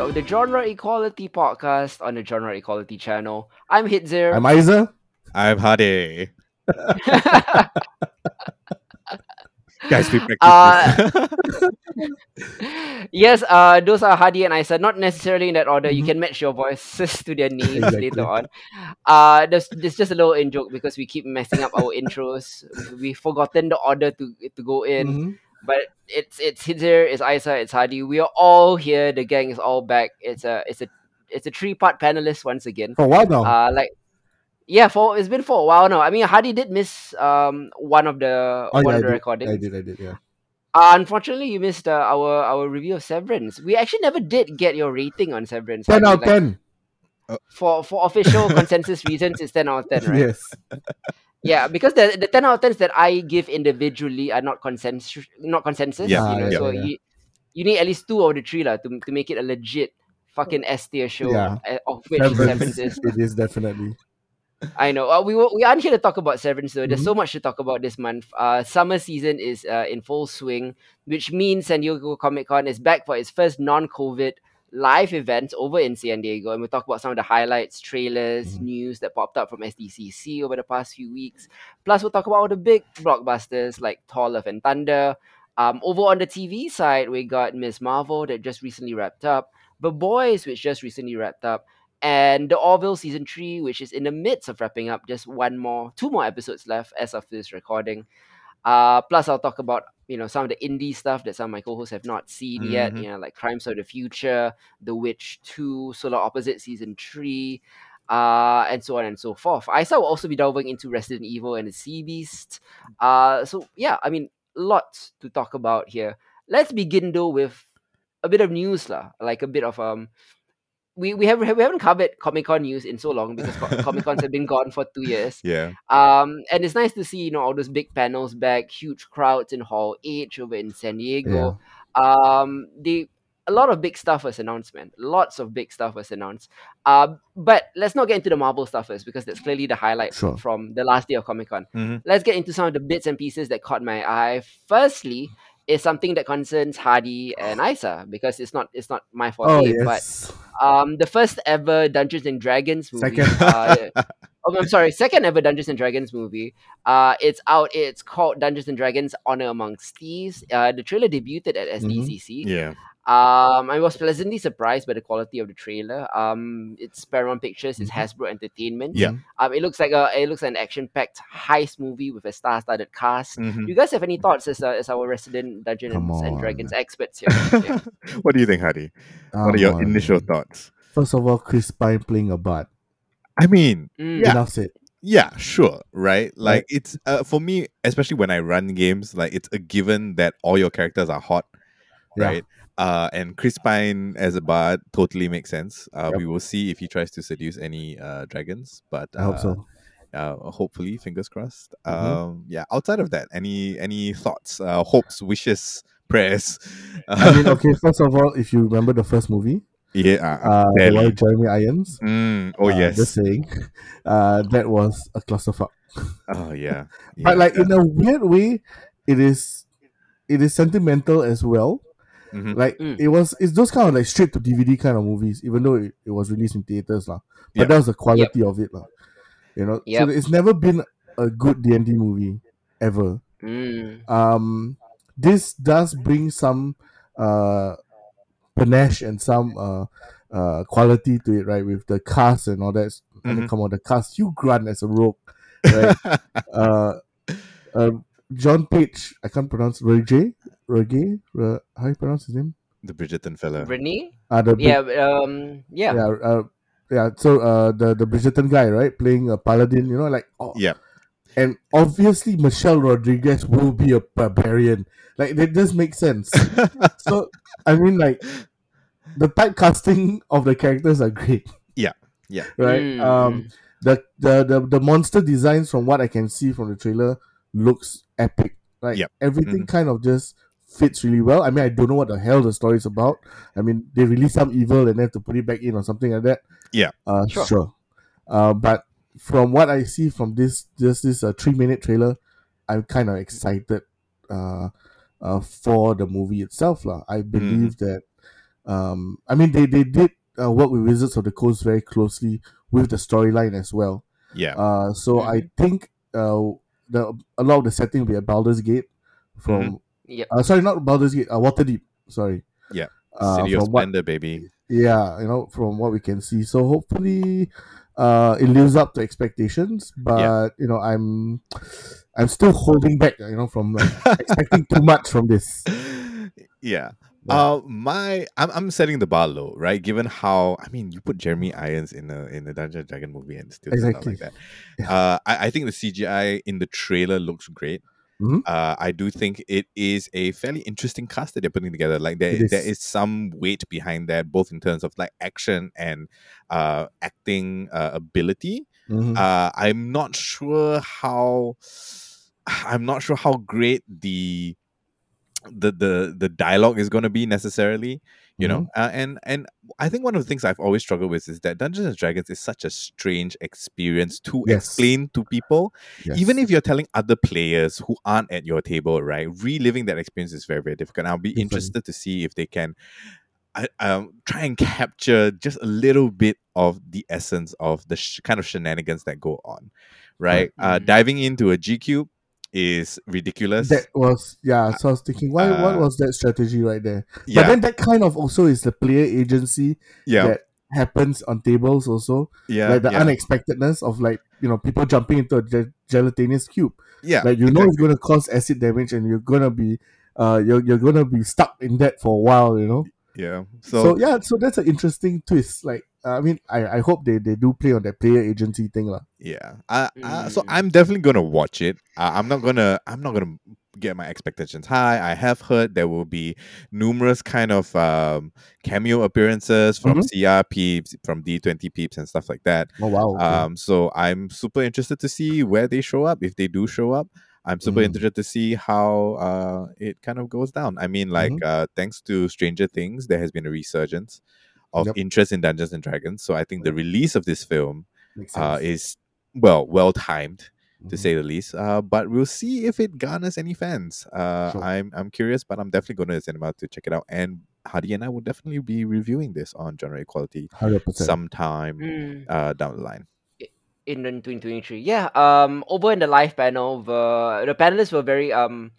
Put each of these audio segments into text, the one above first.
of the Genre Equality Podcast on the Genre Equality channel. I'm Hitzer. I'm Isa. I'm Hadi. Guys, we practice Uh, yes, uh, those are Hadi and Isa. Not necessarily in that order. You Mhm. can match your voices to their names Exactly. later on. Uh, there's, there's just a little in joke because we keep messing up our intros. We've forgotten the order to to go in. Mhm. But it's it's Hitzer, it's Isa, it's Hadi. We are all here. The gang is all back. It's a it's a it's a three part panelist once again. For a while now. Uh, like yeah, for it's been for a while now. I mean, Hadi did miss um one of the Oh, one yeah, of the I did. recordings. I did, I did, yeah. Uh, unfortunately, you missed uh, our our review of Severance. We actually never did get your rating on Severance. 10 Hadi. out of Like, 10. For for official consensus reasons, it's ten out of ten, right? Yes. Yeah, because the the ten out of tens that I give individually are not consensus, not consensus. Yeah, you know, yeah, so yeah. you you need at least two of the three lah to to make it a legit fucking S tier show. Yeah. uh, Of which Severance, Severance is. it is definitely. I know. Uh, we were, we aren't here to talk about Severance though. There's Mhm. so much to talk about this month. Uh, summer season is uh, in full swing, which means San Diego Comic Con is back for its first non-COVID live events over in San Diego, and we'll talk about some of the highlights, trailers, Mhm. news that popped up from SDCC over the past few weeks. Plus, we'll talk about all the big blockbusters like Thor: Love and Thunder. Um, over on the TV side, we got Miss Marvel that just recently wrapped up, The Boys, which just recently wrapped up, and the Orville season three, which is in the midst of wrapping up. Just one more, two more episodes left as of this recording. Uh, plus, I'll talk about you know some of the indie stuff that some of my co-hosts have not seen yet. Mhm. You know, like Crimes of the Future, The Witch Two, Solar Opposites season three. Uh, and so on and so forth. Isa will also be delving into Resident Evil and the Sea Beast. Uh, so yeah, I mean, lots to talk about here. Let's begin though with a bit of news lah, like a bit of um we we haven't we haven't covered Comic Con news in so long because Comic Cons have been gone for two years. Yeah. Um, and it's nice to see you know all those big panels back, huge crowds in Hall H over in San Diego. Um, the a lot of big stuff was announced, man. Lots of big stuff was announced. Uh, but let's not get into the Marvel stuff first because that's clearly the highlight Sure. from the last day of Comic Con. Mhm. Let's get into some of the bits and pieces that caught my eye. Firstly, is something that concerns Hadi and Isa because it's not it's not my fault. Oh, but yes. um the first ever Dungeons and Dragons movie. Second. Uh, oh, I'm sorry, second ever Dungeons and Dragons movie. Uh, it's out. It's called Dungeons and Dragons: Honor Amongst Thieves. Uh, the trailer debuted at SDCC. Yeah. Um, I was pleasantly surprised by the quality of the trailer. Um, it's Paramount Pictures, it's Mhm. Hasbro Entertainment. Yeah. Um, it looks like a it looks like an action-packed heist movie with a star-studded cast. Mhm. You guys have any thoughts as, uh, as our resident Dungeons Come and on. Dragons experts here? Yeah. what do you think, Hadi? What are your initial thoughts? First of all, Chris Pine playing a bard. I mean, Mm. Yeah. Enough said. yeah, sure, right? Like it's uh, for me, especially when I run games, like it's a given that all your characters are hot, Yeah. right? Uh, and Chris Pine as a bard totally makes sense. Uh, Yep. We will see if he tries to seduce any uh, dragons, but I hope uh, so. uh, hopefully, fingers crossed. Mhm. Um, yeah. Outside of that, any any thoughts, uh, hopes, wishes, prayers? I mean, okay, first of all, if you remember the first movie, yeah. Uh, uh, the one Jeremy Irons. Mm, oh uh, yes. Just saying. Uh, that was a clusterfuck. Oh yeah. yeah. But like in a weird way, it is it is sentimental as well. Mhm. Like Mm. it was it's those kind of like straight to DVD kind of movies, even though it, it was released in theaters lah. But Yep. that was the quality of it lah. You know, Yep. so it's never been a good D and D movie ever. Mm. Um, this does bring some uh panache and some uh uh quality to it, right? With the cast and all that. I mean, Mhm. come on, the cast. Hugh Grant as a rogue, right? uh, uh, John Page. I can't pronounce Roger. Roger. Ro- how you pronounce his name? the Bridgerton fella. Renee? Uh, the big- Yeah, um, yeah. yeah, uh, yeah. So uh, the the Bridgerton guy, right, playing a paladin. You know, like oh, Yeah. and obviously Michelle Rodriguez will be a barbarian. Like that does make sense. so I mean, like the typecasting of the characters are great. Yeah, yeah. Right. Mm, Um, mm. the, the the the monster designs from what I can see from the trailer looks epic. Like Yep. everything kind of just fits really well. I mean, I don't know what the hell the story is about. I mean, they release some evil and they have to put it back in or something like that. Yeah. Uh, Sure. sure. Uh, but from what I see from this just this uh, three minute trailer, I'm kind of excited uh, uh, for the movie itself. lah. I believe that Um, I mean, they they did uh, work with Wizards of the Coast very closely with the storyline as well. Yeah. Uh, so I think uh, the a lot of the setting will be at Baldur's Gate from. Yep. Uh, sorry, not Baldur's Gate. Uh, Waterdeep. Sorry. Yeah. Uh, City of from what baby. yeah you know from what we can see so hopefully uh it lives up to expectations but you know i'm i'm still holding back you know from like, expecting too much from this yeah. Yeah. Uh, my I'm I'm setting the bar low, right? Given how I mean, you put Jeremy Irons in a in a Dungeon Dragon movie and still Exactly. like that. Yeah. Uh, I, I think the CGI in the trailer looks great. Mhm. Uh, I do think it is a fairly interesting cast that they're putting together. Like there, It there is. is some weight behind that, both in terms of like action and uh, acting uh, ability. Mhm. Uh, I'm not sure how. I'm not sure how great the the the the dialogue is going to be necessarily you know Mm-hmm. uh, and and i think one of the things i've always struggled with is that dungeons and dragons is such a strange experience to Yes. explain to people even if you're telling other players who aren't at your table right reliving that experience is very very difficult i'll be Different. interested to see if they can I, um, try and capture just a little bit of the essence of the sh- kind of shenanigans that go on right uh, Mhm. diving into a gq is ridiculous that was yeah so i was thinking why what Uh, was that strategy right there yeah but then that kind of also is the player agency yeah that happens on tables also yeah like the yeah. unexpectedness of like you know people jumping into a ge- gelatinous cube Yeah, like you know exactly. it's going to cause acid damage and you're going to be uh you're, you're to be stuck in that for a while you know yeah. so, So, yeah so that's an interesting twist like i mean i i hope they they do play on that player agency thing lah. yeah, uh, uh, so Mm. I'm definitely gonna watch it. Uh, I'm not gonna I'm not gonna get my expectations high. I have heard there will be numerous kind of um, cameo appearances from Mhm. CR peeps, from D20 peeps, and stuff like that. oh wow okay. Um, so I'm super interested to see where they show up. If they do show up, I'm super Mm. interested to see how uh, it kind of goes down. I mean, like Mm-hmm. uh, thanks to Stranger Things, there has been a resurgence of Yep. interest in Dungeons and Dragons. So I think the release of this film uh, is well well timed to Mhm. say the least. Uh, but we'll see if it garners any fans. Uh, Sure. I'm I'm curious, but I'm definitely going to the cinema to check it out. And Hadi and I will definitely be reviewing this on Genre Equality 100% sometime Mm. uh, down the line. in 2023. Yeah. Um, over in the live panel, the the panelists were very um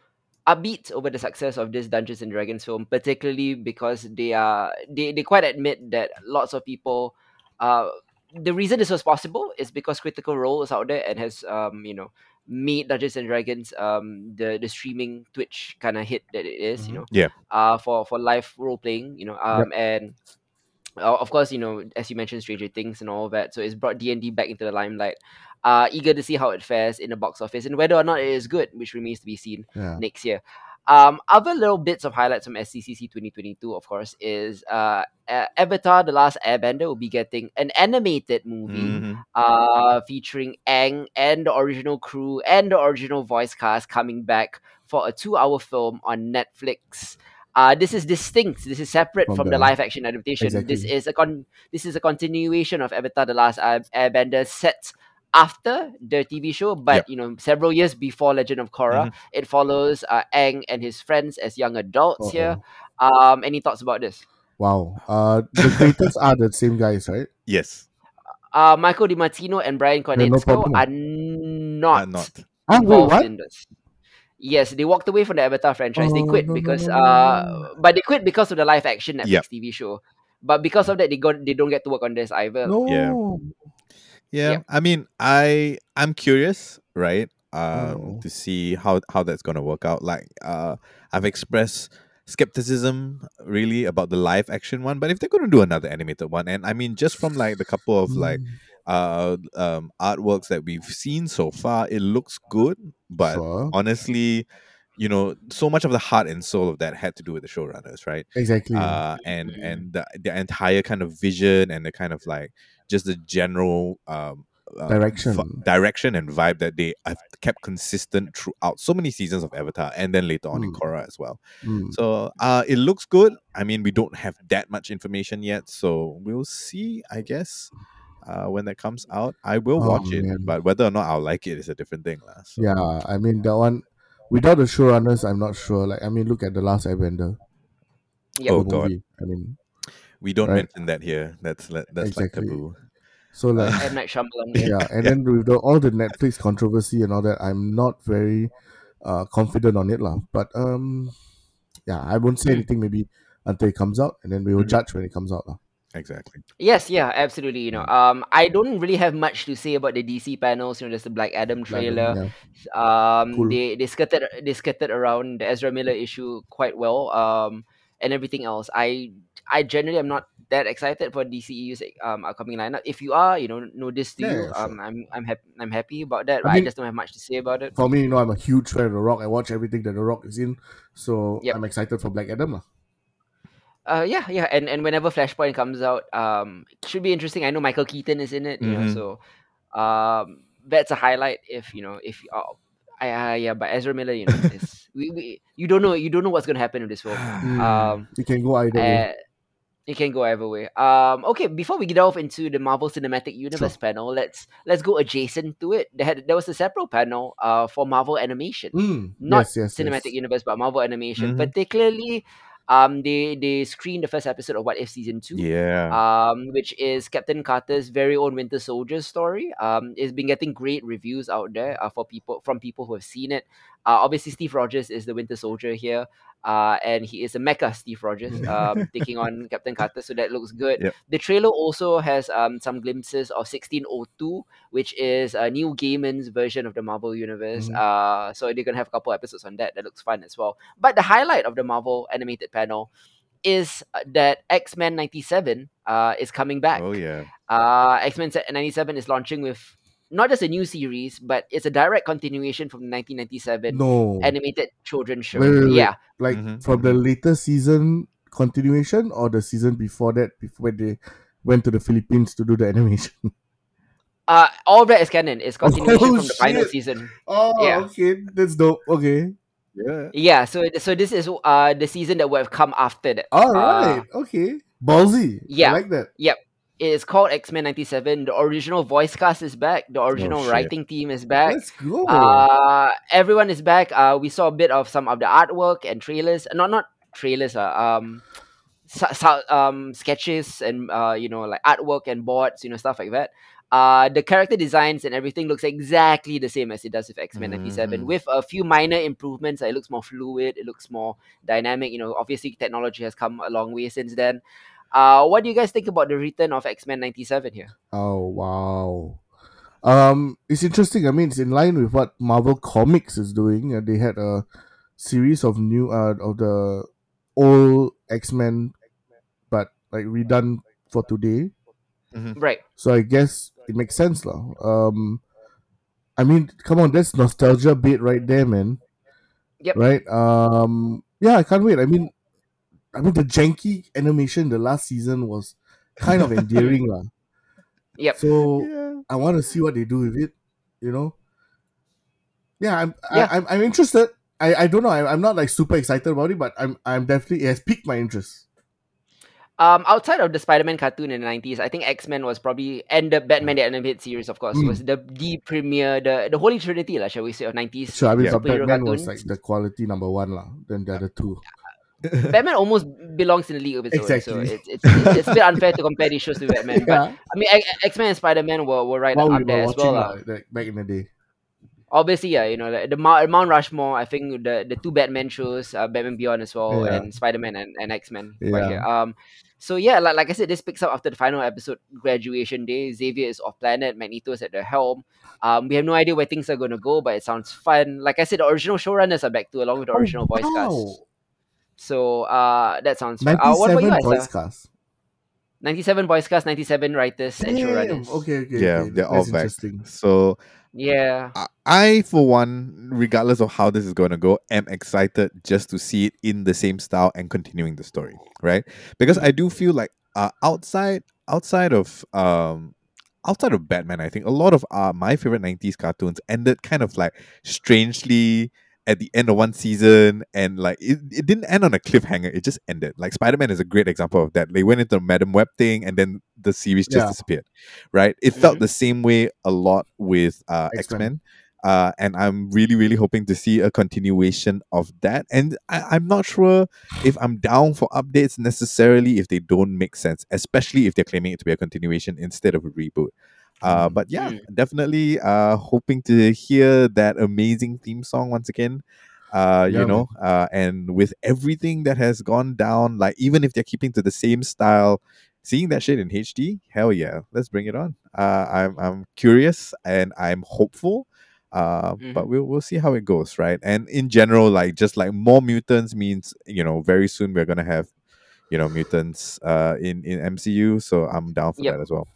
upbeat over the success of this Dungeons and Dragons film, particularly because they are they, they quite admit that lots of people uh the reason this was possible is because Critical Role is out there and has um you know made Dungeons and Dragons um the the streaming Twitch kind of hit that it is, you Mhm. know. Yeah. Uh for for live role playing, you know, um and uh, of course, you know, as you mentioned, Stranger Things and all that. So it's brought D and D back into the limelight. Uh, eager to see how it fares in the box office and whether or not it is good, which remains to be seen yeah next year. Um, other little bits of highlights from SDCC 2022, of course, is uh, Avatar: The Last Airbender will be getting an animated movie Mhm. uh, featuring Aang and the original crew and the original voice cast coming back for a two-hour film on Netflix. Uh, this is distinct. This is separate From from, the- the live-action adaptation. This is a con. This is a continuation of Avatar: The Last Airbender set after the TV show, but Yep. you know, several years before Legend of Korra. It follows uh, Aang and his friends as young adults here. Uh-oh. Um, any thoughts about this? wow uh the creators are the same guys right Yes, Uh, Michael DiMartino and Brian Yeah, no Konietzko problem. are not, not. ah wait involved what in this. Yes, they walked away from the Avatar franchise. they Oh, quit no, no, because no, no, uh, but they quit because of the live action Netflix Yep. TV show. But because of that, they got they don't get to work on this either. no Yeah. Yeah, Yep. I mean, I I'm curious, right? Um, Oh. to see how how that's gonna work out. Like, uh, I've expressed skepticism really about the live action one, but if they're gonna do another animated one, and I mean, just from like the couple of like Mm, uh um artworks that we've seen so far, it looks good, but sure. honestly, you know, so much of the heart and soul of that had to do with the showrunners, right? exactly uh, and Mhm. and the, the entire kind of vision and the kind of like just the general um, uh, Direction. vi- direction and vibe that they have kept consistent throughout so many seasons of Avatar, and then later on in Mm. Korra as well. Mm. So uh, it looks good. I mean, we don't have that much information yet, so we'll see. I guess. Uh, when that comes out, I will Oh, watch it, man. but whether or not I'll like it is a different thing, lah. So, yeah i mean that one without the showrunners i'm not sure like i mean look at the last airbender Yep. Oh, the God. movie. i mean We don't Right. mention that here. That's that's Exactly. like taboo. So like M Night Shyamalan. Yeah. yeah, and then with the, all the Netflix controversy and all that, I'm not very uh, confident on it lah. But um, yeah, I won't say Mm. anything maybe until it comes out, and then we will Mhm. judge when it comes out lah. Exactly. Yes, yeah, absolutely. You know, um, I don't really have much to say about the DC panels. You know, there's the Black Adam Like, trailer. yeah. Um, Cool. they they skirted they skirted around the Ezra Miller issue quite well. Um, and everything else. I I generally am not that excited for DCEU's um upcoming lineup. If you are, you know, know this to Yeah, you. yeah, sure. Um, I'm I'm happy I'm happy about that. I but I mean- just don't have much to say about it. For me, you know, I'm a huge fan of The Rock. I watch everything that The Rock is in, so Yep. I'm excited for Black Adam lah. Uh, yeah, yeah, and and whenever Flashpoint comes out, um, it should be interesting. I know Michael Keaton is in it, you know, Mhm. so um, that's a highlight. If you know, if uh, I, uh, yeah, but Ezra Miller, you know, is we, we you don't know you don't know what's gonna happen in this film. Mm, Um, it can go either way. Uh, it can go either way. Um, okay, before we delve into the Marvel Cinematic Universe panel, let's let's go adjacent to it. There had there was a separate panel uh for Marvel Animation, Mm, not yes, yes, Cinematic yes. Universe, but Marvel Animation. Mhm. Particularly, um, they they screened the first episode of What If season two Yeah. um, which is Captain Carter's very own Winter Soldier story. Um, it's been getting great reviews out there uh, for people from people who have seen it. Uh, obviously, Steve Rogers is the Winter Soldier here, uh, and he is a mecha Steve Rogers, um, taking on Captain Carter. So that looks good. Yep. The trailer also has um, some glimpses of 1602, which is a Neil Gaiman's version of the Marvel universe. Mhm. Uh, so they're gonna have a couple episodes on that. That looks fun as well. But the highlight of the Marvel animated panel is uh, that X Men '97 uh, is coming back. Oh yeah. Uh, X Men '97 is launching with not just a new series, but it's a direct continuation from the 1997 No, animated children's show. Wait, wait, wait. Yeah, like Mhm, from the later season continuation or the season before that, before they went to the Philippines to do the animation. uh, all of that is canon. It's continuation Oh, from the final season. oh, Yeah. okay, that's dope. Okay, Yeah. Yeah, so so this is uh the season that would have come after that. All right. Uh, okay, ballsy. yeah. I like that. It is called X Men '97. The original voice cast is back. The original shit. writing team is back. Let's go. Uh, everyone is back. Uh, we saw a bit of some of the artwork and trailers. Not not trailers. Uh, um, so, so- um, sketches and uh, you know, like artwork and boards. You know, stuff like that. Uh, the character designs and everything looks exactly the same as it does with X Men '97, Mhm. with a few minor improvements. It looks more fluid. It looks more dynamic. You know, obviously technology has come a long way since then. Uh, what do you guys think about the return of X Men '97 here? Oh wow. Um, it's interesting. I mean, it's in line with what Marvel Comics is doing. Uh, they had a series of new uh of the old X Men, but like redone for today. Right. So I guess it makes sense, lah. Um, I mean, come on, that's nostalgia bait right there, man. Yep. Right. Um. Yeah, I can't wait. I mean, I mean the janky animation the last season was kind of endearing, lah. Yep. So Yeah. I want to see what they do with it. You know. Yeah, I'm. Yeah. I, I'm. I'm interested. I. I don't know. I, I'm not like super excited about it, but I'm. I'm definitely. It has piqued my interest. Um, outside of the Spider-Man cartoon in the nineties, I think X-Men was probably and the Batman the animated series, of course, Mm. was the the premier, the the holy trinity, lah, shall we say, of nineties Sure. I mean, Yeah. but superhero Batman was like the quality number one, lah. Then the other two. Batman almost belongs in the league of its own, so it's it's it's, it's a bit unfair to compare these shows to Batman. But. I mean, X- X-Men and Spider-Man were, were right While we up there as well. lah, like, back in the day. Obviously, yeah, you know, like the Mount, Rushmore. I think the the two Batman shows, uh, Batman Beyond as well, Yeah. and Spider-Man and, and X-Men Yeah. here. Um, so yeah, like, like I said, this picks up after the final episode, Graduation Day. Xavier is off planet, Magneto's at the helm. Um, we have no idea where things are gonna go, but it sounds fun. Like I said, the original showrunners are back too, along with the original voice Oh, wow. cast. So uh, that sounds fun. Uh, what about 97 you guys? voice uh? cast. 97 voice cast, 97 writers and Damn, showrunners. Okay, okay. Yeah, okay. they're all That's back. interesting. So Yeah. I- I, for one, regardless of how this is going to go, am excited just to see it in the same style and continuing the story, right? Because I do feel like uh, outside outside of um outside of Batman, I think a lot of uh, my favorite '90s cartoons ended kind of like strangely at the end of one season and like it, it didn't end on a cliffhanger it just ended like spider-man is a great example of that they went into the madam web thing and then the series just Yeah. disappeared right it felt Mhm. the same way a lot with uh, X-Men. x-men Uh, and I'm really, really hoping to see a continuation of that. And I, I'm not sure if I'm down for updates necessarily if they don't make sense, especially if they're claiming it to be a continuation instead of a reboot. Uh, Mm. but yeah, Mm. definitely uh, hoping to hear that amazing theme song once again. Uh, Yeah, you know, uh, and with everything that has gone down, like even if they're keeping to the same style, seeing that shit in HD, hell yeah, let's bring it on. Uh, I'm I'm curious and I'm hopeful. Uh, but Mhm. we'll we'll see how it goes, right? And in general, like just like more mutants means you know very soon we're gonna have you know mutants uh in in MCU, so I'm down for Yep. that as well.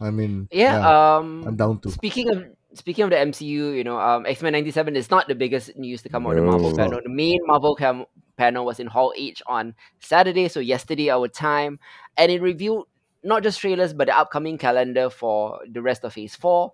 I mean, Yeah, yeah, um I'm down to. speaking of speaking of the MCU, you know, um X-Men 97 is not the biggest news to come out of the Marvel No. panel. The main Marvel cam- panel was in Hall H on Saturday, so yesterday our time, and it revealed not just trailers but the upcoming calendar for the rest of Phase 4,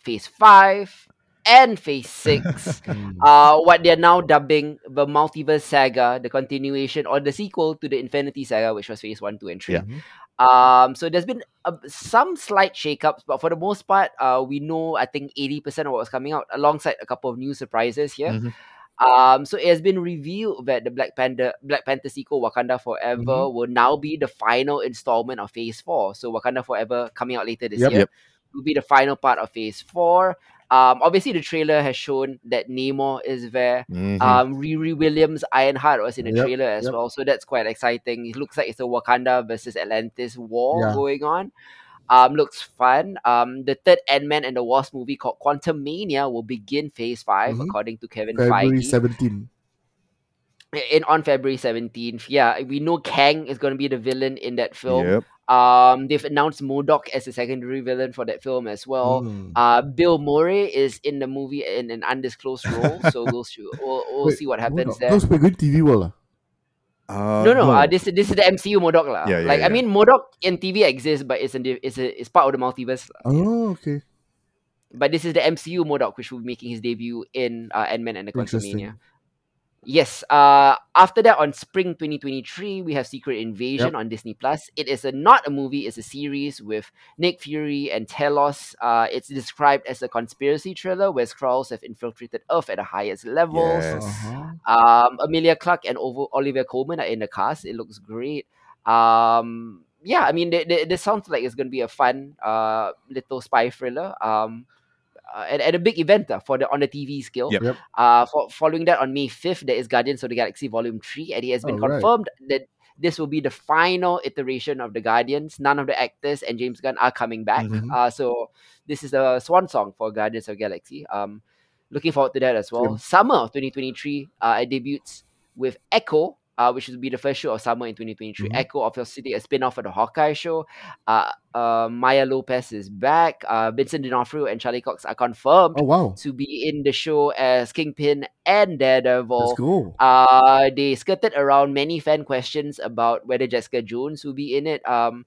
Phase 5, and Phase 6. Mm. uh, what they're now dubbing the Multiverse Saga, the continuation or the sequel to the Infinity Saga, which was Phase 1, 2, and 3. Yeah. Mhm. Um, so there's been uh, some slight shakeups, but for the most part, uh, we know I think 80% of what was coming out, alongside a couple of new surprises here. Mhm. Um, so it has been revealed that the Black Panther Black Panther sequel Wakanda Forever Mhm. will now be the final installment of Phase Four. So Wakanda Forever coming out later this Yep. year Yep. will be the final part of Phase Four. Um, obviously the trailer has shown that Namor is there. Mhm. Um, Riri Williams Ironheart was in the Yep, trailer as yep. well, so that's quite exciting. It looks like it's a Wakanda versus Atlantis war Yeah. going on. Um, looks fun. Um, the third Ant Man and the Wasp movie called Quantumania will begin Phase 5 Mhm. according to Kevin February Feige. 17. In on February seventeenth, yeah, we know Kang is going to be the villain in that film. Yep. Um, they've announced Modok as a secondary villain for that film as well. Mm. Uh, Bill Murray is in the movie in an undisclosed role, so we'll we'll, we'll Wait, see what happens on. there. Those were good TV world. ah? Uh, no, no, Uh, this is this is the MCU Modok lah. Yeah, yeah, like I mean, Modok in TV exists, but it's a di- it's a it's part of the multiverse. lah. Oh, okay. But this is the MCU Modok, which will be making his debut in uh, Ant Man and the Quantumania. Interesting. Yes. Uh, after that, on spring 2023, we have Secret Invasion on Disney Plus. It is a not a movie; it's a series with Nick Fury and Talos. Uh, it's described as a conspiracy thriller where Skrulls have infiltrated Earth at the highest levels. Yes. Uh-huh. Um, Emilia Clarke and Ovo- Olivia Colman are in the cast. It looks great. Um, yeah, I mean, th- th- this sounds like it's going to be a fun uh, little spy thriller. Um, uh, and, and a big event uh, for the on the TV scale. Yep. Yep. Uh, for, following that on May 5th, there is Guardians of the Galaxy Volume 3, and it has been Oh, right. confirmed that this will be the final iteration of the Guardians. None of the actors and James Gunn are coming back. Mhm. Uh, so this is a swan song for Guardians of the Galaxy. Um, looking forward to that as well. Same. Summer of 2023, uh, it debuts with Echo, uh, which will be the first show of summer in 2023. Mhm. Echo of Your City, a spin off of the Hawkeye show. Uh, uh, Maya Lopez is back. Uh, Vincent D'Onofrio and Charlie Cox are confirmed Oh, wow. to be in the show as Kingpin and Daredevil. Let's go. Uh, they skirted around many fan questions about whether Jessica Jones will be in it. Um,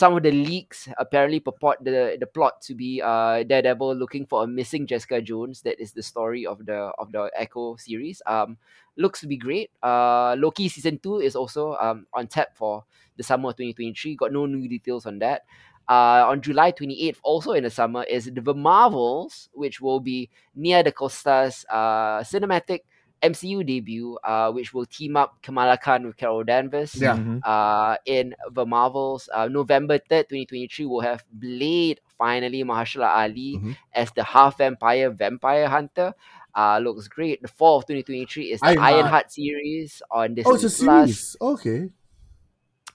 some of the leaks apparently purport the the plot to be uh Daredevil looking for a missing Jessica Jones. That is the story of the of the Echo series. Um, looks to be great. Uh, Loki season two is also um on tap for the summer of 2023. Got no new details on that. Uh, on July 28th, also in the summer, is The Marvels, which will be Nia Da Costa's uh, cinematic MCU debut, uh, which will team up Kamala Khan with Carol Danvers. Yeah. Mhm. Uh, in The Marvels, uh, November 3rd, 2023, we'll have Blade, finally, Mahershala Ali Mhm. as the half vampire vampire hunter. Uh, looks great. The fall of 2023 is the Ironheart. Ironheart series on Disney Oh, it's a series. Okay.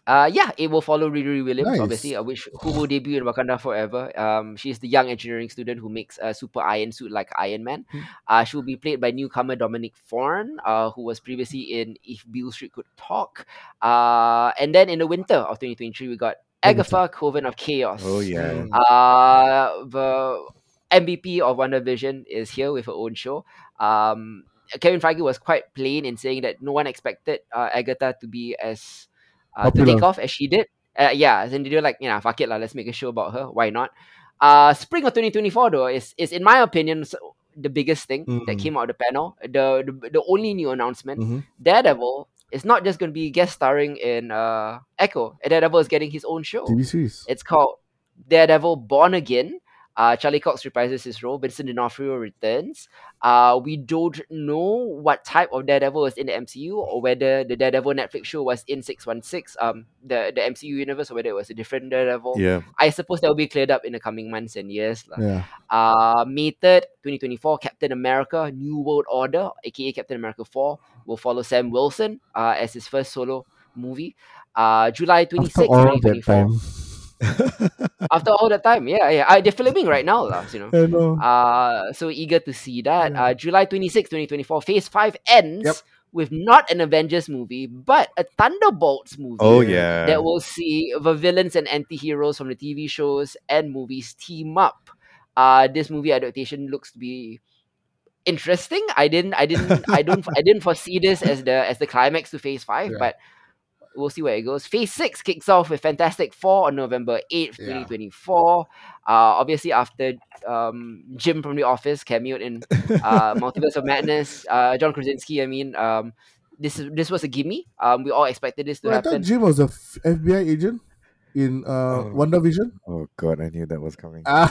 Uh, yeah, it will follow Riri Williams, Nice. obviously, uh, which who will debut in Wakanda Forever. Um, she's the young engineering student who makes a super iron suit like Iron Man. Hmm. Uh, she will be played by newcomer Dominique Thorne, uh, who was previously in If Beale Street Could Talk. Uh, and then in the winter of 2023, we got Agatha, Coven of Chaos. Oh yeah. Mm. Uh, the MVP of WandaVision is here with her own show. Um, Kevin Feige was quite plain in saying that no one expected uh, Agatha to be as uh, to take off as she did. Uh, yeah, and they're like, you know, fuck it, lah, let's make a show about her. Why not? Uh, spring of 2024 though is is in my opinion s- the biggest thing that Mm. came out of the panel. The the, the only new announcement. Mhm. Daredevil is not just going to be guest starring in uh, Echo. Daredevil is getting his own show. TV series. It's called Daredevil Born Again. Uh, Charlie Cox reprises his role. Vincent D'Onofrio returns. Uh, we don't know what type of Daredevil was in the MCU or whether the Daredevil Netflix show was in six one six, um, the the MCU universe, or whether it was a different Daredevil. Yeah. I suppose that will be cleared up in the coming months and years. Yeah. Uh, May 3rd, 2024, Captain America New World Order, aka Captain America 4, will follow Sam Wilson uh, as his first solo movie. Uh, July 26th, After all that 2024. After all that time, yeah, yeah. Uh, they're filming right now, lah, you know. I know. Uh, so eager to see that. Yeah. Uh, July 26, 2024, Phase 5 ends Yep. with not an Avengers movie, but a Thunderbolts movie Oh Yeah. that will see the villains and anti-heroes from the TV shows and movies team up. Uh, this movie adaptation looks to be interesting. I didn't, I didn't, I don't, I didn't foresee this as the as the climax to Phase Five, Yeah. but we'll see where it goes. Phase Six kicks off with Fantastic Four on November eighth, Yeah. twenty twenty four. Uh, obviously after um Jim from the Office cameoed in uh, Multiverse of Madness, uh, John Krasinski. I mean, um. This is this was a gimme. Um, we all expected this to Well, I thought happen. Jim was a f- FBI agent in uh, Oh. WandaVision. Oh god, I knew that was coming. Ah,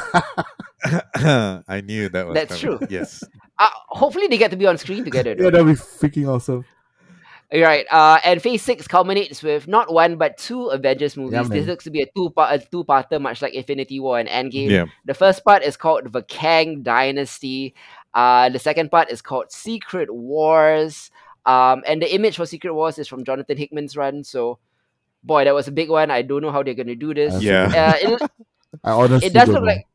I knew that was That's coming. true. Yes. Uh, hopefully they get to be on screen together. yeah, that'd be freaking awesome. Right. Uh, and Phase Six culminates with not one but two Avengers movies. this looks to be a two part, a two parter, much like Infinity War and Endgame. Yeah. The first part is called the Kang Dynasty. Uh, the second part is called Secret Wars. Um, and the image for Secret Wars is from Jonathan Hickman's run. So, boy, that was a big one. I don't know how they're gonna do this. Yeah. Uh, it, I honestly it does look know. like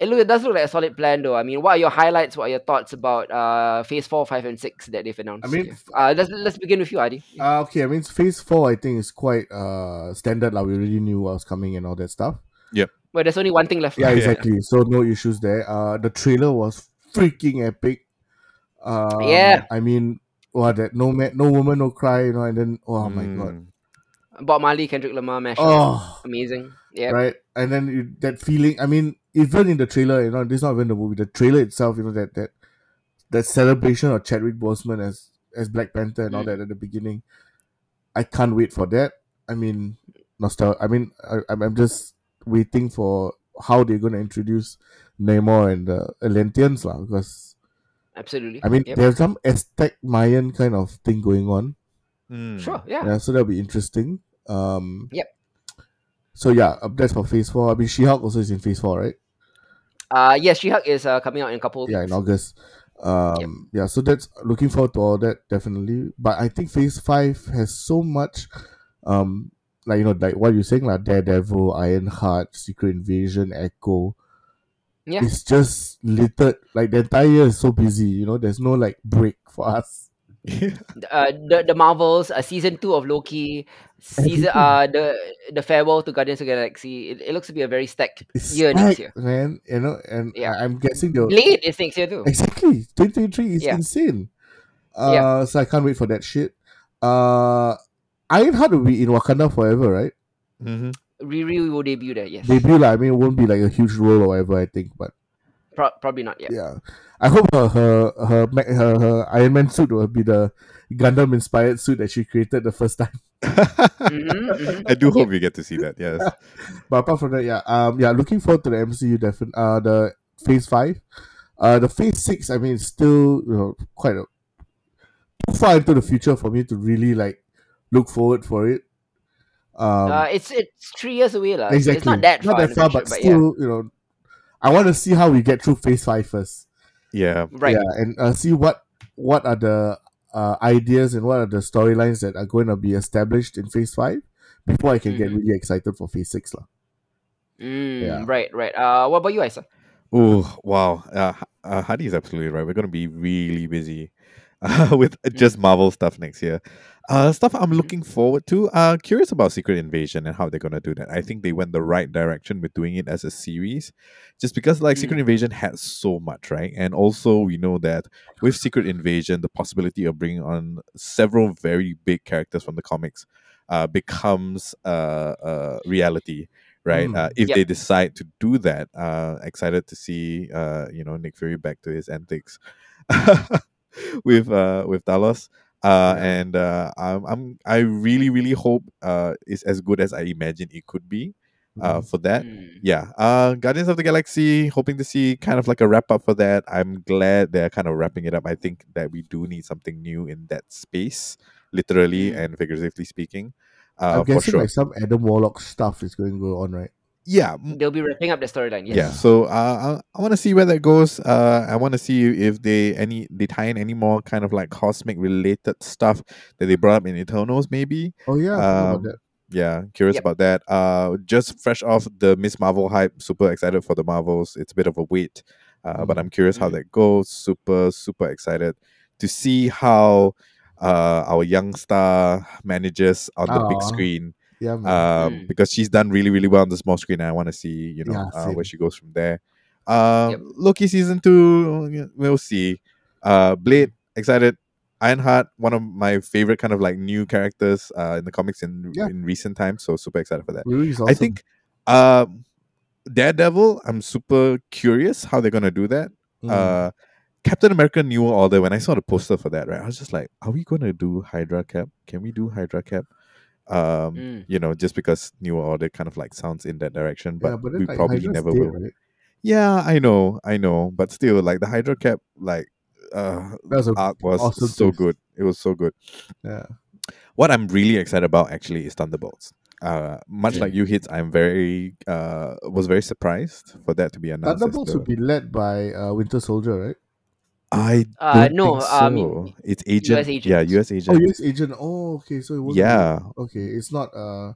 it, look, it does look like a solid plan though. I mean, what are your highlights? What are your thoughts about uh phase four, five, and six that they've announced? I mean, uh, let's let's begin with you, Adi. Uh, okay, I mean phase four I think is quite uh standard like we already knew what was coming and all that stuff. Yeah. Well, there's only one thing left. Yeah, Yeah. exactly. So no issues there. Uh the trailer was freaking epic. Uh Yeah. I mean what that no man no woman, no cry, you know, and then oh my god. Mm. Bob Marley, Kendrick Lamar, mashup. Oh Amazing. Yeah. right. And then you, that feeling I mean, even in the trailer, you know, this is not even the movie, the trailer itself, you know, that that that celebration of Chadwick Boseman as as Black Panther and all Mm. that at the beginning. I can't wait for that. I mean, nostalgia. I mean, I, I'm I'm just waiting for how they're going to introduce Namor and the Atlanteans, lah. Because Absolutely. I mean, Yep. there's some Aztec Mayan kind of thing going on. Mm. Sure. Yeah. Yeah, so that'll be interesting. Um, Yep. So yeah, uh, that's for Phase Four. I mean, She-Hulk also is in Phase Four, right? Uh, yes, She-Hulk is uh, coming out in a couple of Yeah, in August. Um, yeah, so that's looking forward to all that definitely. But I think Phase Five has so much, um, like you know, like what you're saying, like Daredevil, Ironheart, Secret Invasion, Echo. Yeah. It's just littered. Like the entire year is so busy. You know, there's no like break for us. Uh, the the Marvels, uh, season two of Loki, season uh the the farewell to Guardians of the Galaxy. It, it looks to be a very stacked It's year next stacked, year. man. You know, and Yeah. I- I'm guessing they'll Blade is next year too. Exactly. 2023 is Yeah. insane. Uh, Yeah. So I can't wait for that shit. Uh, Ironheart will be in Wakanda forever, right? Mm-hmm. Riri will debut there. Yes. Debut, like, I mean, it won't be like a huge role or whatever, I think. But Pro- probably not yet. yeah. I hope her her, her, Ma- her, her Iron Man suit will be the Gundam inspired suit that she created the first time. Mhm, mhm. I do hope we get to see that. Yes. But apart from that, yeah, um, yeah, looking forward to the MCU. Definitely, uh, the Phase Five, uh, the Phase Six. I mean, it's still you know quite a, too far into the future for me to really like look forward for it. Um, uh, it's it's three years away, lah. exactly, It's not that far. not in that far, future, but yeah. still, you know, I want to see how we get through Phase Five first. Yeah. Right. Yeah, and uh, see what what are the uh, ideas and what are the storylines that are going to be established in Phase Five before I can get Mhm. really excited for Phase Six, lah. Mm, Yeah. Right, right. Uh, what about you, Isa? Oh wow. Uh, H- uh, Hadi is absolutely right. We're gonna be really busy uh, with just Marvel stuff next year. Uh, stuff I'm looking forward to. Uh, curious about Secret Invasion and how they're gonna do that. I think they went the right direction with doing it as a series, just because like Secret Invasion had so much, right? And also we know that with Secret Invasion, the possibility of bringing on several very big characters from the comics uh, becomes uh, uh, reality, right? Mm. Uh, if Yep. they decide to do that, uh, excited to see uh, you know Nick Fury back to his antics with uh, with Talos. Uh, Yeah. and uh, I'm, I'm I really really hope uh, it's as good as I imagine it could be. uh, Mhm. for that. Mm. Yeah, uh, Guardians of the Galaxy, hoping to see kind of like a wrap up for that. I'm glad they're kind of wrapping it up. I think that we do need something new in that space, literally Mm. and figuratively speaking. Uh, I'm for guessing sure. like some Adam Warlock stuff is going to go on, right? Yeah, They'll be wrapping up the storyline. Yes. yeah. So uh, I, I want to see where that goes. Uh, I want to see if they any they tie in any more kind of like cosmic related stuff that they brought up in Eternals, maybe. Oh yeah, I forgot about Um. Yeah, curious Yep. about that. Uh, just fresh off the Miss Marvel hype, super excited for the Marvels. It's a bit of a wait, uh, but Mm. I'm curious how Mm. that goes. Super, super excited to see how uh our young star manages on the big screen. Yeah, man. Um, Mm. because she's done really, really well on the small screen, and I want to see you know Yeah, uh, where she goes from there. Um, Yep. Loki season two, we'll see. Uh, Blade, excited. Ironheart, one of my favorite kind of like new characters uh, in the comics in Yeah. in recent times, so super excited for that. Rui's I think um Daredevil, I'm super curious how they're gonna do that. Mm. Uh Captain America New Order, when I saw the poster for that, right, I was just like, are we gonna do Hydra Cap? Can we do Hydra Cap? Um, Mm. you know, just because New Order kind of like sounds in that direction, but, yeah, but we like, probably Hydra's never dead, will. Right? Yeah, I know, I know, but still, like the Hydra Cap, like uh, That was arc was awesome so twist. good. It was so good. Yeah. What I'm really excited about actually is Thunderbolts. Uh, much Yeah. like you hits, I'm very uh was very surprised for that to be announced. as Thunderbolts the- would be led by uh, Winter Soldier, right? I Uh, don't no, think so. um, it's agent. US Yeah, agent. US Oh. US agent. Oh, okay. So it won't Yeah. Okay, it's not. Uh,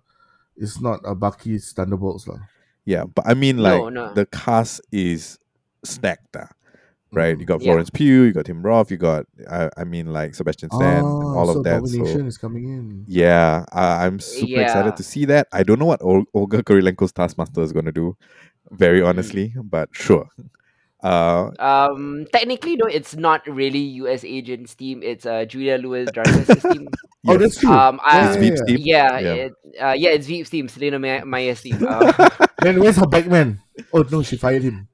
it's not uh, Bucky's Thunderbolts, lah. Yeah, but I mean, like No, no. the cast is stacked. ah, right? You Mm. got Yeah. Florence Pugh, you got Tim Roth, you got I, I mean, like Sebastian Stan, and Ah, all so of that. Abomination So is coming in. yeah, uh, I'm super Yeah. excited to see that. I don't know what Ol- Olga Kurylenko's Taskmaster is going to do, very Mm. honestly, but sure. Uh, Um, technically, though, it's not really U.S. agents team. It's uh, Julia Louis Dreyfus's team. Oh, that's true. Um, I, It's yeah, Veep's yeah. team. yeah, Yeah. It, uh, yeah, it's Veep's team, Selena Ma- Meyer's team. Uh, Then where's her Batman? Oh no, she fired him.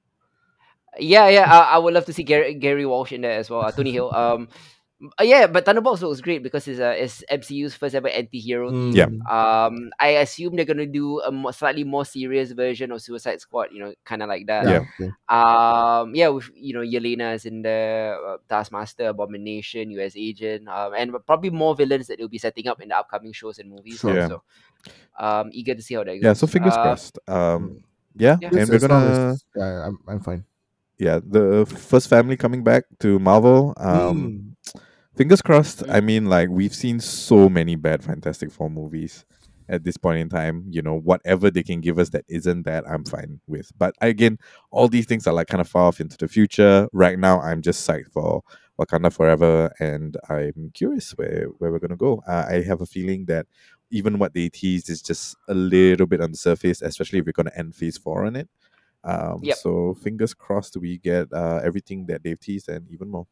yeah, yeah, I, I would love to see Gary, Gary Walsh in there as well. Uh, Tony Hale. Um, uh, yeah, but Thunderbolts looks great because it's uh, it's MCU's first ever anti-hero team. Yeah. Mm. Um, I assume they're gonna do a more, slightly more serious version of Suicide Squad. You know, kind of like that. Yeah. okay. Um, yeah, with you know Yelena is in the uh, Taskmaster, Abomination, U.S. Agent, um, and probably more villains that they'll be setting up in the upcoming shows and movies. Sure. Yeah. Also, um, eager to see how that goes. yeah, so fingers Uh, crossed. Um, Mm. yeah, Yeah. and we're gonna as- I'm, I'm fine. yeah the first family coming back to Marvel. Um, Mm. Fingers crossed. I mean, like we've seen so many bad Fantastic Four movies at this point in time. You know, whatever they can give us that isn't that, I'm fine with. But again, all these things are like kind of far off into the future. Right now, I'm just psyched for Wakanda Forever, and I'm curious where where we're gonna go. Uh, I have a feeling that even what they teased is just a little bit on the surface, especially if we're gonna end Phase Four on it. Um, Yep. So fingers crossed we get uh, everything that they've teased and even more.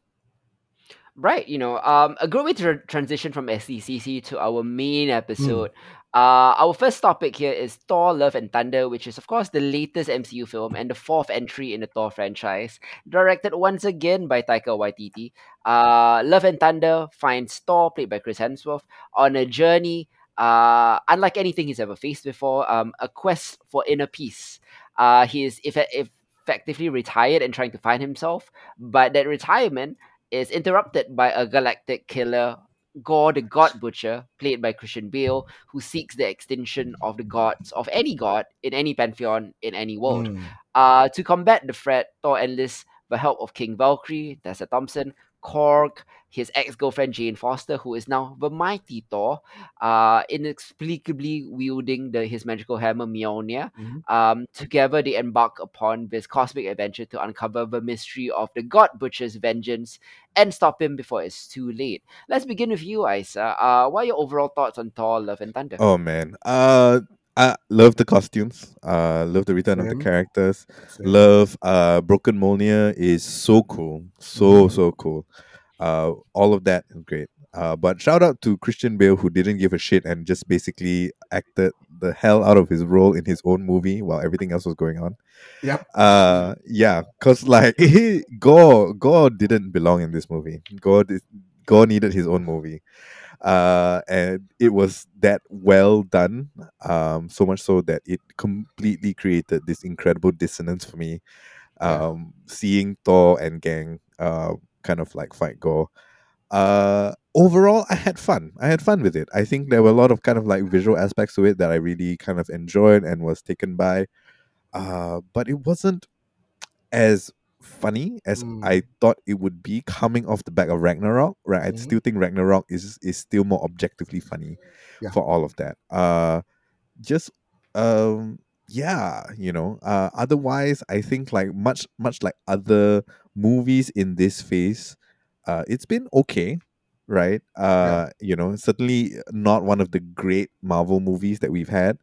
Right, you know, um, a good way to tra- transition from SDCC to our Hmm. main episode. Uh, our first topic here is Thor: Love and Thunder, which is of course the latest MCU film and the fourth entry in the Thor franchise, directed once again by Taika Waititi. Uh, Love and Thunder finds Thor, played by Chris Hemsworth, on a journey uh, unlike anything he's ever faced before. Um, a quest for inner peace. Uh, he is effe- effectively retired and trying to find himself, but that retirement is interrupted by a galactic killer, Gore the God Butcher, played by Christian Bale, who seeks the extinction of the gods of any god in any pantheon in any world. Mm. Uh, to combat the threat, Thor enlists the help of King Valkyrie, Tessa Thompson, Korg, his ex-girlfriend Jane Foster, who is now the mighty Thor, uh, inexplicably wielding the, his magical hammer Mjolnir. Mhm. Um, together, they embark upon this cosmic adventure to uncover the mystery of the God Butcher's vengeance and stop him before it's too late. Let's begin with you, Isa. Uh, what are your overall thoughts on Thor: Love and Thunder? Oh man, uh, I love the costumes. Uh, love the return of the characters. Same. Love uh, Broken Mjolnir is so cool, so Mhm. so cool. Uh, all of that is great. Uh, but shout out to Christian Bale who didn't give a shit and just basically acted the hell out of his role in his own movie while everything else was going on. Yep. Uh, yeah, cause like Gore Gore didn't belong in this movie. Gore Gore needed his own movie. uh, and it was that well done. Um, so much so that it completely created this incredible dissonance for me. Um, seeing Thor and gang uh, kind of like fight Gorr. Uh, overall, I had fun. I had fun with it. I think there were a lot of kind of like visual aspects to it that I really kind of enjoyed and was taken by. Uh, but it wasn't as funny as Mm. I thought it would be coming off the back of Ragnarok. Right, I Mhm. still think Ragnarok is is still more objectively funny Yeah. for all of that. Uh, just um, yeah, you know. Uh, otherwise, I think like much much like other movies in this phase, uh, it's been okay. Right, uh, you know, certainly not one of the great Marvel movies that we've had,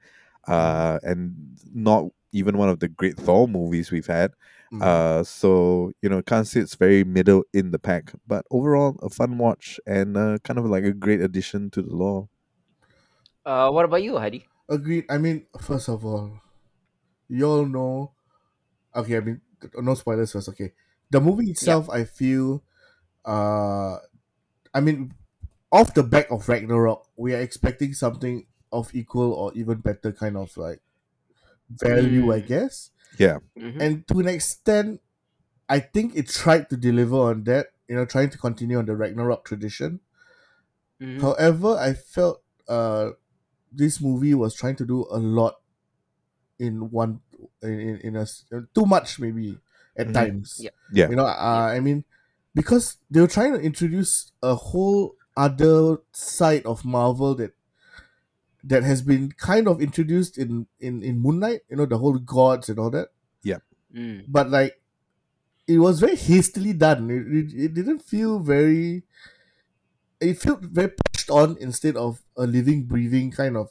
uh, and not even one of the great Thor movies we've had. Mhm. Uh, so you know, can't say it's very middle in the pack, but overall a fun watch and uh, kind of like a great addition to the lore. Uh, what about you, Hadi? Agreed. I mean, first of all, you all know. Okay, I mean, no spoilers first. Okay, the movie itself, I feel, uh, I mean, off the back of Ragnarok, we are expecting something of equal or even better kind of like value, I Mm. guess. Mhm. And to an extent, I think it tried to deliver on that. You know, trying to continue on the Ragnarok tradition. Mhm. However, I felt uh this movie was trying to do a lot in one in in, in a s- too much maybe at Mhm. times. Yeah. Yeah. You know, uh, I mean, because they were trying to introduce a whole other side of Marvel that that has been kind of introduced in in in Moon Knight. You know, the whole gods and all that. Mm. But like, it was very hastily done. It, it, it didn't feel very. It felt very pushed on instead of a living, breathing kind of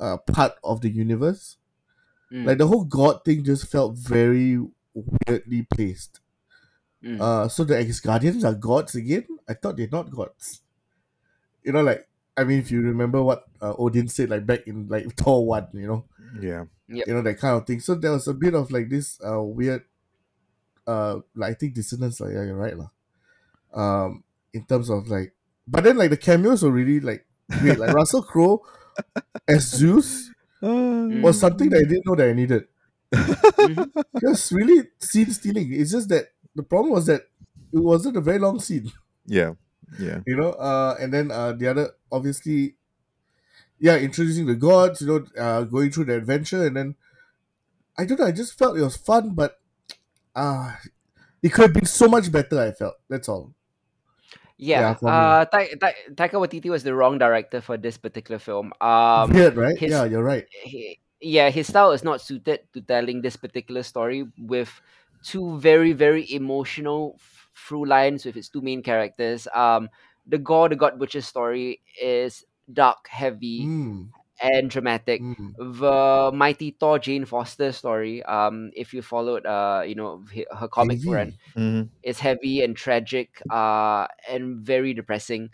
uh, part of the universe. Mm. Like the whole god thing just felt very weirdly placed. Mm. Uh, so the ex guardians are gods again. I thought they're not gods. You know, like I mean, if you remember what uh, Odin said, like back in like Thor one, you know, Yeah. you know that kind of thing. So there was a bit of like this uh weird, uh, like I think dissonance. Like yeah, you're right, lah. Um, in terms of like, but then like the cameos were really like great. Like Russell Crowe as Zeus was something that I didn't know that I needed. Just really scene stealing. It's just that the problem was that it wasn't a very long scene, Yeah. Yeah. you know. Uh, and then uh, the other obviously, yeah, introducing the gods, you know, uh, going through the adventure, and then I don't know. I just felt it was fun, but uh it could have been so much better. I felt that's all. Yeah. Yeah, uh, Ta- Ta- Taika Waititi was the wrong director for this particular film. Um, Weird, right? his- yeah, you're right. he, yeah, his style is not suited to telling this particular story with two very, very emotional f- through lines with its two main characters. Um, the Gorr the God Butcher story is dark, heavy, Mm, and dramatic. mm, The Mighty Thor Jane Foster story, um, if you followed, uh, you know, her comic heavy. run, Mhm. is heavy and tragic uh, and very depressing.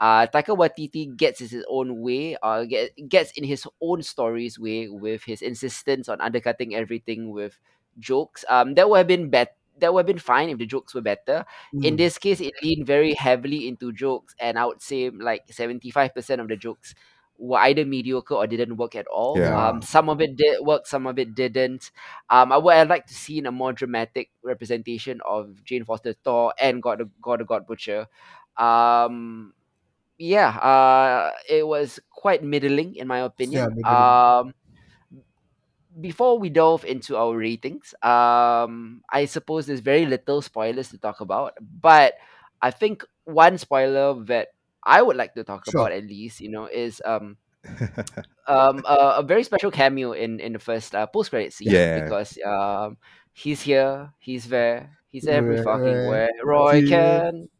Uh, Taika Waititi gets his own way, uh, get, gets in his own stories way with his insistence on undercutting everything with jokes. Um, that would have been bet- that would have been fine if the jokes were better. In Mm. this case, it leaned very heavily into jokes, and I would say like seventy five percent of the jokes were either mediocre or didn't work at all. Yeah. Um, some of it did work, some of it didn't. Um, I would I'd like to see in a more dramatic representation of Jane Foster Thor and Gorr the God the God Butcher. Um, yeah, uh, it was quite middling in my opinion. middling. Um, before we delve into our ratings, um, I suppose there's very little spoilers to talk about, but I think one spoiler that I would like to talk Sure. about at least, you know, is um um a, a very special cameo in in the first uh, post credit scene Yeah. because um he's here, he's there, he's every fucking where. Roy Kent,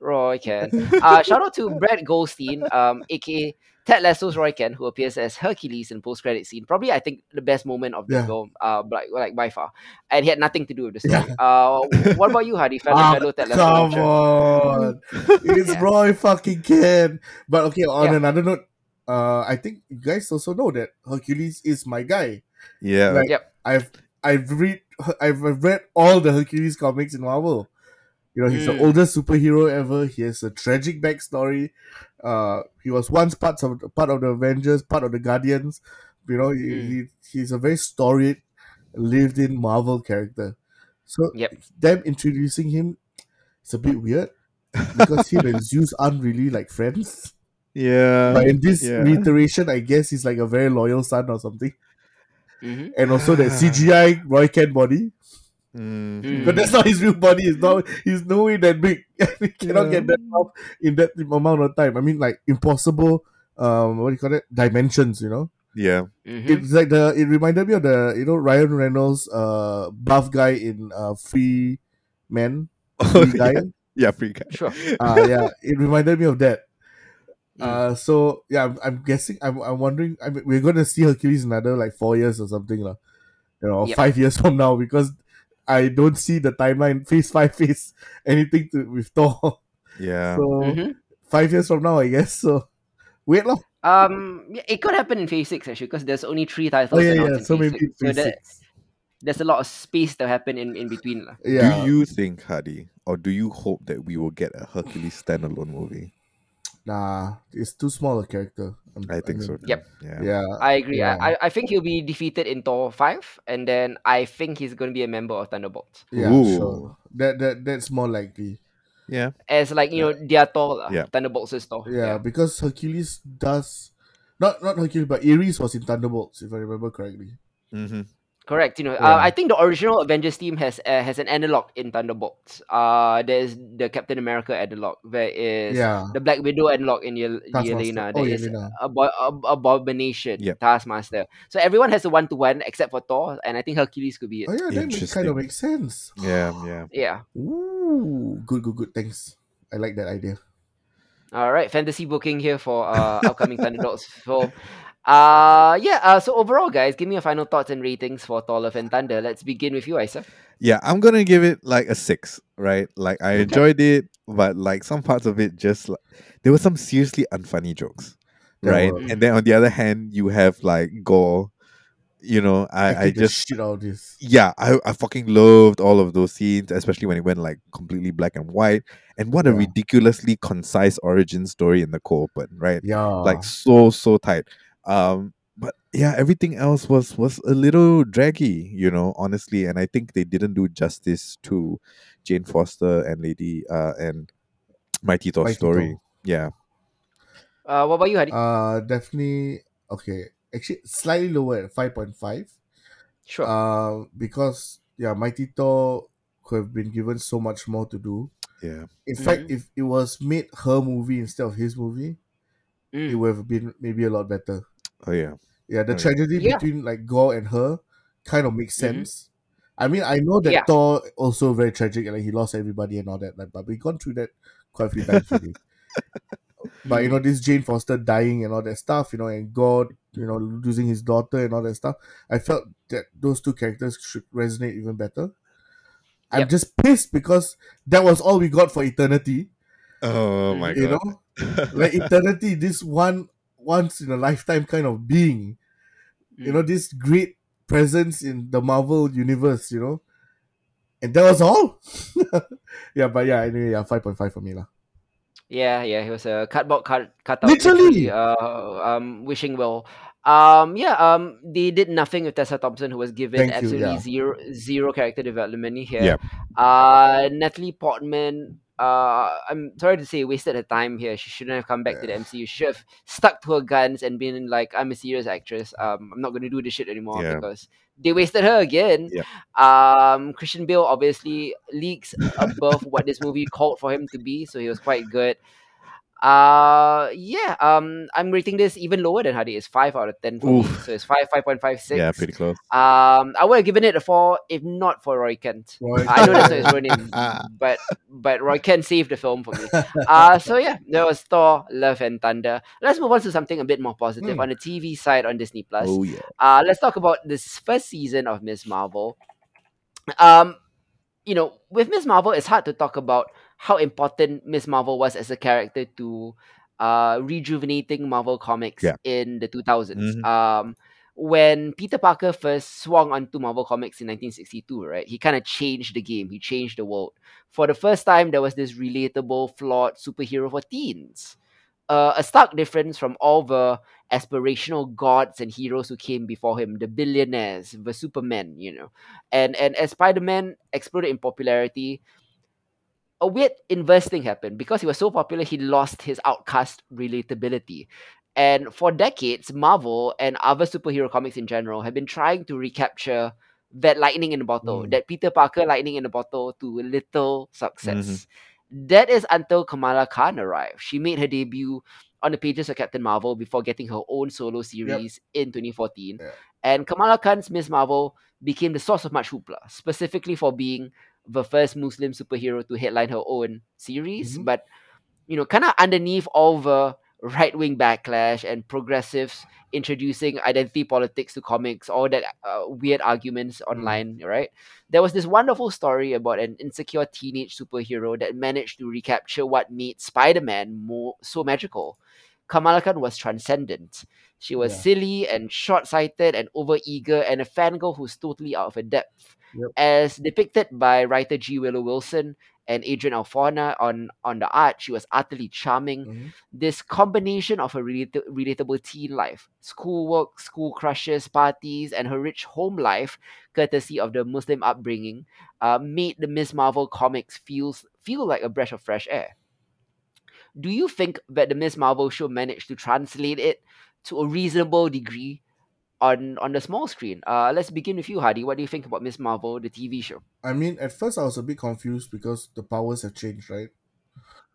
Roy Kent. Uh, shout out to Brett Goldstein, um, aka Ted Lasso's Roy Kent, who appears as Hercules in post credit scene. Probably, I think the best moment of the Yeah. film, uh, like like by far, and he had nothing to do with the story. Uh, what about you, Hadi? Fellow, Ah, fellow Ted Lasso come on, it's Yeah. Roy fucking Kent. But okay, on Yeah. another note, uh, I think you guys also know that Hercules is my guy. yeah. Like Yep. I've I've read I've I've read all the Hercules comics in Marvel. You know, he's the Mm. oldest superhero ever. He has a tragic backstory. Uh, he was once part of part of the Avengers, part of the Guardians. You know, he, Mm. he he's a very storied, lived in Marvel character. So Yep. them introducing him, it's a bit weird because him and Zeus aren't really like friends. Yeah. But in this yeah. reiteration, I guess he's like a very loyal son or something. Mhm. And also that CGI Roy Kent body. Mm. But that's not his real body. It's not he's no way that big. he cannot Yeah. get that off in that amount of time. I mean like impossible um what do you call it? Dimensions, you know? Yeah. Mhm. It's like the it reminded me of the you know Ryan Reynolds uh buff guy in uh Free Man. Free guy. yeah. yeah, free guy. Sure. uh yeah, it reminded me of that. Mm. Uh, so yeah, I'm, I'm guessing. I'm, I'm wondering. I mean, we're gonna see Hercules another like four years or something, lah. You know, or Yep. five years from now because I don't see the timeline phase five phase anything to with Thor. Yeah. So Mhm. five years from now, I guess. So wait, lah. Um, yeah, it could happen in Phase Six actually, because there's only three titles Oh, yeah, announced yeah, in so Phase maybe Six. So that, six. there's a lot of space to happen in, in between. lah. Yeah. Do you think, Hadi, or do you hope that we will get a Hercules standalone movie? Nah, it's too small a character. I'm- I think so. mean, too. Yep. Yeah. Yeah. I agree. Yeah. I, I I think he'll be defeated in Thor five, and then I think he's going to be a member of Thunderbolts. Yeah. Ooh. Sure. That that that's more likely. Yeah. As like you know, their Thor, lah. Yeah. Thunderbolts is Thor. Yeah, because Hercules does. Not not Hercules, but Ares was in Thunderbolts, if I remember correctly. Mm-hmm. Correct. You know, Yeah. uh, I think the original Avengers team has uh, has an analog in Thunderbolts. Uh, there's the Captain America analog. There is Yeah. the Black Widow analog in Yel- Taskmaster. Yelena. Oh, There is Yelena. Abo- Ab- Abomination, Yep. Taskmaster. So everyone has a one to one except for Thor, and I think Hercules could be it. Oh yeah, that makes, kind of makes sense. Yeah. Yeah. Yeah. Ooh, good, good, good. Thanks. I like that idea. All right, fantasy booking here for uh, upcoming Thunderbolts film. Uh yeah. Uh, so overall, guys, give me your final thoughts and ratings for Thor: Love and Thunder. Let's begin with you, Isa. Yeah, I'm gonna give it like a six, right? Like I enjoyed it, but like some parts of it just like there were some seriously unfunny jokes, There right? were. And then on the other hand, you have like Gorr. You know, I, I Acting the just shit out of this. yeah, I, I fucking loved all of those scenes, especially when it went like completely black and white. And what a ridiculously concise origin story in the co-open, right? Yeah, Like so so tight. Um, but yeah, everything else was was a little draggy, you know, honestly. And I think they didn't do justice to Jane Foster and Lady uh and Mighty Thor's Mighty story. Thor. Yeah. Uh, what about you, Hadi? uh, definitely okay. Actually, slightly lower at five point five. sure. Uh, because yeah, Mighty Thor could have been given so much more to do. Yeah. In fact, if it was made her movie instead of his movie, it Mm. would have been maybe a lot better. Oh yeah. Yeah, the Oh, tragedy Yeah. between like Gorr and her kind of makes Mhm. sense. I mean, I know that Yeah. Thor also very tragic and like he lost everybody and all that, like, but we've gone through that quite a few times already. but you know, this Jane Foster dying and all that stuff, you know, and Gorr, you know, losing his daughter and all that stuff. I felt that those two characters should resonate even better. I'm Yep. just pissed because that was all we got for eternity. Oh my you god. You know, like eternity, this one once in a lifetime kind of being you know this great presence in the marvel universe you know and that was all yeah but yeah anyway yeah 5.5 for me lah Yeah, yeah, he was a cardboard cut cutout. Literally! Uh, um, wishing well. Um, yeah. Um, they did nothing with Tessa Thompson, who was given Thank you, absolutely yeah. zero zero character development here. Yep. Uh, Natalie Portman. Uh, I'm sorry to say, wasted her time here. She shouldn't have come back to the MCU. She should have stuck to her guns and been like, "I'm a serious actress. Um, I'm not going to do this shit anymore Yeah. because they wasted her again." Yep. Um, Christian Bale obviously leaks above what this movie called for him to be, so he was quite good. Uh yeah, um I'm rating this even lower than Hadi. It's five out of ten for me. So it's five, five point five six. Yeah, pretty close. Um I would have given it a four if not for Roy Kent. Roy I know that's not his real name, but but Roy Kent saved the film for me. Uh so yeah, there was Thor, Love and Thunder. Let's move on to something a bit more positive Hmm. on the TV side on Disney Plus. Oh yeah. Uh, let's talk about this first season of Miss Marvel. Um, you know, with Miss Marvel, it's hard to talk about how important Miss Marvel was as a character to uh rejuvenating Marvel comics Yeah. in the 2000s. Mhm. Um, when Peter Parker first swung onto Marvel Comics in 1962, right, he kind of changed the game. He changed the world. For the first time, there was this relatable, flawed superhero for teens. Uh, a stark difference from all the aspirational gods and heroes who came before him, the billionaires, the Superman, you know. And and as Spider-Man exploded in popularity, a weird inverse thing happened. Because he was so popular, he lost his outcast relatability. And for decades, Marvel and other superhero comics in general have been trying to recapture that lightning in a bottle, Mm. that Peter Parker lightning in a bottle to little success. That is until Kamala Khan arrived. She made her debut on the pages of Captain Marvel before getting her own solo series in 2014. Yeah. And Kamala Khan's Miss Marvel became the source of much hoopla, specifically for being the first Muslim superhero to headline her own series. Mhm. But, you know, kind of underneath all the right wing backlash and progressives introducing identity politics to comics, all that uh, weird arguments online, right? There was this wonderful story about an insecure teenage superhero that managed to recapture what made Spider Man more so magical. Kamala Khan was transcendent. She was Yeah. silly and short sighted and overeager and a fangirl who's totally out of her depth. Yep. As depicted by writer G. Willow Wilson and Adrian Alphona on, on the art, she was utterly charming. Mhm. This combination of her relata- relatable teen life, schoolwork, school crushes, parties, and her rich home life, courtesy of the Muslim upbringing, uh, made the Miss Marvel comics feels feel like a breath of fresh air. Do you think that the Miss Marvel show managed to translate it to a reasonable degree on on the small screen? Uh, let's begin with you, Hadi. What do you think about Miss Marvel, the TV show? I mean, at first I was a bit confused because the powers have changed, right?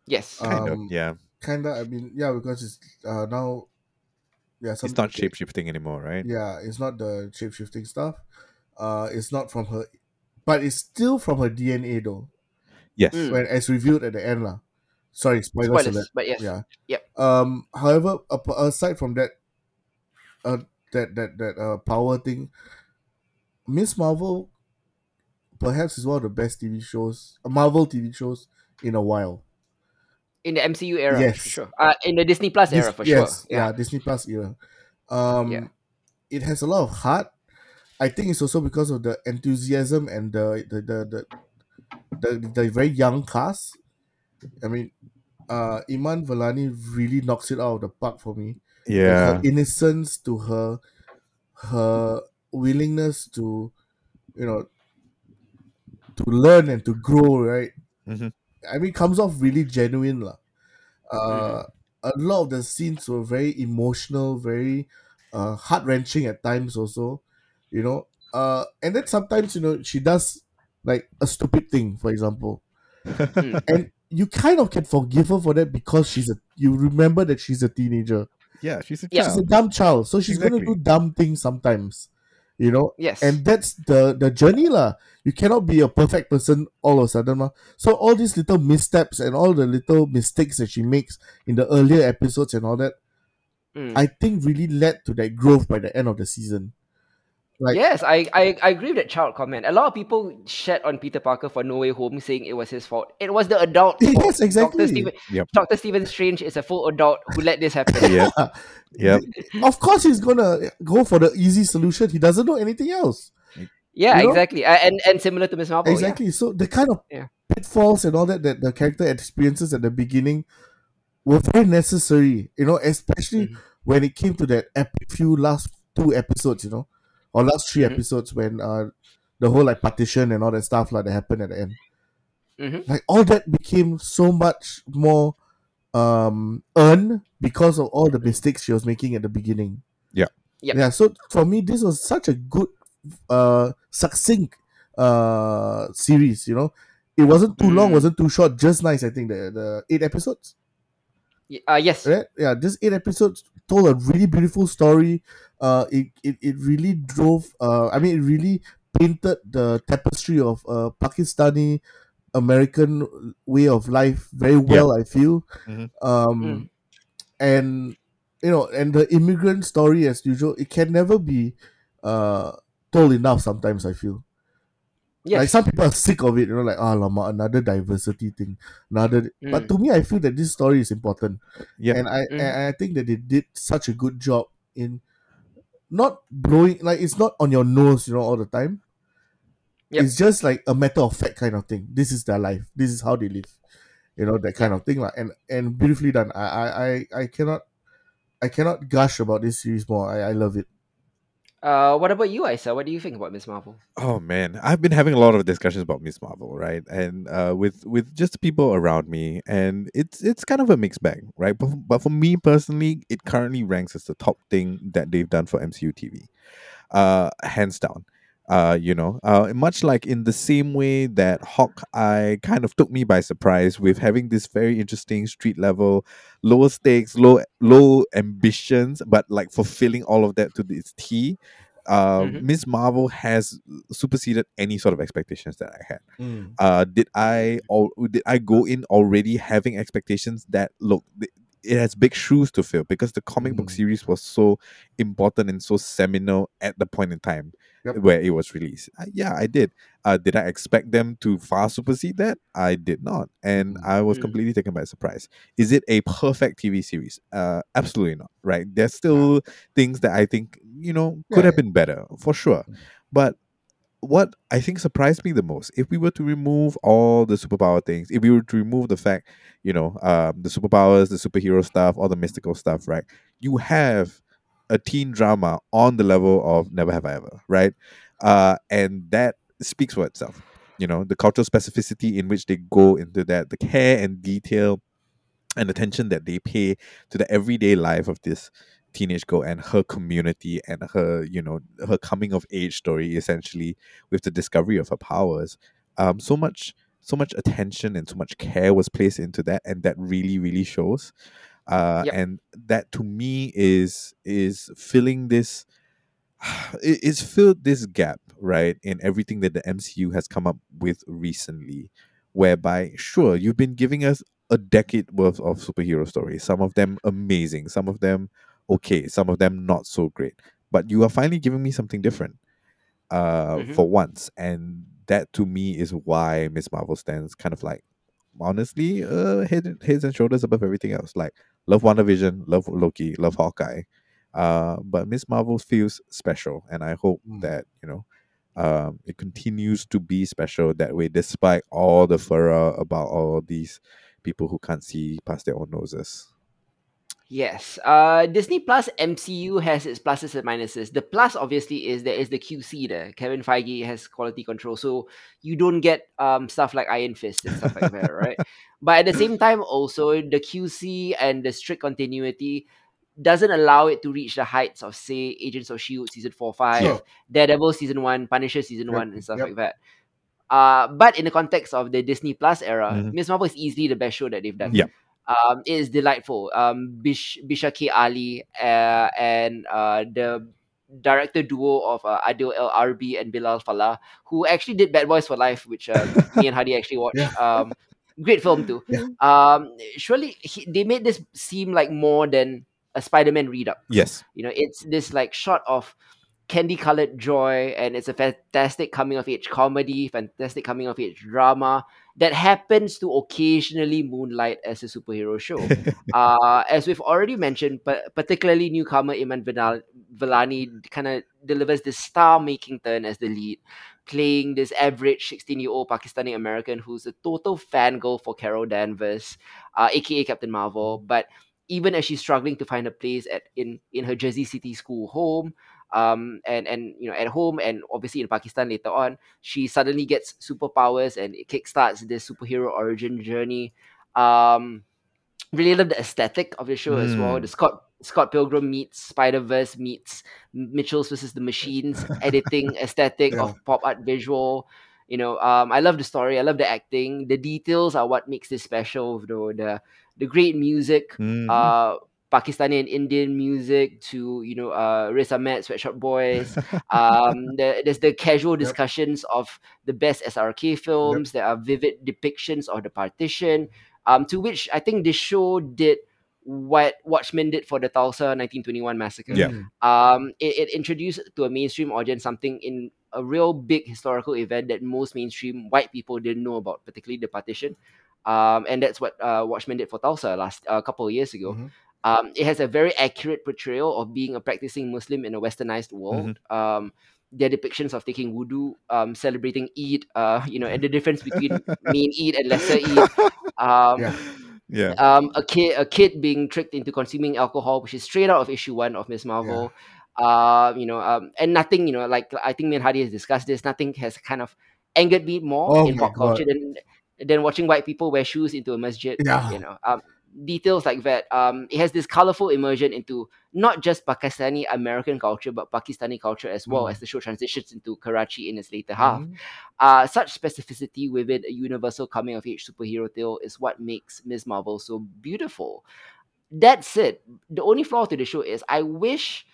Yes. Kind Um, of, yeah. Kinda. I mean, yeah, because it's uh now. Yeah, some It's not shape shifting anymore, right? Yeah, it's not the shape shifting stuff. Uh, it's not from her, but it's still from her DNA though. Yes. Mm. When as revealed at the end lah. Sorry, spoilers, Spoilers, alert. but yes. Yeah. Yep. Um. However, aside from that, uh, that that that uh power thing, Miss Marvel, perhaps is one of the best TV shows, Marvel TV shows in a while. In the MCU era, Yes. for sure. Uh, in the Disney Plus era, Dis- for yes, sure. yeah. Disney Plus era. Um, Yeah. it has a lot of heart. I think it's also because of the enthusiasm and the the the the, the, the very young cast. I mean, uh, Iman Vellani really knocks it out of the park for me. Yeah. her innocence to her, her willingness to, you know, to learn and to grow. Right. Mhm. I mean, comes off really genuine, lah. Uh, a lot of the scenes were very emotional, very uh, heart wrenching at times. Also, you know, uh, and then sometimes you know she does like a stupid thing, for example, and you kind of can forgive her for that because she's a. You remember that she's a teenager. Yeah, she's a Yeah. She's a dumb child, so she's gonna do dumb things sometimes. You know, Yes. and that's the the journey lah. You cannot be a perfect person all of a sudden, ma. So all these little missteps and all the little mistakes that she makes in the earlier episodes and all that, Mm. I think really led to that growth by the end of the season. Like yes, I, I, I agree with that child comment. A lot of people shed on Peter Parker for No Way Home, saying it was his fault. It was the adult. Yes, exactly. Doctor Stephen, Yep. Doctor Stephen Strange is a full adult who let this happen. yeah. Yep. of course he's gonna go for the easy solution. He doesn't know anything else. Yeah, You know? exactly. Uh, and and similar to Miss Marvel. yeah. exactly. So the kind of Yeah. pitfalls and all that that the character experiences at the beginning were very necessary. You know, especially Mhm. when it came to that epic few last two episodes. You know, or last 3 Mhm. episodes when uh the whole like partition and all that stuff like that happened at the end. Mhm. Like all that became so much more um earned because of all the mistakes she was making at the beginning. Yeah. Yep. Yeah. So for me, this was such a good, uh, succinct, uh, series. You know, it wasn't too long, Mm. wasn't too short, just nice. I think the the eight episodes, Y- Uh, yes. right? Yeah, just eight episodes told a really beautiful story. Uh, it it, it really drove. Uh, I mean, it really painted the tapestry of uh Pakistani American way of life very well. I feel. Mhm. Um, Mm. and you know, and the immigrant story as usual, it can never be uh told enough. Sometimes I feel. Yes. Like some people are sick of it, you know, like ah, lama, another diversity thing, another. But Mm. to me, I feel that this story is important, Yeah. and I Mm. and I think that they did such a good job in not blowing like it's not on your nose, you know, all the time. Yep. It's just like a matter of fact kind of thing. This is their life. This is how they live. You know, that kind of thing. Like, and and beautifully done. I I I, I cannot I cannot gush about this series more. I, I love it. Uh, what about you, Isa? What do you think about Miss Marvel? Oh man, I've been having a lot of discussions about Miss Marvel, right? And uh, with with just people around me, and it's it's kind of a mixed bag, right? But but for me personally, it currently ranks as the top thing that they've done for MCU TV, uh, hands down. Uh, you know, uh, much like in the same way that Hawkeye kind of took me by surprise with having this very interesting street level, lower stakes, low low ambitions, but like fulfilling all of that to its T. Uh, Mhm. Miss Marvel has superseded any sort of expectations that I had. Mm. Uh, did I or did I go in already having expectations that look th- it has big shoes to fill because the comic book Mm. series was so important and so seminal at the point in time Yep. where it was released. Uh, yeah, I did. Uh, did I expect them to far supersede that? I did not, and Mm. I was Mm. completely taken by surprise. Is it a perfect TV series? Uh, absolutely not. Right? There's still things that I think you know could Yeah, have yeah. been better for sure, Mm. but what I think surprised me the most, if we were to remove all the superpower things, if we were to remove the fact, you know, um, the superpowers, the superhero stuff, all the mystical stuff, right? You have a teen drama on the level of Never Have I Ever, right? Uh, and that speaks for itself. You know, the cultural specificity in which they go into that, the care and detail and attention that they pay to the everyday life of this teenage girl and her community and her you know her coming of age story essentially with the discovery of her powers um so much so much attention and so much care was placed into that and that really really shows uh Yep. and that to me is is filling this it's filled this gap right in everything that the MCU has come up with recently whereby sure you've been giving us a decade worth of superhero stories some of them amazing some of them okay some of them not so great. But you are finally giving me something different uh Mhm. for once. And that to me is why Miss Marvel stands kind of like honestly uh head heads and shoulders above everything else. Like love WandaVision love Loki love Hawkeye. Uh but Miss Marvel feels special. And I hope Mm. that you know um it continues to be special that way despite all the furor about all these people who can't see past their own noses Yes. Uh, Disney Plus MCU has its pluses and minuses. The plus obviously is there is the QC there. Kevin Feige has quality control, so you don't get um stuff like Iron Fist and stuff like that, right? But at the same time, also the QC and the strict continuity doesn't allow it to reach the heights of say Agents of Shield season four, five, Sure. Daredevil season one, Punisher season Yep, one, and stuff yep. like that. Uh, but in the context of the Disney Plus era, Mhm. Miss Marvel is easily the best show that they've done Yeah. Um, it is delightful. Um, Bish, Bisha K. Ali uh, and uh, the director duo of uh, Adil El Arbi and Bilal Falah, who actually did Bad Boys for Life, which uh, me and Hadi actually watched. Yeah. Um, great film too. Yeah. Um, surely he, they made this seem like more than a Spider-Man read up. yes You know, it's this like shot of candy colored joy, and it's a fantastic coming of age comedy, fantastic coming of age drama that happens to occasionally moonlight as a superhero show. uh, as we've already mentioned, but particularly newcomer Iman Vellani kind of delivers this star-making turn as the lead, playing this average 16-year-old Pakistani American who's a total fangirl for Carol Danvers, uh, aka Captain Marvel. But even as she's struggling to find a place at in in her Jersey City school home, um, and and you know at home and obviously in Pakistan later on, she suddenly gets superpowers and it kickstarts this superhero origin journey. Um, really love the aesthetic of the show as well. Mm. The Scott Scott Pilgrim meets Spider Verse meets Mitchells versus the Machines editing aesthetic Yeah. of pop art visual. You know, um, I love the story. I love the acting. The details are what makes this special. Though the the great music, Mhm. uh, Pakistani and Indian music to you know uh, Riz Ahmed, Sweatshop Boys. um, the, there's the casual discussions of the best SRK films. There are vivid depictions of the partition. Um, to which I think this show did what Watchmen did for the Tulsa 1921 massacre. Yeah. Um, it, it introduced to a mainstream audience something in a real big historical event that most mainstream white people didn't know about, particularly the partition. Um, and that's what uh, Watchmen did for Tulsa last a couple of years ago. Mhm. Um, it has a very accurate portrayal of being a practicing Muslim in a westernized world. Um, their depictions of taking wudu, um, celebrating Eid, uh, you know, and the difference between main Eid and lesser Eid. Um, Yeah. Yeah. um, a kid a kid being tricked into consuming alcohol, which is straight out of issue one of Miss Marvel. Uh, you know, um, and nothing, you know, like I think me and Hadi has discussed this. Nothing has kind of angered me more Oh in pop culture than than watching white people wear shoes into a masjid. Yeah. You know, um, details like that. Um, it has this colorful immersion into not just Pakistani American culture, but Pakistani culture as well Mm. as the show transitions into Karachi in its later half. Mhm. Uh, such specificity within a universal coming of age superhero tale is what makes Ms. Marvel so beautiful. That's it. the only flaw to the show is I wish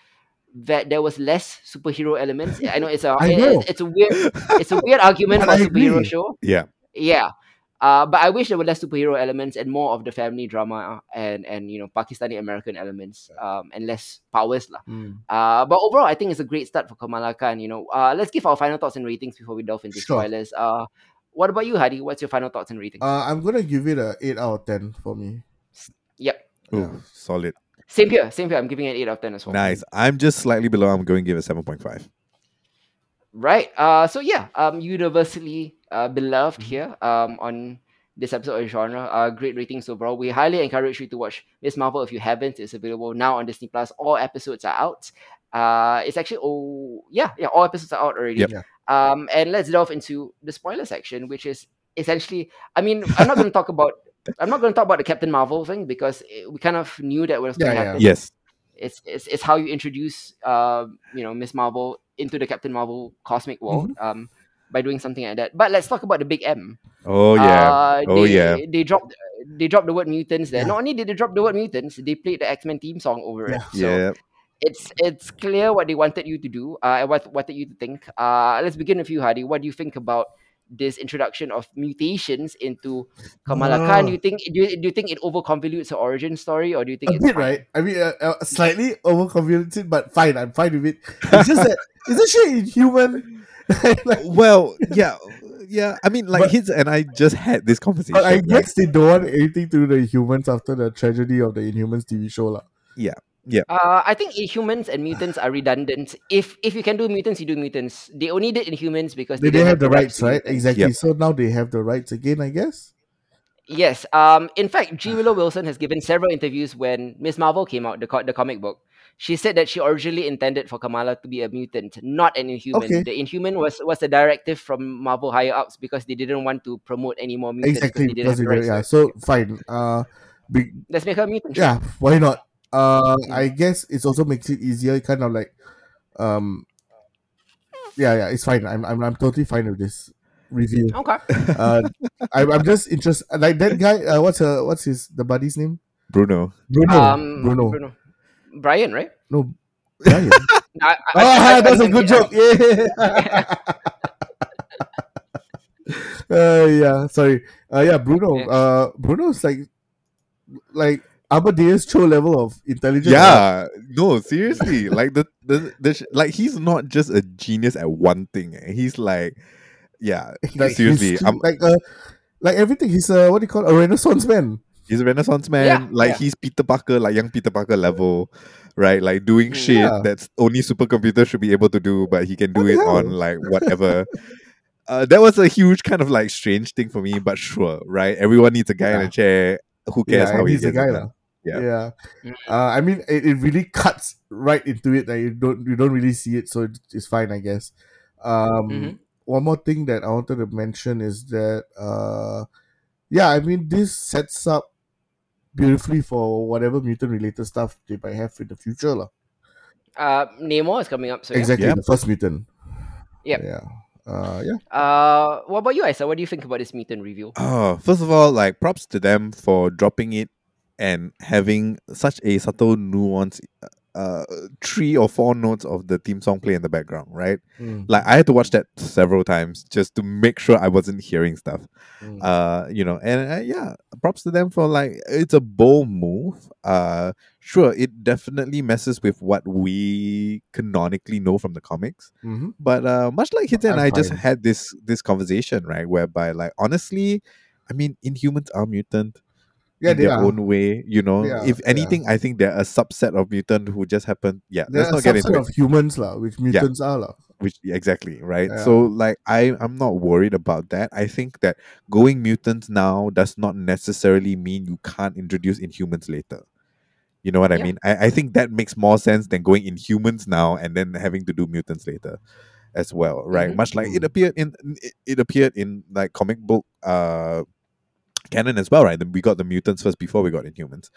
that there was less superhero elements. I know it's a I it- know. it's, it's a weird it's a weird argument for a I superhero show. Yeah. Yeah. Uh, but I wish there were less superhero elements and more of the family drama and and you know Pakistani American elements um, and less powers lah. Mm. Uh, but overall, I think it's a great start for Kamala Khan. You know, uh, let's give our final thoughts and ratings before we delve into Sure. spoilers. Uh, what about you, Hadi? What's your final thoughts and ratings? Uh, I'm gonna give it a eight out of ten for me. yep, Ooh, Yeah. solid. same here, same here. I'm giving it eight out of ten as well. Nice. I'm just slightly below. I'm going to give it 7.5. Right. Uh, so yeah, um, universally uh, beloved Mhm. here um, on this episode of genre. Uh, great ratings overall. We highly encourage you to watch Miss Marvel if you haven't. It's available now on Disney Plus. All episodes are out. Uh, it's actually oh yeah yeah all episodes are out already. Yep. Yeah. Um, and let's delve into the spoiler section, which is essentially. I mean, I'm not going to talk about. I'm not going to talk about the Captain Marvel thing because it, we kind of knew that was going to Yeah, yeah. happen Yes. it's, it's it's how you introduce uh, you know Miss Marvel into the Captain Marvel cosmic world um by doing something like that. But let's talk about the big M. Oh, yeah. Uh, Oh, yeah. They dropped they dropped the word mutants there. Yeah. Not only did they drop the word mutants, they played the X Men theme song over it. Yeah. So yeah. it's it's clear what they wanted you to do. Uh, and what wanted you to think. Uh, let's begin with you, Hadi. What do you think about this introduction of mutations into Kamala Khan? Do you think do you, do you think it overconvolutes her origin story, or do you think a it's bit, fine? right? I mean, uh, uh, slightly overconvoluted, but fine. I'm fine with it. It's just that isn't she inhuman? Like, Well, yeah. Yeah. I mean, like, But- his and I just had this conversation. but I right? guess they don't want anything to do with the humans after the tragedy of the Inhumans TV show, lah. Yeah. Yeah. Uh, I think Inhumans and mutants are redundant. If if you can do mutants, you do mutants. They only did Inhumans because They they, didn't have didn't the rights, to right? Exactly. Yep. So now they have the rights again, I guess. Yes. Um. In fact, G. Willow Wilson has given several interviews when Miss Marvel came out, the co- the comic book. She said that she originally intended for Kamala to be a mutant, not an Inhuman. Okay. The Inhuman was was a directive from Marvel higher ups because they didn't want to promote any more mutants Exactly. because they didn't Because have they the did- rights. yeah. So fine. Uh, be, let's make her a mutant. yeah. Why not? Uh. I guess it also makes it easier. Kind of like, um, yeah, yeah. It's fine. I'm, I'm, I'm totally fine with this review. Okay. Uh, I'm, I'm just interested. Like that guy. Uh, what's uh, what's his the buddy's name? Bruno. Bruno. Um. Bruno. Bruno. Brian, right? No. Brian. No, I, I- oh, I- I- that's I- a good I- joke. Yeah. uh, yeah. Sorry. Uh, yeah. Bruno. Yeah. Uh, Bruno's like, like Amadeus Cho level of intelligence. Yeah, no, seriously. like the the, the sh- like he's not just a genius at one thing. eh. He's like, yeah, Like, seriously. he's I'm, like uh, like everything. He's a what do you call it? a Renaissance man. He's a Renaissance man. Yeah, like yeah. he's Peter Parker, like young Peter Parker level, right? Like doing Mm. shit Yeah. that's only supercomputers should be able to do, but he can do What it on like whatever. Uh, that was a huge kind of like strange thing for me, but sure, right? Everyone needs a guy in a chair. Who cares yeah, how and he he's a gets guy, done? Yeah. Yeah. Mm. Uh, I mean, it, it really cuts right into it. That you don't you don't really see it, so it, it's fine, I guess. Um, Mhm. one more thing that I wanted to mention is that, uh, yeah, I mean, this sets up beautifully for whatever mutant related stuff they might have in the future, lah. Uh, Namor is coming up. So exactly, Yep. the first mutant. Yep. Yeah. Uh, yeah. Uh, what about you, Isa? What do you think about this mutant review? Oh, first of all, like props to them for dropping it and having such a subtle nuance, uh, three or four notes of the theme song play in the background, right? Mm, Like I had to watch that several times just to make sure I wasn't hearing stuff. mm. Uh, you know, and uh, yeah, props to them for like it's a bold move. Uh, sure, it definitely messes with what we canonically know from the comics. Mhm. But uh, much like Hadi and I'm just had this this conversation, right? Whereby like honestly, I mean, Inhumans are mutant. Yeah, in their are. own way. You know, are, if they are. anything, I think they're a subset of mutant who just happen. Yeah, There let's are not get subset into it. of humans, lah, which mutants are, lah. Which exactly right. Yeah. So like I I'm not worried about that. I think that going mutants now does not necessarily mean you can't introduce inhumans later. You know what I mean? I, I think that makes more sense than going inhumans now and then having to do mutants later as well, right? Mhm. Much like it Mm. appeared in it, it appeared in like comic book uh canon as well, right? Then we got the mutants first before we got inhumans.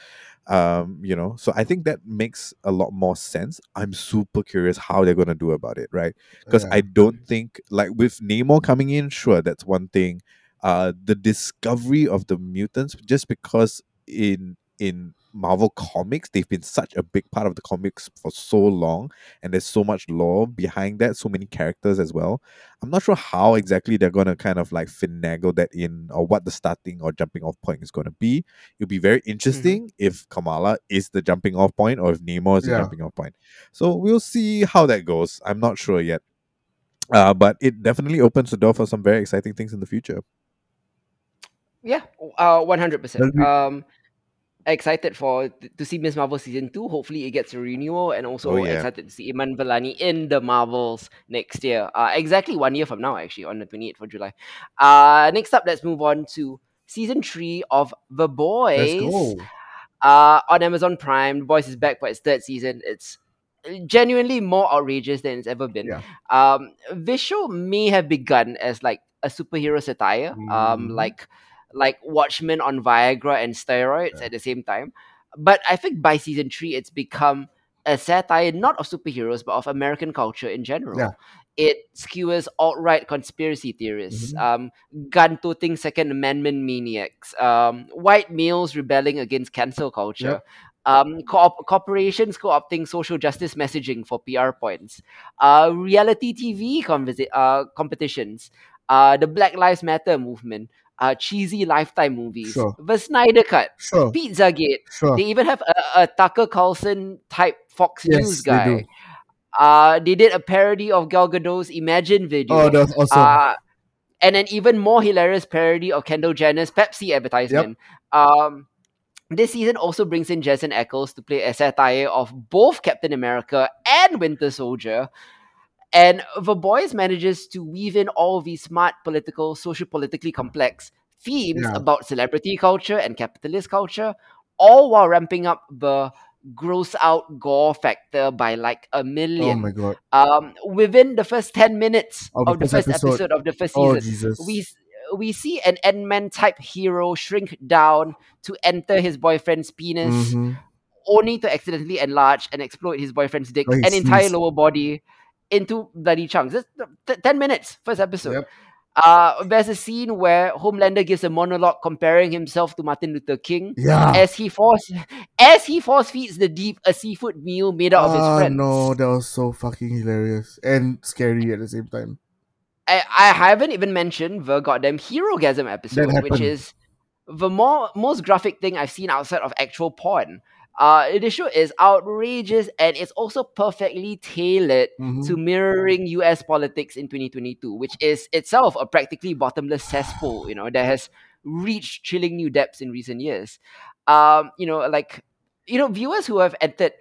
Um, you know, so I think that makes a lot more sense. I'm super curious how they're gonna do about it, right? Because Yeah. I don't think like with Namor coming in, sure, that's one thing. Uh the discovery of the mutants, just because in in Marvel comics, they've been such a big part of the comics for so long, and there's so much lore behind that, so many characters as well. I'm not sure how exactly they're gonna kind of like finagle that in or what the starting or jumping off point is gonna be. It'll be very interesting if Kamala is the jumping off point or if Namor is the jumping off point. So we'll see how that goes. I'm not sure yet. Uh, but it definitely opens the door for some very exciting things in the future. Yeah, uh, one hundred percent. Um, excited for to see Miss Marvel season two. Hopefully, it gets a renewal, and also Oh, yeah. excited to see Iman Vellani in the Marvels next year. Uh, exactly one year from now, actually, on the twenty eighth of July. Uh, next up, let's move on to season three of The Boys. Uh, on Amazon Prime, The Boys is back for its third season. It's genuinely more outrageous than it's ever been. Yeah. Um, this show may have begun as like a superhero satire, um, Mhm. like like Watchmen on Viagra and steroids Yeah. at the same time. But I think by season three, it's become a satire not of superheroes but of American culture in general. Yeah. It skewers alt-right conspiracy theorists, Mhm. um, gun-toting Second Amendment maniacs, um, white males rebelling against cancel culture, um, co- corporations co-opting social justice messaging for PR points, uh, reality TV conversa- uh, competitions, uh, the Black Lives Matter movement, uh, cheesy Lifetime movies, Sure. the Snyder Cut, Sure. Pizzagate. Sure. They even have a, a Tucker Carlson type Fox Yes, News they guy. do. Uh, they did a parody of Gal Gadot's Imagine video. Oh, that's awesome. Uh, and an even more hilarious parody of Kendall Jenner's Pepsi advertisement. Um, this season also brings in Jensen Ackles to play a satire of both Captain America and Winter Soldier. And The Boys manages to weave in all these smart, political, social politically complex themes Yeah. about celebrity culture and capitalist culture, all while ramping up the gross out gore factor by like a oh million my god. um, within the first 10 minutes Of of, the first episode. episode. of the first Oh season, Jesus. we we see an Ant-Man type hero shrink down to enter his boyfriend's penis, Mhm. only to accidentally enlarge and exploit his boyfriend's dick Oh, and entire lower body into bloody chunks. T- 10 minutes, first episode. Yep. Uh, there's a scene where Homelander gives a monologue comparing himself to Martin Luther King Yeah. as he force as he force feeds the deep a seafood meal made out of his Ah, friends. no, that was so fucking hilarious and scary at the same time. I, I haven't even mentioned the goddamn Herogasm episode, which is the more most graphic thing I've seen outside of actual porn. Uh, the show is outrageous and it's also perfectly tailored Mhm. to mirroring US politics in 2022, which is itself a practically bottomless cesspool, you know, that has reached chilling new depths in recent years. Um, you know, like you know, viewers who have entered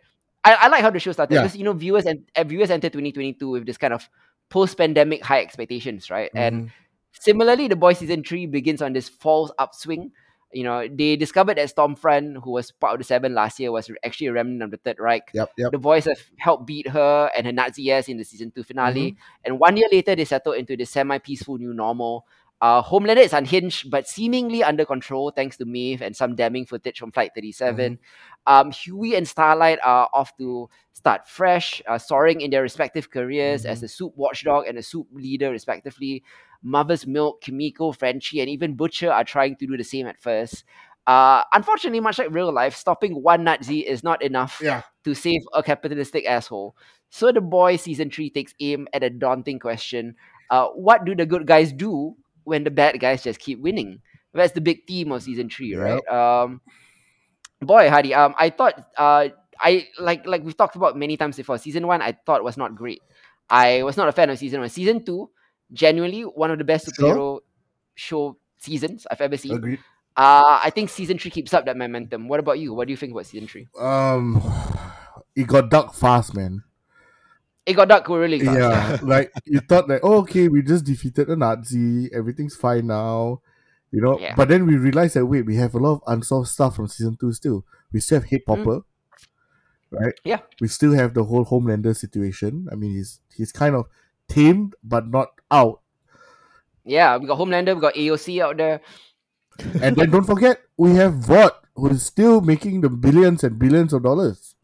I, I like how the show started Yeah. because you know viewers and uh, viewers entered 2022 with this kind of post-pandemic high expectations, right? And Mhm. Similarly, The Boys season three begins on this false upswing. You know, they discovered that Stormfront, who was part of the Seven last year, was actually a remnant of the Third Reich. Yep, yep. The Boys have helped beat her and her Nazi ass in the season two finale. Mm-hmm. And one year later, they settled into the semi-peaceful new normal. Uh, Homelander is unhinged, but seemingly under control thanks to Maeve and some damning footage from Flight 37. Mm-hmm. Um, Huey and Starlight are off to start fresh, uh, soaring in their respective careers Mm-hmm. as a supe watchdog and a supe leader, respectively. Mother's Milk, Kimiko, Frenchie, and even Butcher are trying to do the same at first. Uh, unfortunately, much like real life, stopping one Nazi is not enough Yeah. to save a capitalistic asshole. So the boy season three takes aim at a daunting question: uh, What do the good guys do when the bad guys just keep winning? That's the big theme of season three, right? Um, boy, Hadi, um, I thought, uh, I like like we've talked about many times before. Season one, I thought was not great. I was not a fan of season one. Season two, genuinely one of the best Sure. superhero show seasons I've ever seen. Agreed. Uh, I think season three keeps up that momentum. What about you? What do you think about season three? Um, it got dark fast, man. It got dark really fast. Yeah, like you thought that oh, okay, we just defeated a Nazi, everything's fine now, you know. Yeah. But then we realized that wait, we have a lot of unsolved stuff from season two still. We still have Hit Popper, right? Yeah. We still have the whole Homelander situation. I mean, he's he's kind of tamed but not out. Yeah, we got Homelander, we got AOC out there. And then don't forget, we have Vought, who is still making the billions and billions of dollars.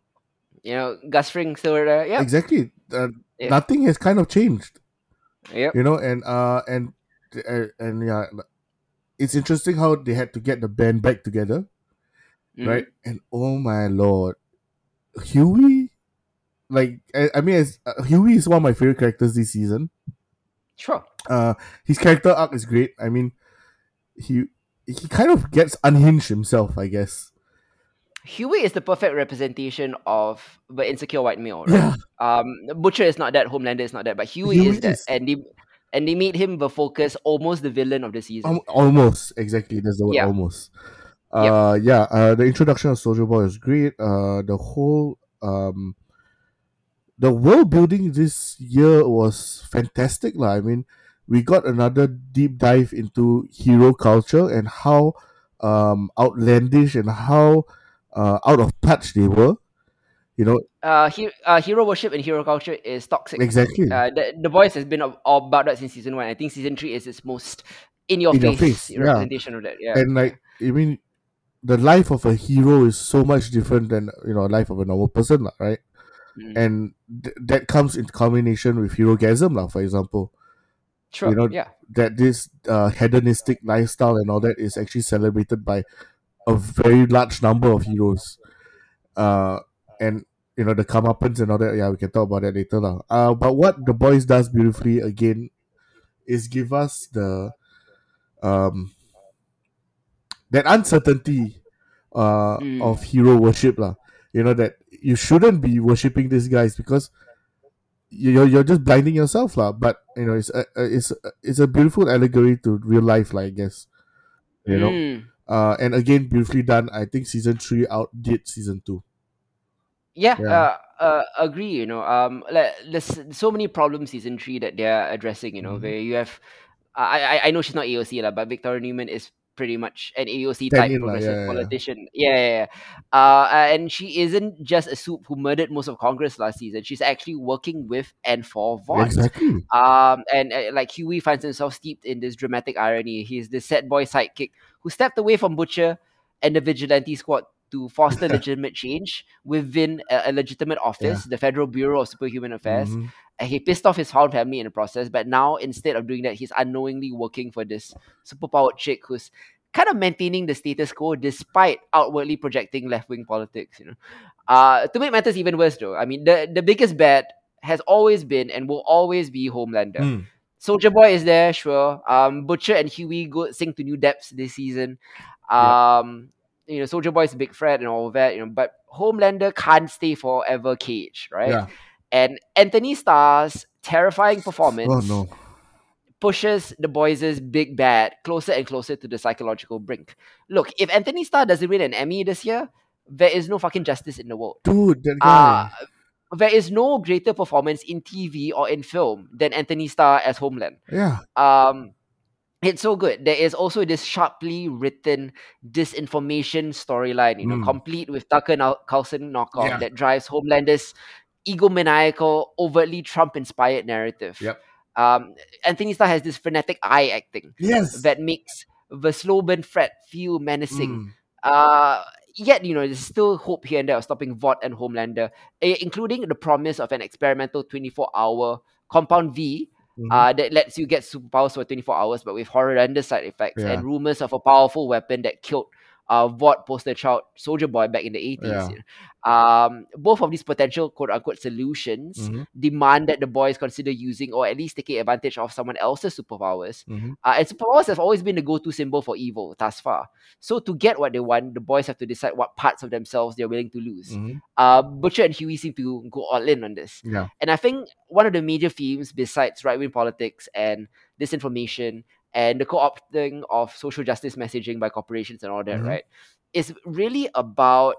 You know, Gus Fring still there. Yeah. Exactly. Uh, Yeah. Nothing has kind of changed. Yep. you know and uh and uh, and yeah it's interesting how they had to get the band back together Mhm. right and oh my lord huey like i, I mean as, uh, huey is one of my favorite characters this season Sure. uh his character arc is great i mean he he kind of gets unhinged himself i guess Huey is the perfect representation of the insecure white male, right? yeah Um, Butcher is not that, Homelander is not that, but Huey, Huey is that. and they and they made him the focus, almost the villain of the season. Al- almost exactly that's the word Yeah. almost Yep. uh yeah uh the introduction of soldier boy is great uh the whole um the world building this year was fantastic lah. i mean we got another deep dive into hero culture and how um outlandish and how uh out of touch they were you know Uh, he, uh, hero worship and hero culture is toxic. exactly Uh, the, the boys has been all about that since season one. I think season three is its most in your In your face, face, yeah. representation of that. Yeah. and like i mean the life of a hero is so much different than you know life of a normal person right Mm. and th- that comes in combination with herogasm lah, for example Sure. you know, yeah. that this uh, hedonistic lifestyle and all that is actually celebrated by a very large number of heroes uh, and you know the comeuppance and all that yeah we can talk about that later lah. uh, but what the boys does beautifully again is give us the um that uncertainty uh, Mm. of hero worship lah. You know that you shouldn't be worshipping these guys because you're, you're just blinding yourself lah. but you know it's a, it's a, it's a beautiful allegory to real life like i guess you know Mm. uh and again beautifully done i think season 3 outdid season 2 Yeah, Yeah. Uh, uh, agree. You know, um, like there's so many problems season three that they're addressing. You know, Mhm. where you have, I, I, I know she's not AOC lah, but Victoria Newman is pretty much an AOC type progressive yeah, yeah, yeah. politician. Yeah, yeah, yeah. Uh, and she isn't just a supe who murdered most of Congress last season. She's actually working with and for Vought. exactly Um, and uh, like Huey finds himself steeped in this dramatic irony. He's the sad boy sidekick who stepped away from Butcher and the vigilante squad to foster legitimate change within a, a legitimate office, the Federal Bureau of Superhuman Affairs. Mhm. He pissed off his found family in the process, but now instead of doing that, he's unknowingly working for this superpowered chick who's kind of maintaining the status quo despite outwardly projecting left wing politics. You know, uh, to make matters even worse, though, I mean the the biggest bad has always been and will always be Homelander. Mm. Soldier Boy is there, sure. Um, Butcher and Huey go sink to new depths this season. Um, you know, Soldier Boy is a big threat and all that, you know, but Homelander can't stay forever caged, right? yeah And Anthony Starr's terrifying performance oh no pushes the boys' big bad closer and closer to the psychological brink. Look, if Anthony Starr doesn't win an Emmy this year, there is no fucking justice in the world. dude that Uh, there is no greater performance in TV or in film than Anthony Starr as Homeland. yeah Um, it's so good. There is also this sharply written disinformation storyline, you know, Mm. complete with Tucker Carlson knockoff Yeah. that drives Homelander's egomaniacal, overtly Trump-inspired narrative. Yep. Um, Anthony Starr has this frenetic eye acting yes that makes the slow burn threat feel menacing. Mm. Uh, yet, you know, there's still hope here and there of stopping Vought and Homelander, eh, including the promise of an experimental 24 hour Compound V Mhm. uh, that lets you get superpowers for 24 hours, but with horrendous side effects Yeah. and rumors of a powerful weapon that killed uh, Vought poster child Soldier Boy back in the 80s. Yeah. you know. Um, both of these potential quote unquote solutions Mhm. demand that the boys consider using or at least taking advantage of someone else's superpowers. Mhm. Uh, and superpowers have always been the go to symbol for evil thus far. So, to get what they want, the boys have to decide what parts of themselves they're willing to lose. Mhm. Uh, Butcher and Huey seem to go all in on this. yeah And I think one of the major themes, besides right wing politics and disinformation, and the co-opting of social justice messaging by corporations and all that, Mhm. right? Is really about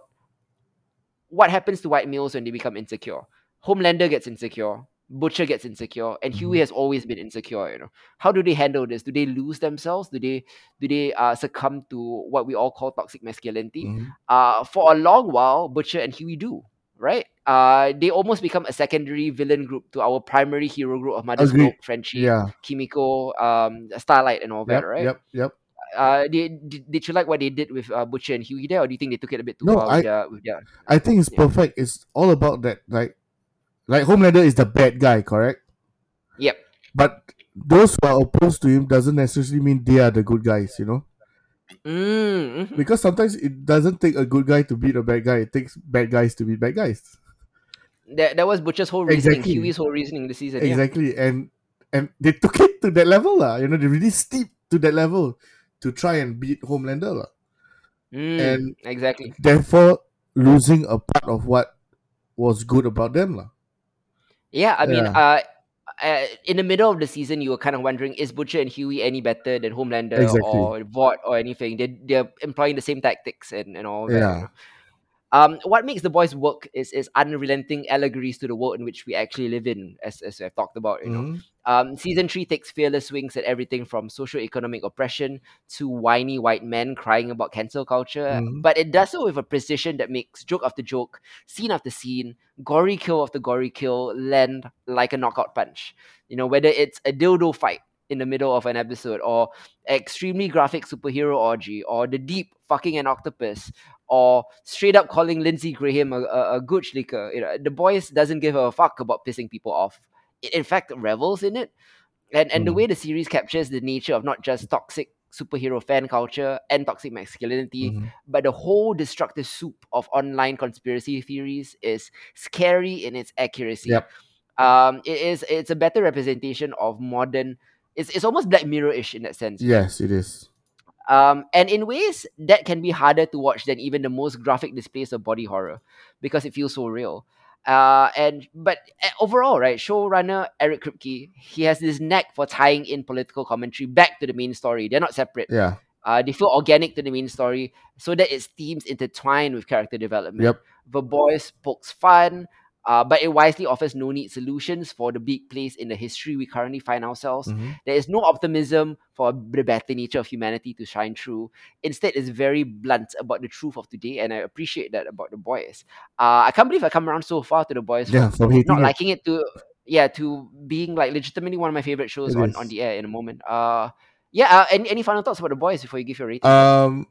what happens to white males when they become insecure. Homelander gets insecure, Butcher gets insecure, and Mhm. Huey has always been insecure. You know, how do they handle this? Do they lose themselves? Do they do they uh, succumb to what we all call toxic masculinity? Mhm. Uh, for a long while, Butcher and Huey do. Right? Uh, they almost become a secondary villain group to our primary hero group of Mother's. Milk, Frenchie, Yeah. Kimiko, um, Starlight, and all that. Right? Yep. Yep. Uh, did, did, did you like what they did with uh, Butcher and Huey there, or do you think they took it a bit too No, far I- with their, with their I think it's Yeah. perfect. It's all about that. Like, like Homelander is the bad guy, correct? Yep. But those who are opposed to him doesn't necessarily mean they are the good guys. You know, Mm, mhm. because sometimes it doesn't take a good guy to beat a bad guy. It takes bad guys to beat bad guys. That, that was Butcher's whole reasoning, Exactly. Huey's whole reasoning this season. Yeah. Exactly, and and they took it to that level, lah. You know, they really steep to that level to try and beat Homelander. Mm, And- exactly. Therefore, losing a part of what was good about them. Yeah, I mean, Yeah. uh, uh, in the middle of the season, you were kind of wondering, is Butcher and Huey any better than Homelander Exactly. or Vought or anything? They they're employing the same tactics and, and all that. Yeah. know. Um, what makes the boys work is is unrelenting allegories to the world in which we actually live in, as as I've talked about. You know, Mhm. Um, season three takes fearless swings at everything from socio-economic oppression to whiny white men crying about cancel culture, Mhm. but it does so with a precision that makes joke after joke, scene after scene, gory kill after gory kill land like a knockout punch. You know, whether it's a dildo fight in the middle of an episode, or extremely graphic superhero orgy, or the deep fucking an octopus, or straight up calling Lindsey Graham a, a, a gooch licker. You know, the boys doesn't give a fuck about pissing people off it in fact revels in it. And and the Mm. way the series captures the nature of not just toxic superhero fan culture and toxic masculinity, Mhm. but the whole destructive soup of online conspiracy theories is scary in its accuracy. Yep. Um, it is it's a better representation of modern. It's it's almost Black Mirror-ish in that sense. Yes, it is. Um, and in ways that can be harder to watch than even the most graphic displays of body horror because it feels so real. Uh, and but uh, overall, right, showrunner Eric Kripke, he has this knack for tying in political commentary back to the main story. They're not separate. Yeah. Uh, they feel organic to the main story, so that its themes intertwine with character development. Yep. The boys pokes fun, uh, but it wisely offers no need solutions for the big place in the history we currently find ourselves. Mhm. There is no optimism for the better nature of humanity to shine through. Instead, it's very blunt about the truth of today, and I appreciate that about the boys. Uh, I can't believe I come around so far to the boys Yeah, from hating not it. liking it to yeah to being like legitimately one of my favorite shows It on, is. on the air in a moment. Uh, yeah. Uh, any any final thoughts about the boys before you give your rating? Um,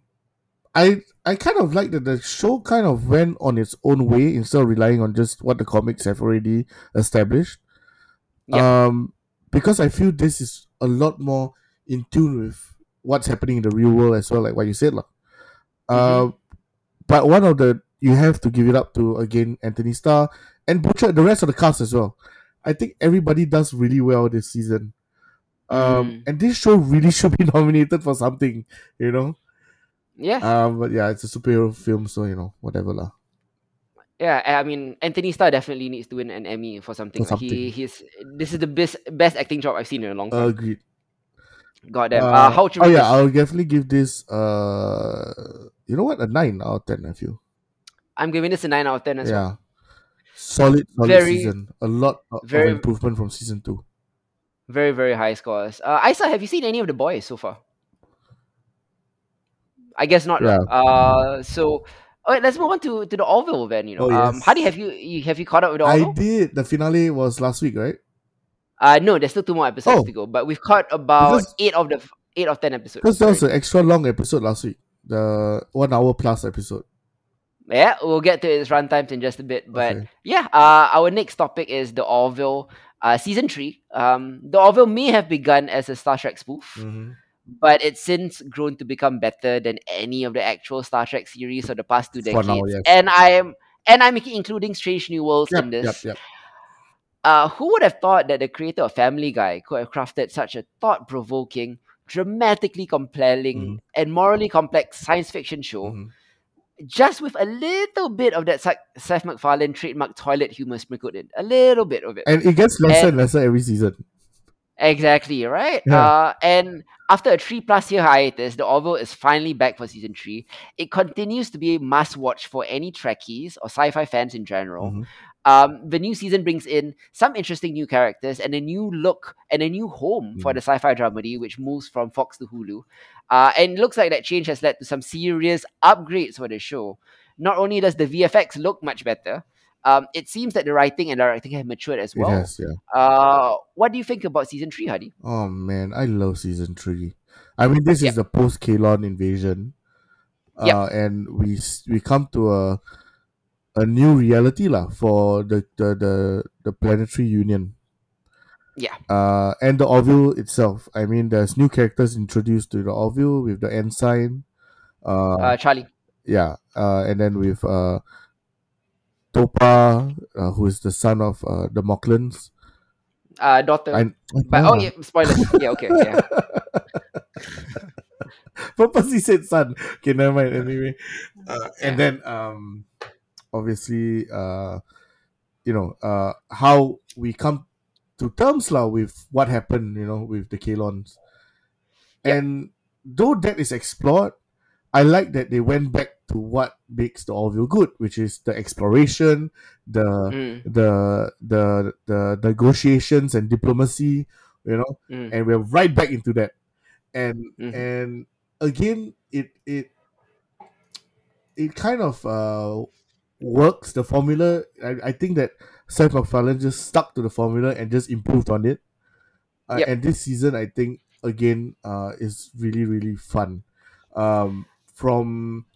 I I kind of like that the show kind of went on its own way instead of relying on just what the comics have already established. Um, because I feel this is a lot more in tune with what's happening in the real world as well, like what you said, lah. Mm-hmm. Uh, but one of the you have to give it up to again Anthony Starr and Butcher, the rest of the cast as well. I think everybody does really well this season. Um, Mm. and this show really should be nominated for something, you know. Yeah. Um, but yeah, it's a superhero film, so you know, whatever lah. Yeah, I mean Anthony Starr definitely needs to win an Emmy for something. For Like, He he's this is the best best acting job I've seen in a long time. Agreed. God damn. Uh, Uh, how oh yeah? I'll definitely give this. Uh, you know what? A nine out of ten. I feel. I'm giving this a nine out of ten as yeah. well. Solid, solid Very- season. A lot of, of improvement from season two. Very very high scores. Uh, Isa, have you seen any of the boys so far? I guess not. Yeah. Uh, so. All right, let's move on to, to the Orville then. You know, Oh, um, yes. Hadi, have you, you have you caught up with the I did. The finale was last week, right? Uh, no, there's still two more episodes Oh. to go, but we've caught about Because- eight of the eight of ten episodes. Because there was an extra long episode last week. The one hour plus episode. Yeah, we'll get to its runtimes in just a bit, but Okay. yeah, uh, our next topic is the Orville, uh, season three. Um, the Orville may have begun as a Star Trek spoof, Mm-hmm. But it's since grown to become better than any of the actual Star Trek series of the past two decades. now, yes. And I am, and I'm including Strange New Worlds Yep, in this. yep. Uh, who would have thought that the creator of Family Guy could have crafted such a thought-provoking, dramatically compelling, Mhm. and morally complex science fiction show? Mhm. just with a little bit of that Seth MacFarlane trademark toilet humor sprinkled in. A little bit of it. And it gets lesser And- and lesser every season. Exactly, right? Yeah. Uh, and after a three plus year hiatus, The Orville is finally back for season three. It continues to be a must watch for any Trekkies or sci fi fans in general. Mhm. Um, the new season brings in some interesting new characters and a new look and a new home for Mhm. the sci fi dramedy, which moves from Fox to Hulu. Uh, and it looks like that change has led to some serious upgrades for the show. Not only does the VFX look much better, um, it seems that the writing and directing have matured as It well. has, yeah. Uh, what do you think about season three, Hadi? Oh man, I love season three. I mean, this Yep. is the post Kaylon invasion, Yep. uh, and we we come to a a new reality lah for the the the, the planetary union. Yeah. Uh, and the Orville itself. I mean, there's new characters introduced to the Orville with the ensign. Uh, Uh, Charlie. yeah. Uh, and then with uh, Topa, uh, who is the son of uh, the Moclans. Uh, daughter. I, but oh yeah, spoilers. yeah, okay, yeah. purposely said son. Okay, never mind. Anyway, uh, and then um, obviously, uh, you know, uh, how we come to terms lah with what happened, you know, with the Kaylons. Yep. And though that is explored, I like that they went back to what makes the Orville good, which is the exploration, the Mm, the the the negotiations and diplomacy, you know, mm, and we're right back into that. And Mhm. and again it it it kind of uh works the formula. I, I think that Seth MacFarlane just stuck to the formula and just improved on it. Uh, Yep. and this season I think again uh is really really fun. Um from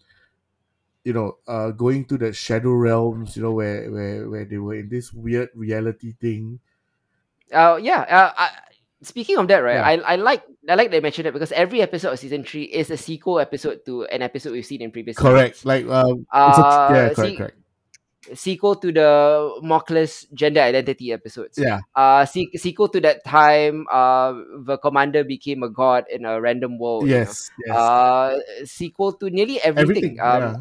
you know uh going to the shadow realms you know where where where they were in this weird reality thing Uh, yeah. Uh, I, speaking of that, right? Yeah. I, I like I like they mentioned it because every episode of season three is a sequel episode to an episode we've seen in previous correct seasons. like um it's a, Uh, yeah correct see- correct Sequel to the Moclus gender identity episodes. yeah Uh, se- sequel to that time, uh, the commander became a god in a random world. you know. yes yes Uh, sequel to nearly everything. everything um, yeah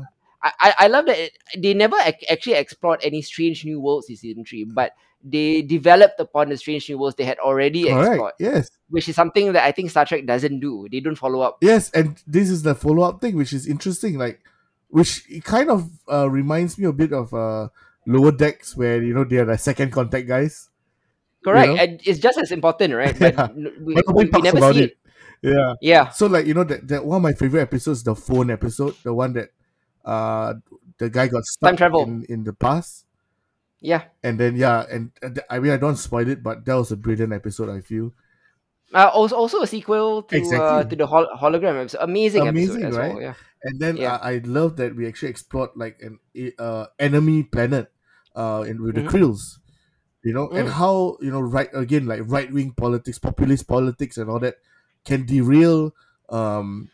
I, I love that it, they never ac- actually explored any strange new worlds in season three, but they developed upon the strange new worlds they had already explored, Yes. which is something that I think Star Trek doesn't do. They don't follow up. Yes, and this is the follow up thing, which is interesting. Like, which it kind of uh, reminds me a bit of uh, lower decks, where you know they are the second contact guys. Correct, know? and it's just as important, right? But Yeah. n- we, But we, we never see it. Yeah. Yeah, So like you know that, that one of my favorite episodes, the phone episode, the one that uh the guy got stuck Time travel. in in the past, yeah. and then yeah, and, and I mean I don't spoil it, but that was a brilliant episode. I feel Uh, also, also a sequel to uh, to the hol- hologram episode. Amazing, Amazing, episode as right? well. Yeah. And then Yeah. uh, I love that we actually explored like an uh, enemy planet uh, in, with the Mhm. Krills, you know, and Mm. how you know right again like right wing politics, populist politics, and all that can derail um,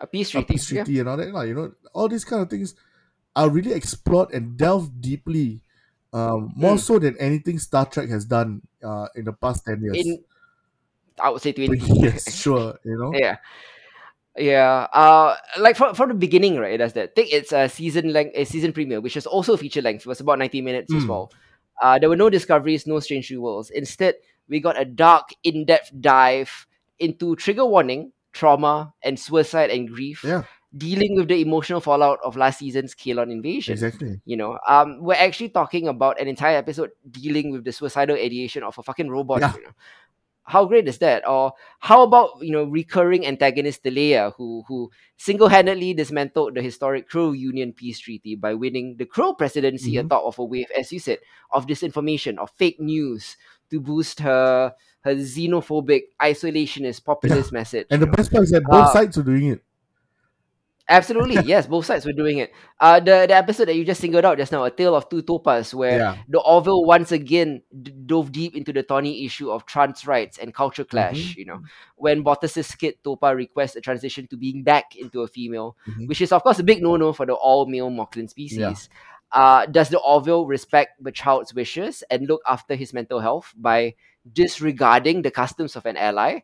A peace a treaty. yeah. and all that. lah, You know, all these kind of things are really explored and delved deeply, um, more Mm. so than anything Star Trek has done uh, in the past ten years. In I would say twenty. yes, sure, you know. Yeah. Yeah. Uh like from from the beginning, right? It does that. think it's a season length a season premiere, which is also feature length. It was about 90 minutes as Mm. well. Uh there were no discoveries, no strange new worlds. Instead, we got a dark, in-depth dive into trigger warning, trauma, and suicide and grief, Yeah, dealing with the emotional fallout of last season's Kaylon invasion. exactly. You know, um, we're actually talking about an entire episode dealing with the suicidal ideation of a fucking robot. Yeah. You know? How great is that? Or how about you know recurring antagonist Teleya, who who single handedly dismantled the historic Crow Union peace treaty by winning the Crow presidency Mhm. atop of a wave, as you said, of disinformation, of fake news to boost her her xenophobic, isolationist, populist message. And the best part is that both Uh, sides are doing it. Absolutely, yes, both sides were doing it. Uh, the the episode that you just singled out just now, a tale of two topas, where Yeah. the Orville once again d- dove deep into the thorny issue of trans rights and culture clash. You know, when Bortus's kid Topa requests a transition to being back into a female, Mhm. which is of course a big no-no for the all-male Moclan species. Uh, does the Orville respect the child's wishes and look after his mental health by disregarding the customs of an ally,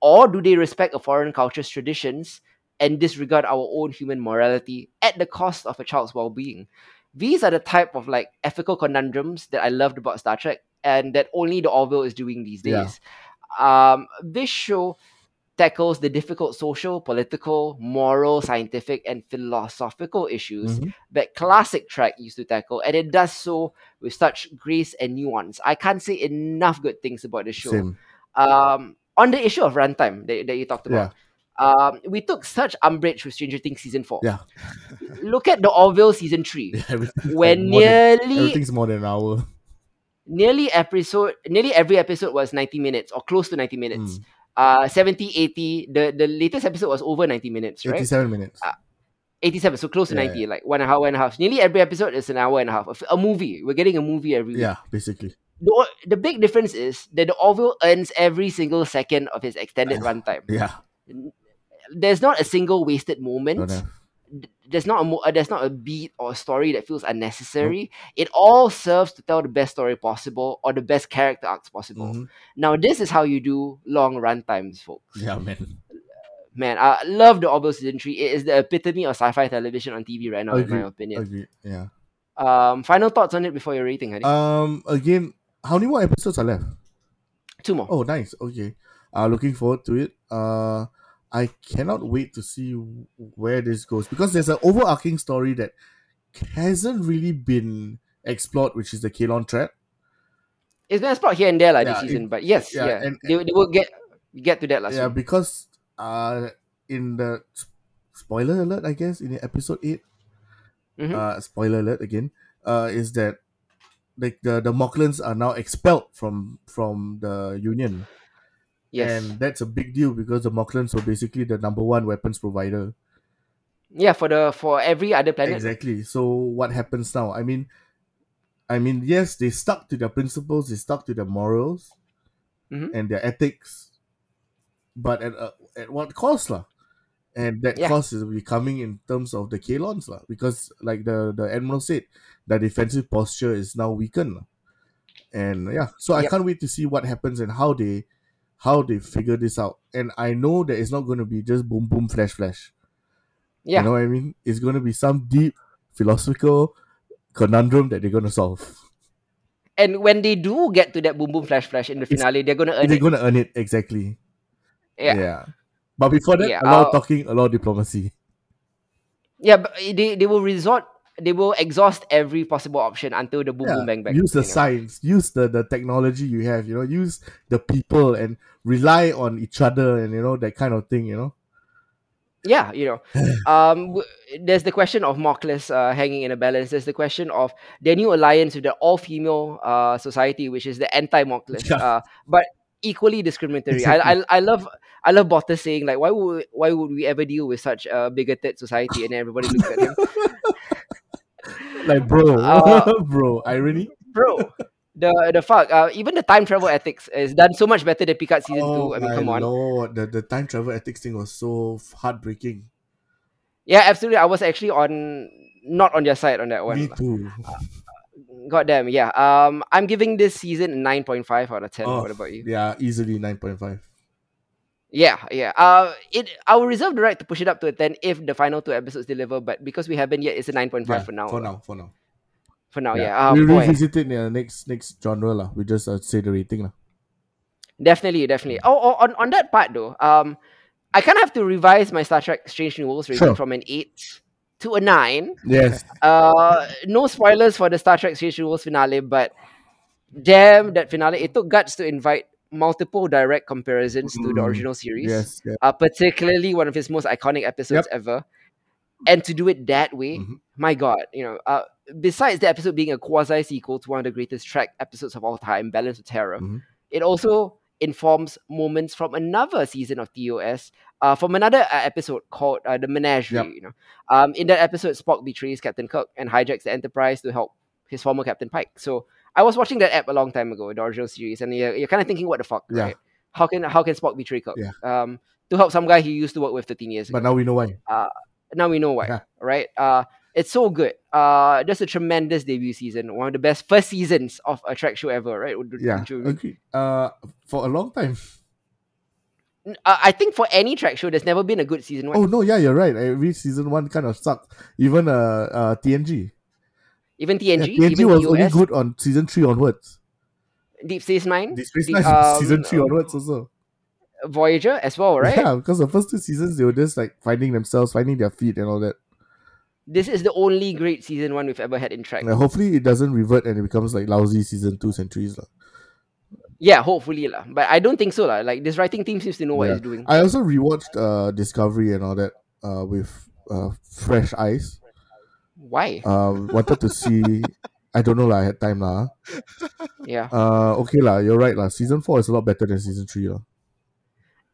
or do they respect a foreign culture's traditions and disregard our own human morality at the cost of a child's well-being? These are the type of like ethical conundrums that I loved about Star Trek, and that only the Orville is doing these Yeah. days. Um, this show tackles the difficult social, political, moral, scientific, and philosophical issues Mhm. that classic Trek used to tackle, and it does so with such grace and nuance. I can't say enough good things about the show. Same. Um, on the issue of runtime that, that you talked Yeah. about, um, we took such umbrage with Stranger Things season four. Yeah. Look at the Orville season three, Yeah, where like more than- nearly everything's more than an hour. nearly episode nearly every episode was 90 minutes or close to 90 minutes. Mm. Uh 70, 80. The the latest episode was over 90 minutes, right? 87 minutes. 87, so close to Yeah, 90, like one hour and a half. Nearly every episode is an hour and a half. A movie. We're getting a movie every week. yeah, basically. The, the big difference is that the Orville earns every single second of his extended runtime. Yeah. There's not a single wasted moment. Th- there's not a mo- uh, there's not a beat or a story that feels unnecessary. It all serves to tell the best story possible or the best character arcs possible. Mhm. Now this is how you do long run times, folks. Yeah, man. Man, I love the Orville season three. It is the epitome of sci-fi television on TV right now, in my opinion. Agree. Yeah. Um, final thoughts on it before your rating, Hadi? Um. Again, how many more episodes are left? Two more. Oh, nice. Okay. Uh, looking forward to it. Uh, I cannot wait to see where this goes because there's an overarching story that hasn't really been explored, which is the Kaylon trap. It's been explored here and there like Yeah, this it- season, but yes, yeah, yeah, and- they, they will get get to that last yeah, week. because uh, in the spoiler alert, I guess in episode 8 Mhm. uh, spoiler alert again, uh, is that like the the Moclans are now expelled from from the Union. Yes, And that's a big deal because the Moclans were basically the number one weapons provider. yeah, for the for every other planet. Exactly. So what happens now? I mean, I mean, yes, they stuck to their principles, they stuck to their morals Mhm. and their ethics, but at uh, at what cost, lah? And that Yeah. cost is becoming in terms of the Kaylons, lah, because like the the admiral said, the defensive posture is now weakened, lah. and yeah. So I can't wait to see what happens and how they how they figure this out. And I know that it's not going to be just boom boom flash flash. Yeah, You know what I mean? It's going to be some deep philosophical conundrum that they're going to solve. and when they do get to that boom boom flash flash in the It's- finale, they're gonna earn they're it. going to earn it exactly. Yeah. Yeah. But before that, Yeah, a lot of uh, talking, a lot of diplomacy. Yeah, but they, they will resort they will exhaust every possible option until the boom Yeah, boom bang bang. use the you know. science, use the, the technology you have, you know, use the people and rely on each other and, you know, that kind of thing, you know. Yeah, you know. um w- there's the question of Moclus uh, hanging in a balance. There's the question of their new alliance with the all female uh society, which is the anti Moclus. Yeah. Uh but equally discriminatory. I, I I love I love Bortus saying like why would why would we ever deal with such a bigoted society and everybody looks at him. Like, bro, Uh, bro, irony. Bro, the the fuck. Uh, even the time travel ethics is done so much better than Picard season Oh, two. I mean, my come on. lord. The, the time travel ethics thing was so heartbreaking. Yeah, absolutely. I was actually on not on your side on that one. Me too. God damn, yeah. Um, I'm giving this season nine point five out of ten. Oh, what about you? Yeah, easily 9.5. Yeah, yeah. Uh, it. I will reserve the right to push it up to a ten if the final two episodes deliver. But because we haven't yet, it's a nine point five Yeah, for now. For now, for now. For now, yeah. Uh, we'll boy, revisit it in the next next genre lah. We just uh, say the rating lah. definitely, definitely. Oh, oh, on on that part though, um, I kind of have to revise my Star Trek Strange New Worlds rating Sure. from an eight to a nine. Yes. Uh, no spoilers for the Star Trek Strange New Worlds finale, but damn that finale! It took guts to invite multiple direct comparisons to the Mm, original series. Yes. Yeah. uh, particularly one of his most iconic episodes ever. And to do it that way, Mhm. my God, you know, uh, besides the episode being a quasi sequel to one of the greatest Trek episodes of all time, Balance of Terror, Mhm. it also informs moments from another season of TOS, uh, from another uh, episode called uh, The Menagerie. Yep. You know, um, in that episode, Spock betrays Captain Kirk and hijacks the Enterprise to help his former Captain Pike. So I was watching that app a long time ago, the original series, and you're, you're kind of thinking, what the fuck, Yeah. right? How can how can Spock betray Kirk? Yeah. Um, to help some guy he used to work with 13 years ago. But now we know why. now we know why, Yeah. right? Uh, it's so good. Uh, just a tremendous debut season. One of the best first seasons of a Trek show ever, right? Yeah. agree? Uh, for a long time. Uh, I think for any Trek show, there's never been a good season one. Oh no, yeah, you're right. Every season one kind of sucked. Even uh, uh TNG. Even Yeah, TNG, TNG even was only good on season three onwards. Deep Space Nine, Deep Space the, Nine um, season three onwards also. Voyager as well, right? Yeah, because the first two seasons they were just like finding themselves, finding their feet and all that. This is the only great season one we've ever had in Trek. And hopefully it doesn't revert and it becomes like lousy season two centuries. lah. Yeah, hopefully lah. But I don't think so lah. Like this writing team seems to know what Yeah. it's doing. I also rewatched uh Discovery and all that uh with uh fresh eyes. Why? Um wanted to see I don't know lah, I had time lah. Yeah, Uh okay lah, you're right lah. Season four is a lot better than season three lah.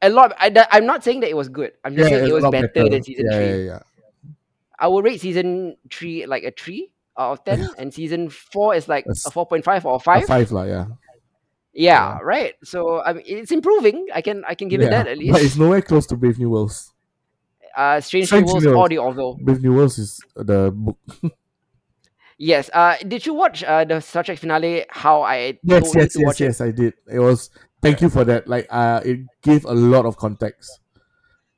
a lot. I, I'm not saying that it was good. I'm just saying it was lot better, than season yeah, three. Yeah, yeah, I will rate season three like a three out of ten, and season four is like That's- a four point five or a A five. five lah, yeah. Yeah, right. So I mean, it's improving. I can I can give it that at least. But it's nowhere close to Brave New Worlds. Uh, Strange, Strange New Worlds New Worlds. the Orville. Brave New Worlds is the book. Yes. Uh, did you watch uh the Star Trek finale? How I Yes, yes, to yes, watch it? yes, I did. It was thank you for that. Like uh it gave a lot of context.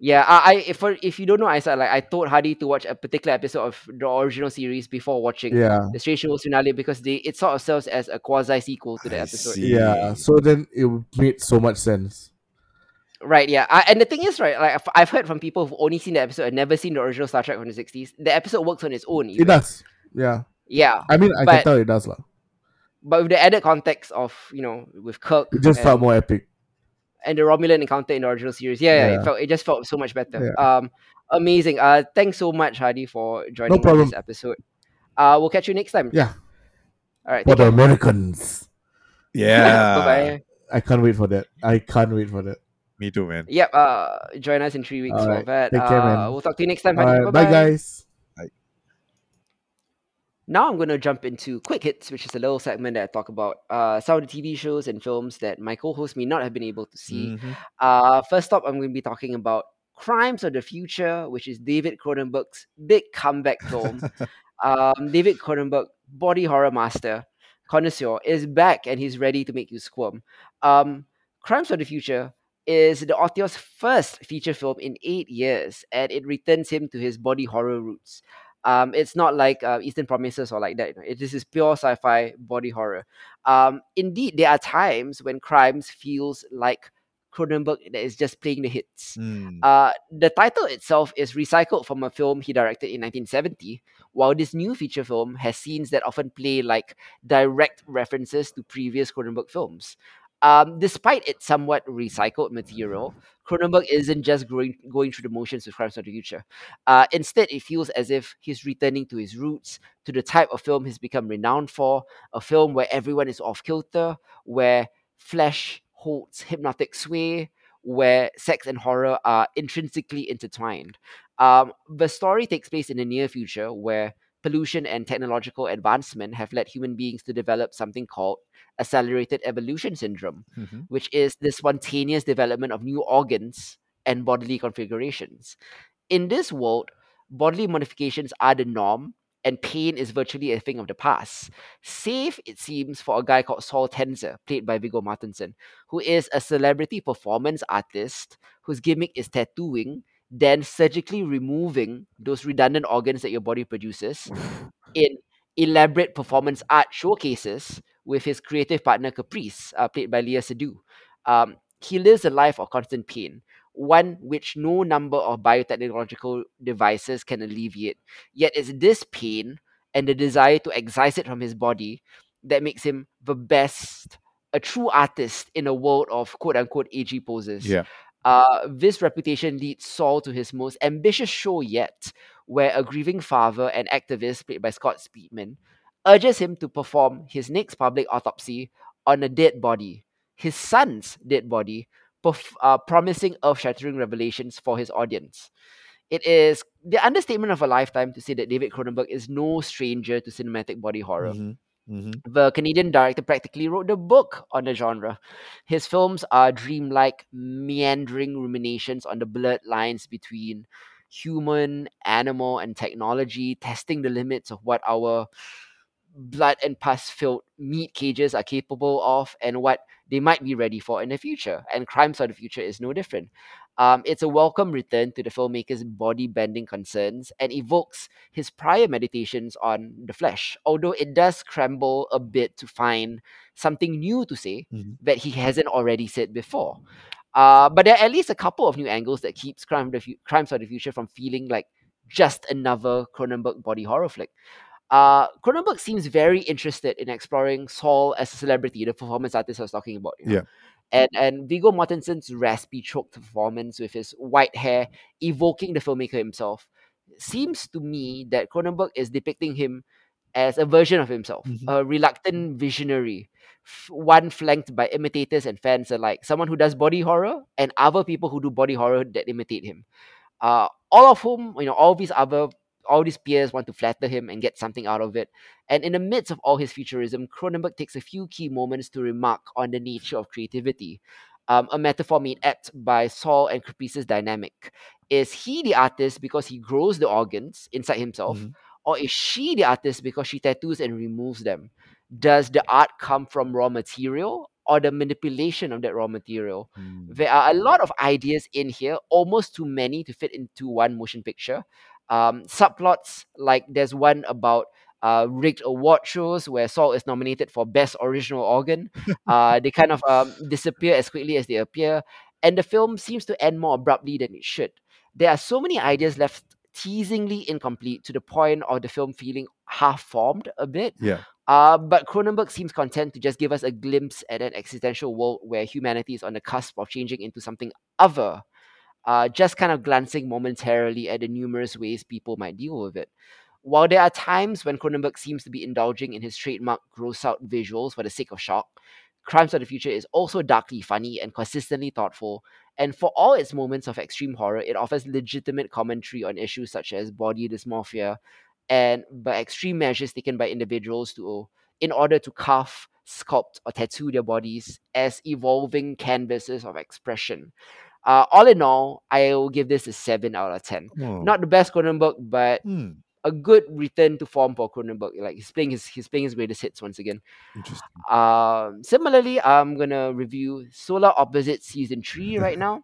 Yeah, I, I if for, if you don't know, I said like I told Hadi to watch a particular episode of the original series before watching Yeah. the Strange Worlds finale because they it sort of serves as a quasi sequel to the I episode. see. Yeah. So then it made so much sense. Right, yeah. I, and the thing is, right, like I've, I've heard from people who've only seen the episode and never seen the original Star Trek from the 60s. The episode works on its own. It does. Yeah. Yeah. I mean I But- can tell it does lah. But with the added context of, you know, with Kirk It just and, felt more epic. and the Romulan encounter in the original series. Yeah, yeah, Yeah. It, felt, it just felt so much better. Um, Amazing. Uh, Thanks so much, Hadi, for joining me problem. this episode. Uh, we'll catch you next time. Yeah. All right. For the care. Americans. Yeah. Bye-bye. I can't wait for that. I can't wait for that. Me too, man. Yep. Uh, join us in three weeks for Alright, that. take care, uh, man. We'll talk to you next time. All right, bye Bye-bye. guys. Now I'm going to jump into Quick Hits, which is a little segment that I talk about uh, some of the TV shows and films that my co-host may not have been able to see. Mhm. Uh, first up, I'm going to be talking about Crimes of the Future, which is David Cronenberg's big comeback film. um, David Cronenberg, body horror master, connoisseur, is back and he's ready to make you squirm. Um, Crimes of the Future is the auteur's first feature film in eight years, and it returns him to his body horror roots. Um, it's not like uh, Eastern Promises or like that. you know, It is his pure sci-fi body horror. Um, indeed, there are times when Crimes feels like Cronenberg that is just playing the hits. Mm. Uh, the title itself is recycled from a film he directed in 1970, while this new feature film has scenes that often play like direct references to previous Cronenberg films. Um, despite its somewhat recycled material, Cronenberg isn't just going, going through the motions with Crimes of the Future. Uh, instead, it feels as if he's returning to his roots, to the type of film he's become renowned for, a film where everyone is off kilter, where flesh holds hypnotic sway, where sex and horror are intrinsically intertwined. Um, the story takes place in the near future where pollution and technological advancement have led human beings to develop something called accelerated evolution syndrome, Mhm. which is the spontaneous development of new organs and bodily configurations. In this world, bodily modifications are the norm, and pain is virtually a thing of the past. Save, it seems, for a guy called Saul Tenser, played by Viggo Mortensen, who is a celebrity performance artist whose gimmick is tattooing, then surgically removing those redundant organs that your body produces in elaborate performance art showcases with his creative partner Caprice, uh, played by Léa Seydoux. Um, he lives a life of constant pain, one which no number of biotechnological devices can alleviate. Yet it's this pain and the desire to excise it from his body that makes him the best, a true artist in a world of quote unquote AG poses. Yeah. Uh, this reputation leads Saul to his most ambitious show yet, where a grieving father and activist, played by Scott Speedman, urges him to perform his next public autopsy on a dead body, his son's dead body, perf- uh, promising earth shattering revelations for his audience. It is the understatement of a lifetime to say that David Cronenberg is no stranger to cinematic body horror. Mhm. Mhm. The Canadian director practically wrote the book on the genre. His films are dreamlike, meandering ruminations on the blurred lines between human, animal, and technology, testing the limits of what our blood and pus filled meat cages are capable of and what they might be ready for in the future. And Crimes of the Future is no different. Um, it's a welcome return to the filmmaker's body bending concerns and evokes his prior meditations on the flesh, although it does scramble a bit to find something new to say Mhm. that he hasn't already said before. Uh, but there are at least a couple of new angles that keeps Crime of the Fu- Crimes of the Future from feeling like just another Cronenberg body horror flick. Uh, Cronenberg seems very interested in exploring Saul as a celebrity, the performance artist I was talking about. you know. Yeah. And and Viggo Mortensen's raspy, choked performance with his white hair evoking the filmmaker himself seems to me that Cronenberg is depicting him as a version of himself, Mhm. a reluctant visionary, f- one flanked by imitators and fans alike, someone who does body horror and other people who do body horror that imitate him uh, all of whom, you know, all these other, all these peers want to flatter him and get something out of it. And in the midst of all his futurism, Cronenberg takes a few key moments to remark on the nature of creativity. Um, a metaphor made apt by Saul and Caprice's dynamic. Is he the artist because he grows the organs inside himself, Mhm. or is she the artist because she tattoos and removes them? Does the art come from raw material or the manipulation of that raw material? Mm. There are a lot of ideas in here, almost too many to fit into one motion picture. Um, subplots like there's one about uh, rigged award shows where Saul is nominated for best original organ. Uh, they kind of um, disappear as quickly as they appear, and the film seems to end more abruptly than it should. There are so many ideas left teasingly incomplete to the point of the film feeling half formed a bit. Yeah. Uh, but Cronenberg seems content to just give us a glimpse at an existential world where humanity is on the cusp of changing into something other, uh, just kind of glancing momentarily at the numerous ways people might deal with it. While there are times when Cronenberg seems to be indulging in his trademark gross out visuals for the sake of shock, Crimes of the Future is also darkly funny and consistently thoughtful, and for all its moments of extreme horror, it offers legitimate commentary on issues such as body dysmorphia and by extreme measures taken by individuals to in order to carve, sculpt, or tattoo their bodies as evolving canvases of expression. Uh, all in all, I will give this a seven out of ten. Oh. Not the best Cronenberg, but Hmm. a good return to form for Cronenberg. Like he's playing his he's playing his greatest hits once again. Interesting. Um, similarly, I'm gonna review Solar Opposites season three right now.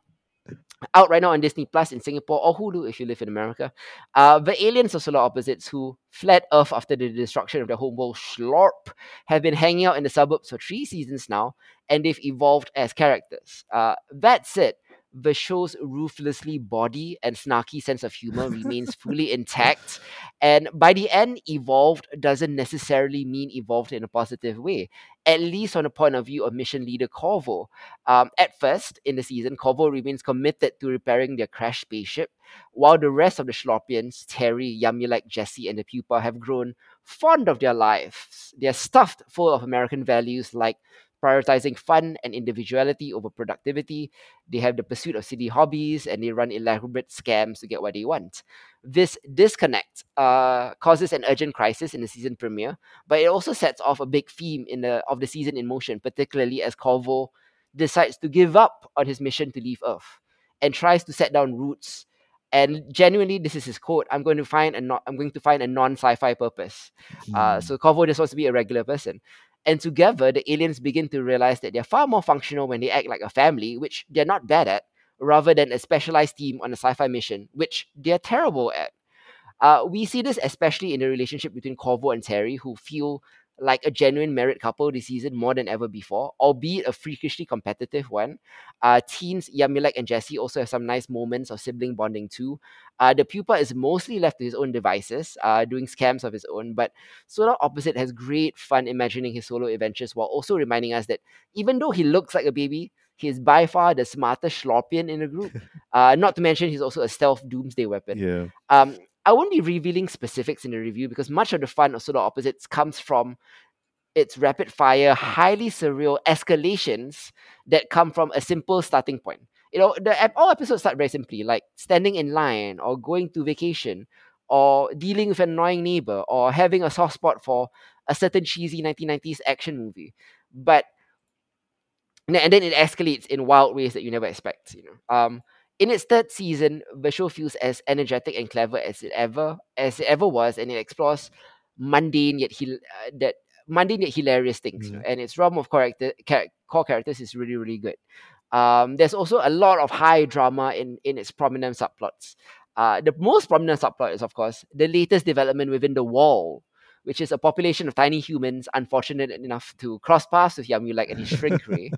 Out right now on Disney Plus in Singapore or Hulu if you live in America. Uh, the aliens of Solar Opposites who fled Earth after the destruction of their homeworld Schlorp have been hanging out in the suburbs for three seasons now, and they've evolved as characters. Uh, that said, the show's ruthlessly body and snarky sense of humor remains fully intact. And by the end, evolved doesn't necessarily mean evolved in a positive way, at least on the point of view of mission leader Korvo. Um, at first, in the season, Korvo remains committed to repairing their crashed spaceship, while the rest of the Schlorpians, Terry, Yumyulack, Jesse, and the pupa, have grown fond of their lives. They're stuffed full of American values like prioritizing fun and individuality over productivity. They have the pursuit of silly hobbies and they run elaborate scams to get what they want. This disconnect uh, causes an urgent crisis in the season premiere, but it also sets off a big theme in the of the season in motion, particularly as Korvo decides to give up on his mission to leave Earth and tries to set down roots. And genuinely, this is his quote: "I'm going to find a no- I'm going to find a non-sci-fi purpose." Uh, Hmm. so Korvo just wants to be a regular person. And together, the aliens begin to realize that they're far more functional when they act like a family, which they're not bad at, rather than a specialized team on a sci fi mission, which they're terrible at. Uh, we see this especially in the relationship between Korvo and Terry, who feel like a genuine married couple this season more than ever before, albeit a freakishly competitive one. Uh, teens Yumyulack and Jesse also have some nice moments of sibling bonding too. Uh, the pupa is mostly left to his own devices, uh, doing scams of his own, but Solar Opposite has great fun imagining his solo adventures while also reminding us that even though he looks like a baby, he is by far the smartest Schlorpian in the group. Uh, not to mention, he's also a stealth doomsday weapon. Yeah. Um, I won't be revealing specifics in the review because much of the fun of Solar Opposites comes from its rapid fire, highly surreal escalations that come from a simple starting point. You know, the all episodes start very simply, like standing in line or going to vacation or dealing with an annoying neighbor or having a soft spot for a certain cheesy 1990s action movie. But and then- and then it escalates in wild ways that you never expect. You know, um, in its third season, the show feels as energetic and clever as it ever as it ever was, and it explores mundane yet he uh, that mundane yet hilarious things, Mhm. and its realm of character char- core characters is really really good. Um, there's also a lot of high drama in in its prominent subplots. Uh, the most prominent subplot is, of course, the latest development within the Wall, which is a population of tiny humans unfortunate enough to cross paths with Yumyulack and his shrink ray,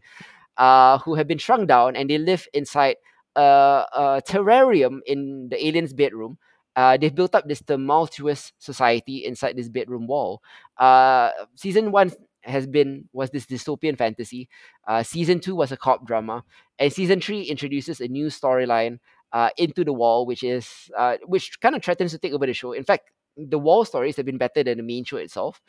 uh, who have been shrunk down and they live inside a, a terrarium in the alien's bedroom. Uh, they've built up this tumultuous society inside this bedroom wall. Uh, season one has been was this dystopian fantasy. Uh, season two was a cop drama, and season three introduces a new storyline uh, into the wall, which is uh, which kind of threatens to take over the show. In fact, the wall stories have been better than the main show itself.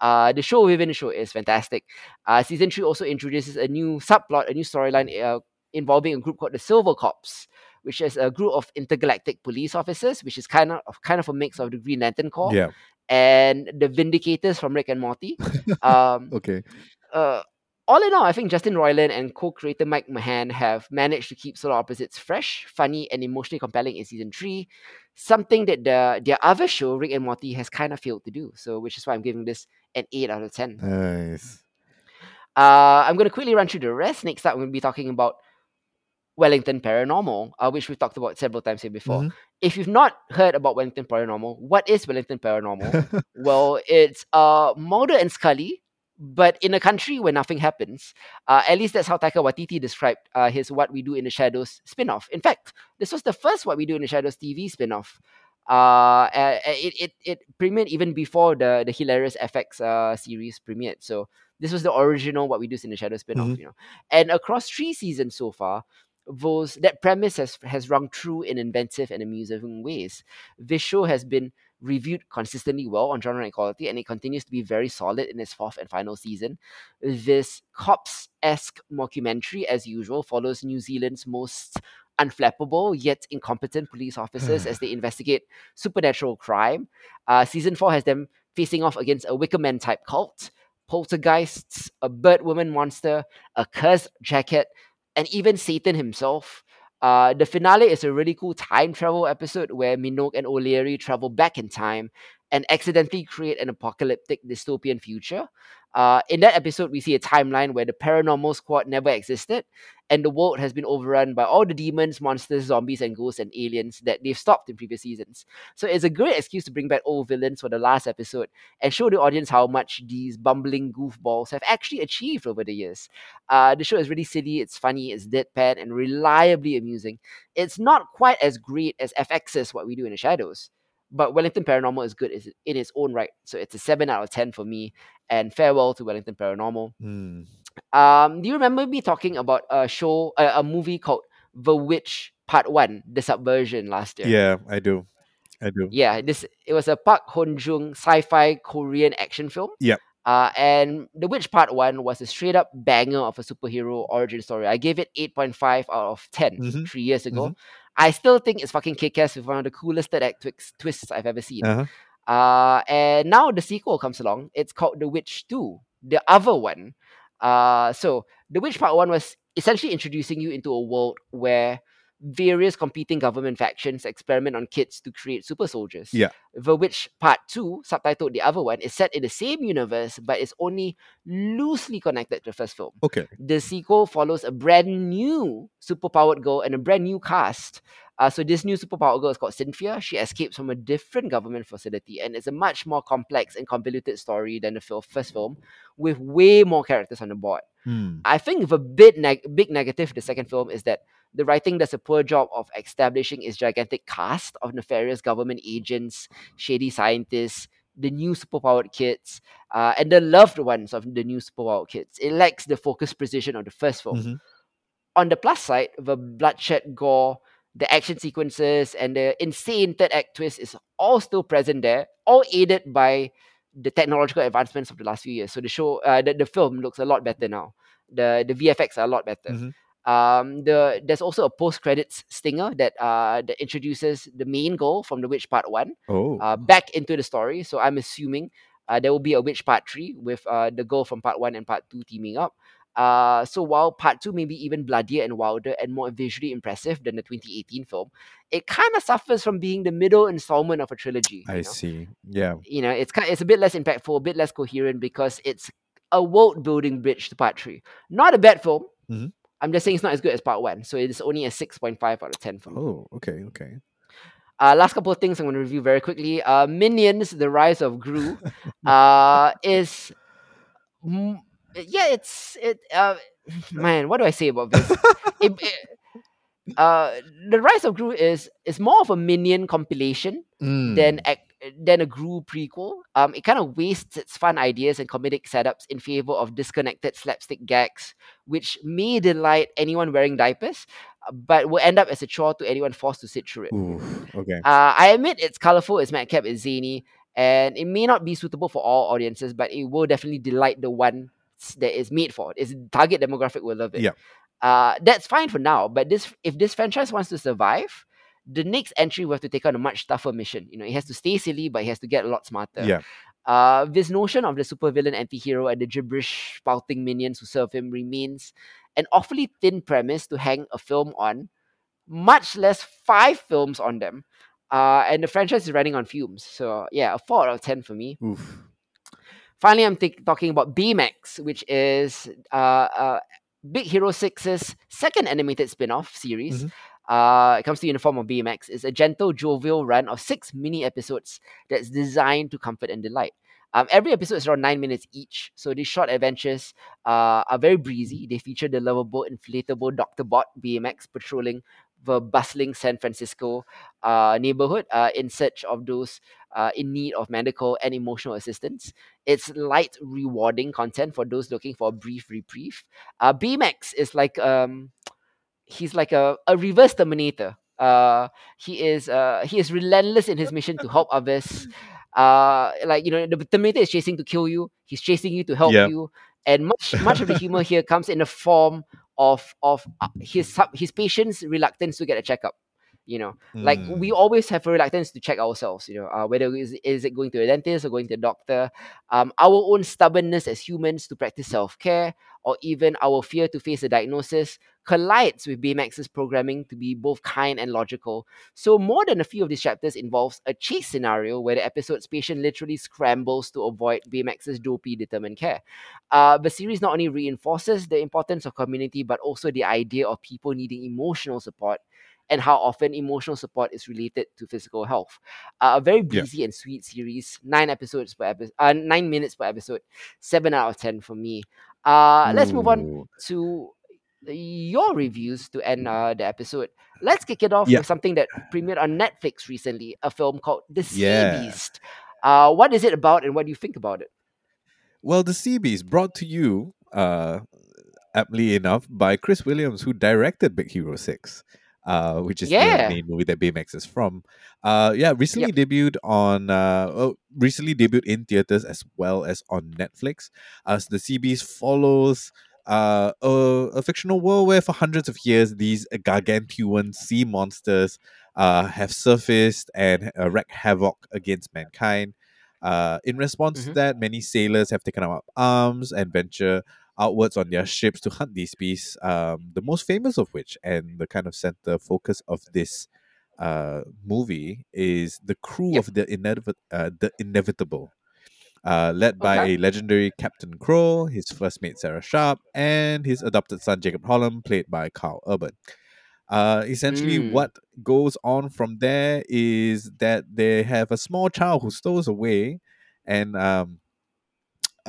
Uh, the show within the show is fantastic. Uh, season three also introduces a new subplot, a new storyline uh, involving a group called the Silver Cops, which is a group of intergalactic police officers, which is kind of kind of a mix of the Green Lantern Corps Yeah. and the Vindicators from Rick and Morty. Um, Okay. uh, all in all, I think Justin Roiland and co-creator Mike Mahan have managed to keep Solar Opposites fresh, funny, and emotionally compelling in season three. Something that the their other show, Rick and Morty, has kind of failed to do. So, which is why I'm giving this an eight out of ten. Nice. Uh, I'm going to quickly run through the rest. Next up, we're going to be talking about Wellington Paranormal, uh, which we've talked about several times here before. Mhm. If you've not heard about Wellington Paranormal, what is Wellington Paranormal? well, it's uh, Mulder and Scully, but in a country where nothing happens. Uh, at least that's how Taika Waititi described uh, his What We Do in the Shadows spin-off. In fact, this was the first What We Do in the Shadows TV spin-off. Uh, uh, it, it, it premiered even before the, the hilarious FX uh, series premiered. So this was the original What We Do in the Shadows spin-off, Mhm. you know. And across three seasons so far, those that premise has has rung true in inventive and amusing ways. This show has been reviewed consistently well on genre equality, and it continues to be very solid in its fourth and final season. This cops-esque mockumentary, as usual, follows New Zealand's most unflappable yet incompetent police officers as they investigate supernatural crime. Uh, season four has them facing off against a Wicker Man type cult, poltergeists, a bird woman monster, a cursed jacket, and even Satan himself. Uh, the finale is a really cool time travel episode where Minogue and O'Leary travel back in time and accidentally create an apocalyptic dystopian future. Uh, in that episode, we see a timeline where the paranormal squad never existed and the world has been overrun by all the demons, monsters, zombies, and ghosts and aliens that they've stopped in previous seasons. So it's a great excuse to bring back old villains for the last episode and show the audience how much these bumbling goofballs have actually achieved over the years. Uh, the show is really silly, it's funny, it's deadpan, and reliably amusing. It's not quite as great as FX's What We Do in the Shadows, but Wellington Paranormal is good is- in its own right. So it's a 7 out of 10 for me, and farewell to Wellington Paranormal. Hmm. Um, do you remember me talking about a show, a, a movie called The Witch Part 1, The Subversion last year? Yeah, I do. I do. Yeah, this it was a Park Hoon-jung sci-fi Korean action film. Yeah. Uh, and The Witch Part One was a straight up banger of a superhero origin story. I gave it eight point five out of 10 Mhm. three years ago. I still think it's fucking kick-ass with one of the coolest third act twix, twists I've ever seen. Uh-huh. Uh, and now the sequel comes along. It's called The Witch 2, the other one. Uh, so The Witch Part 1 was essentially introducing you into a world where various competing government factions experiment on kids to create super soldiers. Yeah. The Witch Part 2, subtitled The Other One, is set in the same universe, but it's only loosely connected to the first film. Okay. The sequel follows a brand new superpowered girl and a brand new cast. Uh, so this new superpowered girl is called Cynthia. She escapes from a different government facility, and it's a much more complex and convoluted story than the first film, with way more characters on the board. Hmm. I think the big, neg- big negative of the second film is that the writing does a poor job of establishing its gigantic cast of nefarious government agents, shady scientists, the new superpowered kids, uh, and the loved ones of the new superpowered kids. It lacks the focused precision of the first film. Mhm. On the plus side, the bloodshed, gore, the action sequences, and the insane third act twist is all still present there, all aided by the technological advancements of the last few years. So the show, uh, the, the film looks a lot better now. The the VFX are a lot better. Mhm. Um, the there's also a post credits stinger that uh that introduces the main goal from the Witch Part One Oh. uh, back into the story. So I'm assuming uh, there will be a Witch Part 3 with uh, the girl from Part 1 and Part 2 teaming up. Uh, so while part two may be even bloodier and wilder and more visually impressive than the 2018 film, it kind of suffers from being the middle installment of a trilogy. I know? see. Yeah. you know, it's kind it's a bit less impactful, a bit less coherent because it's a world building bridge to part three. Not a bad film. Mhm. I'm just saying it's not as good as part one, so it is only a six point five out of ten for me. Oh, okay, okay. Uh, last couple of things I'm going to review very quickly. Uh, Minions: The Rise of Gru uh, is, mm, yeah, it's it. Uh, man, what do I say about this? it, it- uh, the Rise of Gru is is more of a Minion compilation Mm. than ac- than a Gru prequel. Um, it kind of wastes its fun ideas and comedic setups in favor of disconnected slapstick gags, which may delight anyone wearing diapers, uh, but will end up as a chore to anyone forced to sit through it. Oof, okay. Uh, I admit it's colorful, it's madcap, it's zany, and it may not be suitable for all audiences, but it will definitely delight the one that is made for. Its target demographic will love it. Yeah. Uh, that's fine for now, but this if this franchise wants to survive, the next entry will have to take on a much tougher mission. You know, it has to stay silly, but it has to get a lot smarter. Yeah. Uh, this notion of the supervillain anti-hero and the gibberish spouting minions who serve him remains an awfully thin premise to hang a film on, much less five films on them. Uh, and the franchise is running on fumes. So yeah, a four out of ten for me. Oof. Finally, I'm talking about Baymax, which is uh, uh, Big Hero 6's second animated spin-off series. Mhm. Uh, it comes to you in the form of Baymax. It's a gentle, jovial run of six mini episodes that's designed to comfort and delight. Um, every episode is around nine minutes each, so these short adventures uh, are very breezy. They feature the lovable, inflatable Dr. Bot Baymax patrolling the bustling San Francisco uh, neighborhood uh, in search of those uh, in need of medical and emotional assistance. It's light, rewarding content for those looking for a brief reprieve. Uh, Baymax is like um, he's like a, a reverse Terminator. Uh, he is uh, he is relentless in his mission to help others. Uh, like you know, the Terminator is chasing to kill you. He's chasing you to help Yeah. you, and much much of the humor here comes in the form of of uh, his his patient's reluctance to get a checkup. You know, like Mm. we always have a reluctance to check ourselves. You know, uh, whether is is it going to a dentist or going to a doctor. Um, our own stubbornness as humans to practice self care, or even our fear to face a diagnosis, collides with Baymax's programming to be both kind and logical. So more than a few of these chapters involves a chase scenario where the episode's patient literally scrambles to avoid Baymax's dopey determined care. Uh, the series not only reinforces the importance of community, but also the idea of people needing emotional support and how often emotional support is related to physical health. Uh, a very Yeah. breezy and sweet series, nine episodes per episode, uh, nine minutes per episode, seven out of ten for me. Uh, let's move on to your reviews to end uh, the episode. Let's kick it off Yeah. with something that premiered on Netflix recently, a film called The Sea Yeah. Beast. Uh, what is it about and what do you think about it? Well, the Sea Beast brought to you, uh, aptly enough, by Chris Williams, who directed Big Hero Six, uh, which is Yeah. the main movie that Baymax is from. Uh, yeah, recently debuted on, uh, oh, recently debuted in theaters as well as on Netflix. As the Sea Beast follows. Uh, a, a fictional world where for hundreds of years these gargantuan sea monsters uh, have surfaced and uh, wreaked havoc against mankind. Uh, in response to Mhm. that, many sailors have taken up arms and venture outwards on their ships to hunt these beasts. Um, the most famous of which, and the kind of center focus of this uh, movie, is the crew Yep. of the, uh, the Inevitable. Uh, led by Okay. a legendary Captain Crow, his first mate Sarah Sharp, and his adopted son Jacob Holland, played by Karl Urban. Uh, essentially, Mm. what goes on from there is that they have a small child who stows away and um,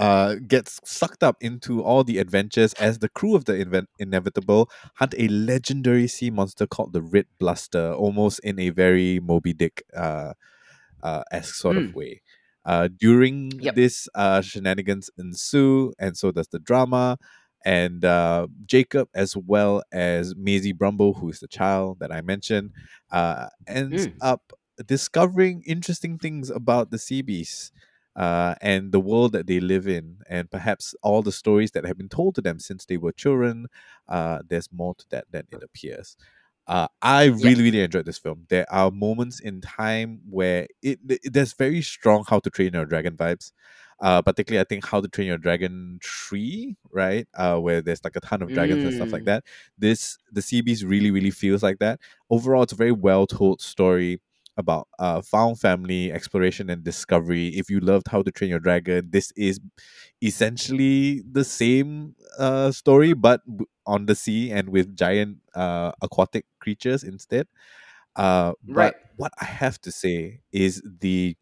uh, gets sucked up into all the adventures as the crew of the Inven- Inevitable hunt a legendary sea monster called the Red Bluster, almost in a very Moby Dick uh, uh, esque sort of Mm. way. Uh, during Yep. this, uh, shenanigans ensue, and so does the drama. And uh, Jacob, as well as Maisie Brumble, who is the child that I mentioned, uh, ends Mm. up discovering interesting things about the sea beasts uh, and the world that they live in, and perhaps all the stories that have been told to them since they were children. Uh, there's more to that than it appears. Uh, I really, really enjoyed this film. There are moments in time where it, it there's very strong How to Train Your Dragon vibes. Uh, particularly, I think How to Train Your Dragon Tree, right? Uh, where there's like a ton of dragons and stuff like Mm. that. This the Sea Beast really, really feels like that. Overall, it's a very well told story about uh found family exploration and discovery. If you loved How to Train Your Dragon, this is essentially the same uh story, but on the sea and with giant uh aquatic creatures instead. Uh, Right. but what I have to say is the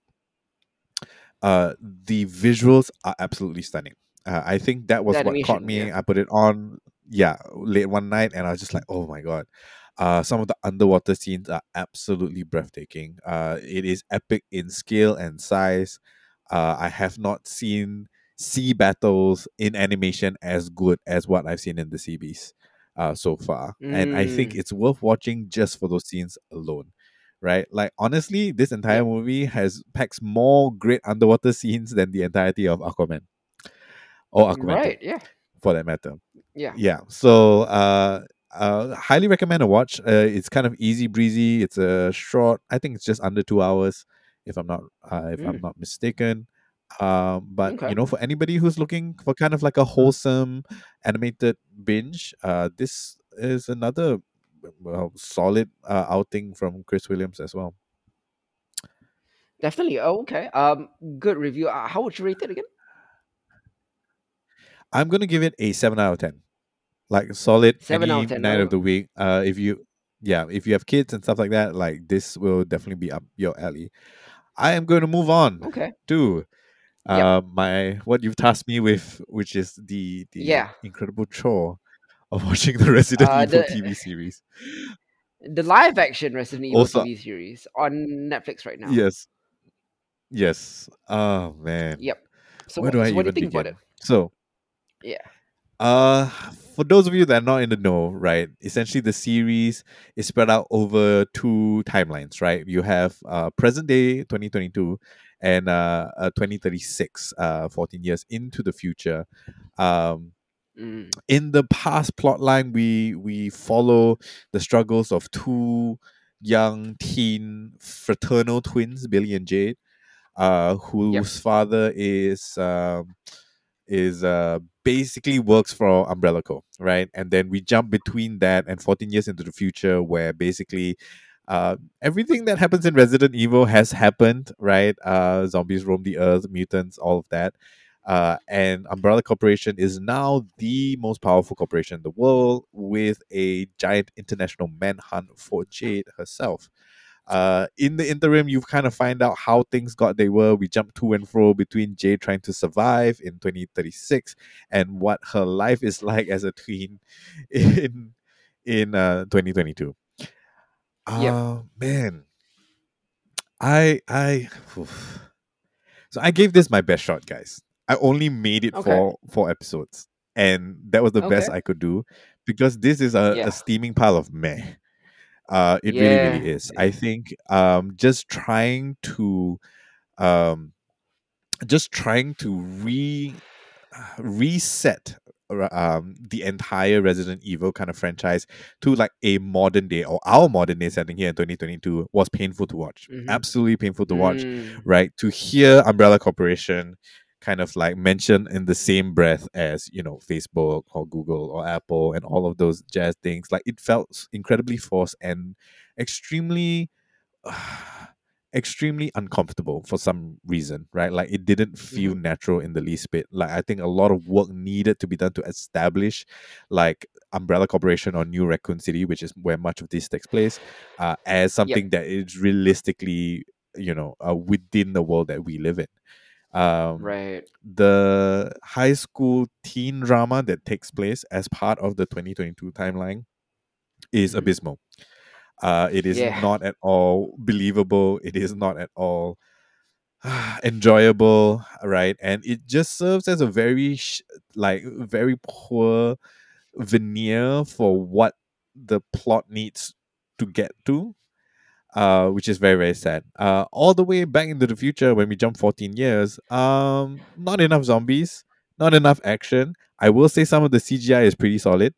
uh the visuals are absolutely stunning. Uh, I think that was what caught me. yeah. I put it on, yeah, late one night, and I was just like, oh my god. Uh, some of the underwater scenes are absolutely breathtaking. Uh, it is epic in scale and size. Uh, I have not seen sea battles in animation as good as what I've seen in the Sea Beast uh, so far, and I think Mm. it's worth watching just for those scenes alone right? Like honestly, this entire movie has packs more great underwater scenes than the entirety of Aquaman or Aquaman Right. Yeah. for that matter. Yeah. Yeah. So uh uh highly recommend a watch. Uh it's kind of easy breezy. It's a short, I think it's just under two hours, if I'm not uh, if I'm Mm. not mistaken. Um, but Okay. you know, for anybody who's looking for kind of like a wholesome animated binge, uh, this is another well, solid uh, outing from Chris Williams as well. Definitely. Oh, okay. Um, good review. Uh, how would you rate it again? I'm gonna give it a seven out of ten. Like solid Seven any night of the week. Uh, if you yeah, if you have kids and stuff like that, like this will definitely be up your alley. I am going to move on okay. to Yep. uh my what you've tasked me with, which is the the Yeah. incredible chore of watching the Resident Uh, Evil the TV series. the live action Resident Evil Also, TV series on Netflix right now. yes, yes. Oh man, Yep. So, where what, do I so what do you even think about begin? it? So, Yeah. Uh, for those of you that are not in the know, right? Essentially, the series is spread out over two timelines, right? You have uh present day 2022 and uh, uh 2036, uh 14 years into the future. Um, Mm. in the past plot line, we we follow the struggles of two young teen fraternal twins, Billy and Jade, uh, Yep. whose father is um is uh basically works for Umbrella Co, right? And then we jump between that and 14 years into the future where basically uh everything that happens in Resident Evil has happened, right? Uh zombies roam the earth, mutants, all of that. Uh, and Umbrella Corporation is now the most powerful corporation in the world with a giant international manhunt for Jade herself. Uh, in the interim, you kind of find out how things got they were. We jump to and fro between Jade trying to survive in 2036 and what her life is like as a tween in in uh 2022. Yep. Oh man, I I oof. so I gave this my best shot, guys. I only made it Okay. for four episodes, and that was the best I could do because this is a, Yeah. a steaming pile of meh. Uh, it really, Yeah. really is. I think um, just trying to um, just trying to re reset um, the entire Resident Evil kind of franchise to like a modern day or our modern day setting here in 2022 was painful to watch. Mhm. Absolutely painful to watch, Mm. right? To hear Umbrella Corporation kind of like mentioned in the same breath as you know Facebook or Google or Apple and all of those jazz things like it felt incredibly forced and extremely extremely uncomfortable for some reason right? Like it didn't feel natural in the least bit. Like i think a lot of work needed to be done to establish like umbrella corporation or new raccoon city which is where much of this takes place uh, as something that is realistically you know uh, within the world that we live in um Right. the high school teen drama that takes place as part of the 2022 timeline is Mhm. abysmal. Uh, it is Yeah. not at all believable. It is not at all enjoyable, right? And it just serves as a very sh- like very poor veneer for what the plot needs to get to uh, which is very very sad. Uh, all the way back into the future when we jump 14 years, um, not enough zombies, not enough action. I will say some of the CGI is pretty solid.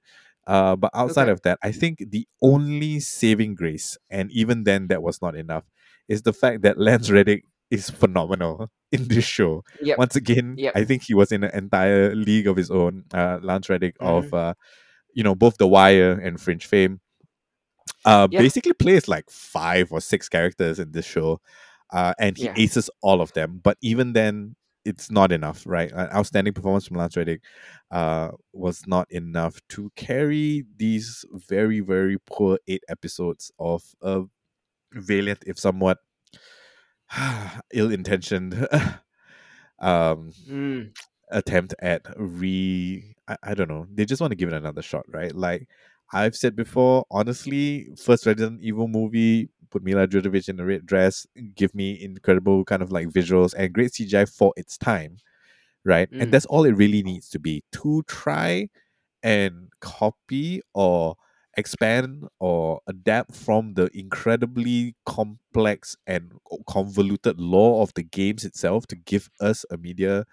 Uh, but outside Okay. of that, I think the only saving grace, and even then that was not enough, is the fact that Lance Reddick is phenomenal in this show. Yep. Once again, Yep. I think he was in an entire league of his own. Uh, Lance Reddick of Mhm. uh, you know both The Wire and Fringe fame. Uh, Yeah. basically plays like five or six characters in this show, uh, and he Yeah. aces all of them. But even then, it's not enough, right? An outstanding performance from Lance Reddick uh, was not enough to carry these very, very poor eight episodes of a valiant, if somewhat ill-intentioned um Mm. attempt at re I, I don't know they just want to give it another shot right like i've said before honestly first resident evil movie put Milla Jovovich in a red dress give me incredible kind of like visuals and great cgi for its time right and Mm. that's all it really needs to be to try and copy or expand or adapt from the incredibly complex and convoluted lore of the games itself to give us a media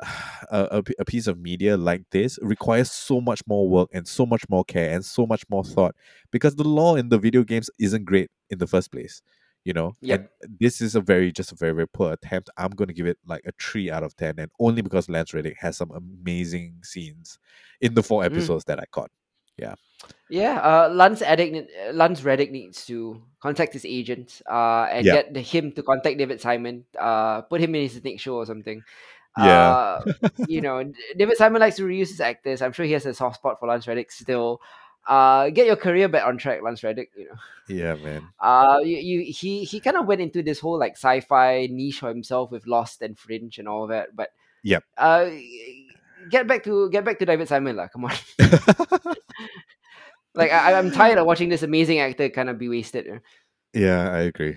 a, a, piece of media like this requires so much more work and so much more care and so much more thought because the lore in the video games isn't great in the first place you know Yep. and this is a very just a very very poor attempt i'm going to give it like a 3 out of 10 and only because lance reddick has some amazing scenes in the four Mm. episodes that i caught Yeah, uh, Lance Reddick, uh, Lance Reddick needs to contact his agent uh, and Yeah. get him to contact David Simon, uh, put him in his next show or something. Yeah. Uh, you know, David Simon likes to reuse his actors. I'm sure he has a soft spot for Lance Reddick still. Uh, get your career back on track, Lance Reddick. You know, yeah man uh, you, you he he kind of went into this whole like sci-fi niche for himself with Lost and Fringe and all that. But yeah. uh, get back to get back to David Simon, lah. Come on. like I, I'm tired of watching this amazing actor kind of be wasted. you know. yeah i agree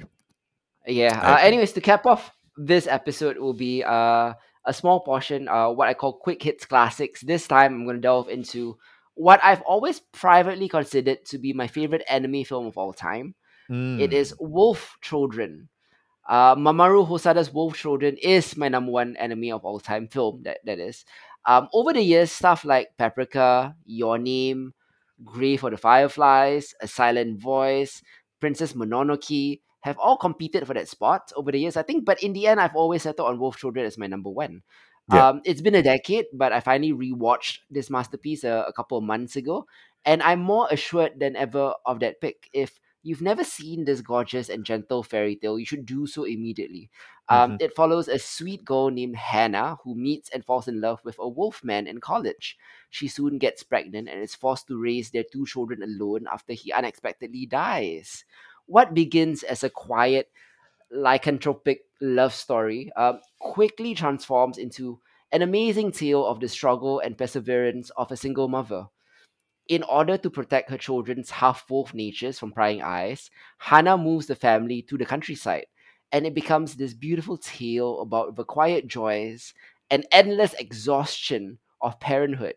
Yeah. I Uh, agree. anyways, to cap off this episode will be uh, a small portion, uh, what I call quick hits classics. This time, I'm going to delve into what I've always privately considered to be my favorite anime film of all time. It is Mm. Wolf Children. Uh, Mamoru Hosoda's Wolf Children is my number one anime of all time film. That that is. Um, over the years, stuff like Paprika, Your Name, Grave for the Fireflies, A Silent Voice, Princess Mononoke have all competed for that spot over the years. I think, but in the end, I've always settled on Wolf Children as my number one. Yeah. Um, it's been a decade, but I finally rewatched this masterpiece a, a couple of months ago, and I'm more assured than ever of that pick. If you've never seen this gorgeous and gentle fairy tale, you should do so immediately. Um, Mhm. It follows a sweet girl named Hannah who meets and falls in love with a wolf man in college. She soon gets pregnant and is forced to raise their two children alone after he unexpectedly dies. What begins as a quiet, lycanthropic love story um, quickly transforms into an amazing tale of the struggle and perseverance of a single mother. In order to protect her children's half wolf natures from prying eyes, Hannah moves the family to the countryside, and it becomes this beautiful tale about the quiet joys and endless exhaustion of parenthood.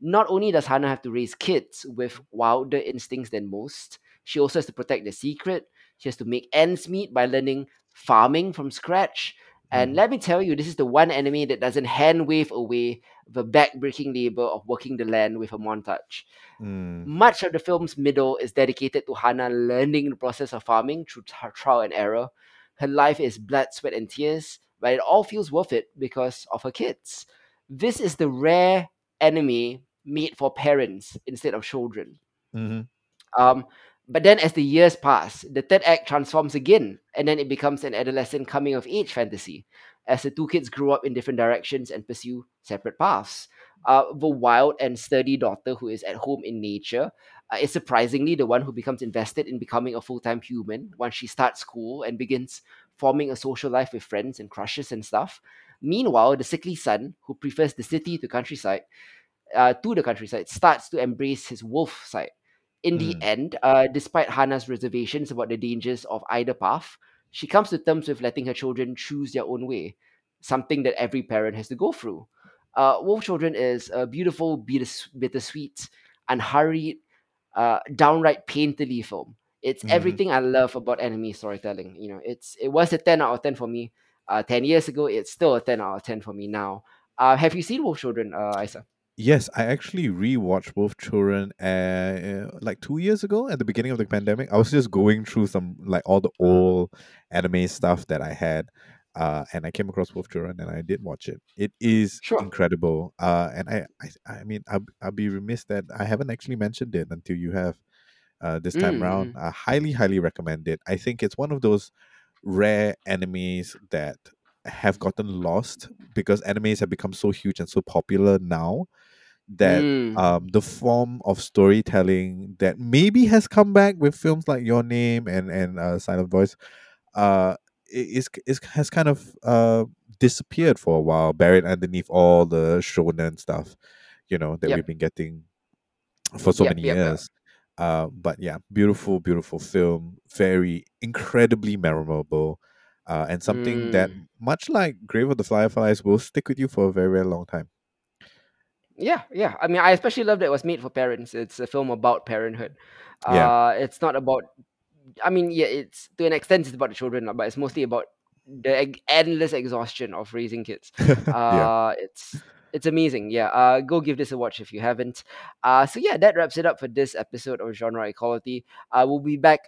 Not only does Hannah have to raise kids with wilder instincts than most, she also has to protect the secret. She has to make ends meet by learning farming from scratch. And Mhm. let me tell you, this is the one anime that doesn't hand wave away the back-breaking labor of working the land with a montage. Mm. Much of the film's middle is dedicated to Hannah learning the process of farming through trial and error. Her life is blood, sweat, and tears, but it all feels worth it because of her kids. This is the rare anime made for parents instead of children. Mhm. Um, but then as the years pass, the third act transforms again, and then it becomes an adolescent coming of age fantasy as the two kids grow up in different directions and pursue separate paths. Uh, the wild and sturdy daughter who is at home in nature uh, is surprisingly the one who becomes invested in becoming a full time human once she starts school and begins forming a social life with friends and crushes and stuff. Meanwhile, the sickly son, who prefers the city to countryside, uh, to the countryside, starts to embrace his wolf side. In the Mm. end, uh, despite Hannah's reservations about the dangers of either path, she comes to terms with letting her children choose their own way, something that every parent has to go through. Uh, Wolf Children is a beautiful, bitters- bittersweet, unhurried, uh, downright painterly film. It's Mhm. everything I love about anime storytelling. You know, it's it was a ten out of ten for me. Uh, ten years ago, it's still a ten out of ten for me now. Uh, have you seen Wolf Children, uh, Isa? Yes, I actually rewatched Wolf Children uh, like two years ago at the beginning of the pandemic. I was just going through some like all the old anime stuff that I had, uh, and I came across Wolf Children and I did watch it. It is Sure. incredible, uh, and I, I, I mean, I'll, I'll be remiss that I haven't actually mentioned it until you have uh, this time around. Mm-hmm. I highly, highly recommend it. I think it's one of those rare animes that have gotten lost because animes have become so huge and so popular now that Mm. um, the form of storytelling that maybe has come back with films like Your Name and and uh, Silent Voice, uh, is is has kind of uh disappeared for a while, buried underneath all the shonen stuff, you know, that we've been getting for so Yep. many Yep. Yep. years. Uh, but yeah, beautiful, beautiful film, very incredibly memorable, uh, and something that, Mm. much like Grave of the Fireflies, will stick with you for a very, very long time. Yeah, yeah. I mean, I especially love that it was made for parents. It's a film about parenthood. Yeah. Uh, it's not about. I mean, yeah, it's to an extent it's about the children, but it's mostly about the endless exhaustion of raising kids. yeah. Uh, it's it's amazing. Yeah. Uh, go give this a watch if you haven't. Uh, so yeah, that wraps it up for this episode of Genre Equality. Uh, we'll be back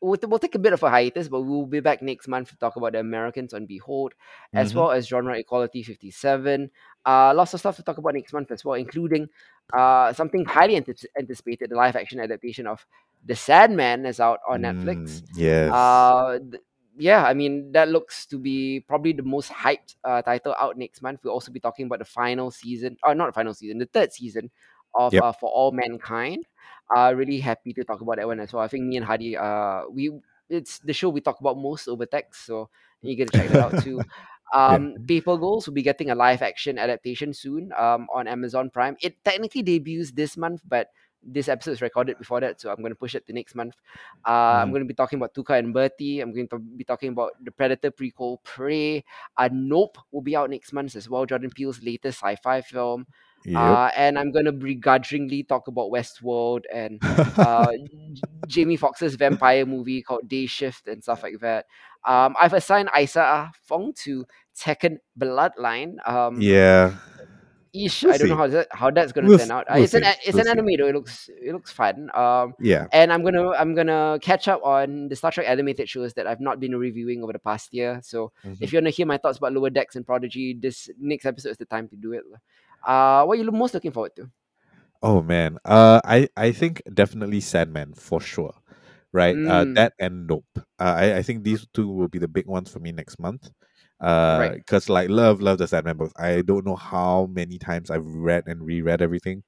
we'll, we'll take a bit of a hiatus, but we'll be back next month to talk about the Americans on Behold, as hmm well as Genre Equality 57. Uh, lots of stuff to talk about next month as well, including uh, something highly antici- anticipated, the live action adaptation of The Sandman is out on Netflix. Mm, yes. Uh, th- yeah, I mean, that looks to be probably the most hyped uh, title out next month. We'll also be talking about the final season, or not the final season, the third season of Yep. uh, For All Mankind uh really happy to talk about that one as well. I think me and Hadi uh we it's the show we talk about most over text, so you get to check that out too. yeah. Um Paper Girls will be getting a live action adaptation soon um on Amazon Prime. It technically debuts this month, but this episode is recorded before that, so I'm going to push it to next month. Uh, I'm Mhm. going to be talking about Tuca and Bertie. I'm going to be talking about the Predator prequel, Prey. Uh, nope will be out next month as well. Jordan Peele's latest sci-fi film. Yep. Uh, and I'm gonna begrudgingly talk about Westworld and uh, Jamie Foxx's vampire movie called Day Shift and stuff like that. Um, I've assigned Isa Fong to Tekken Bloodline. Um, yeah. ish, We'll I don't know how that, how that's gonna We'll, turn out. Uh, we'll it's an see. a- it's an see. anime though. It looks it looks fun. Um, Yeah. and I'm gonna I'm gonna catch up on the Star Trek animated shows that I've not been reviewing over the past year. So Mhm. if you wanna hear my thoughts about Lower Decks and Prodigy, this next episode is the time to do it. Uh, what are you most looking forward to? Oh man. Uh, I I think definitely Sandman for sure. Right. Uh, Mm, that and Nope. Uh, I I think these two will be the big ones for me next month. Uh, right. because like love love the Sandman books. I don't know how many times I've read and reread everything.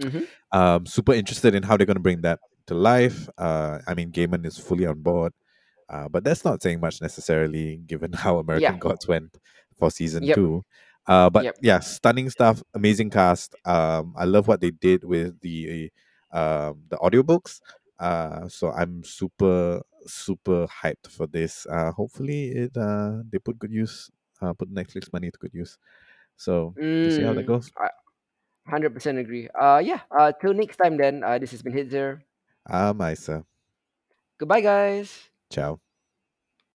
Mm-hmm. Um, super interested in how they're gonna bring that to life. Uh, I mean, Gaiman is fully on board. Uh, but that's not saying much necessarily, given how American Yeah. Gods went for season Yep. two. Uh, but Yep. yeah, stunning stuff, amazing cast. Um, I love what they did with the um the audiobooks. Uh, so I'm super super hyped for this. Uh, hopefully it uh they put good use, uh, put Netflix money to good use. So we'll see how that Mm, goes. I 100% agree. Uh, yeah. Uh, till next time then. Uh, this has been Hitzer. Ah, Maisa. Goodbye, guys. Ciao.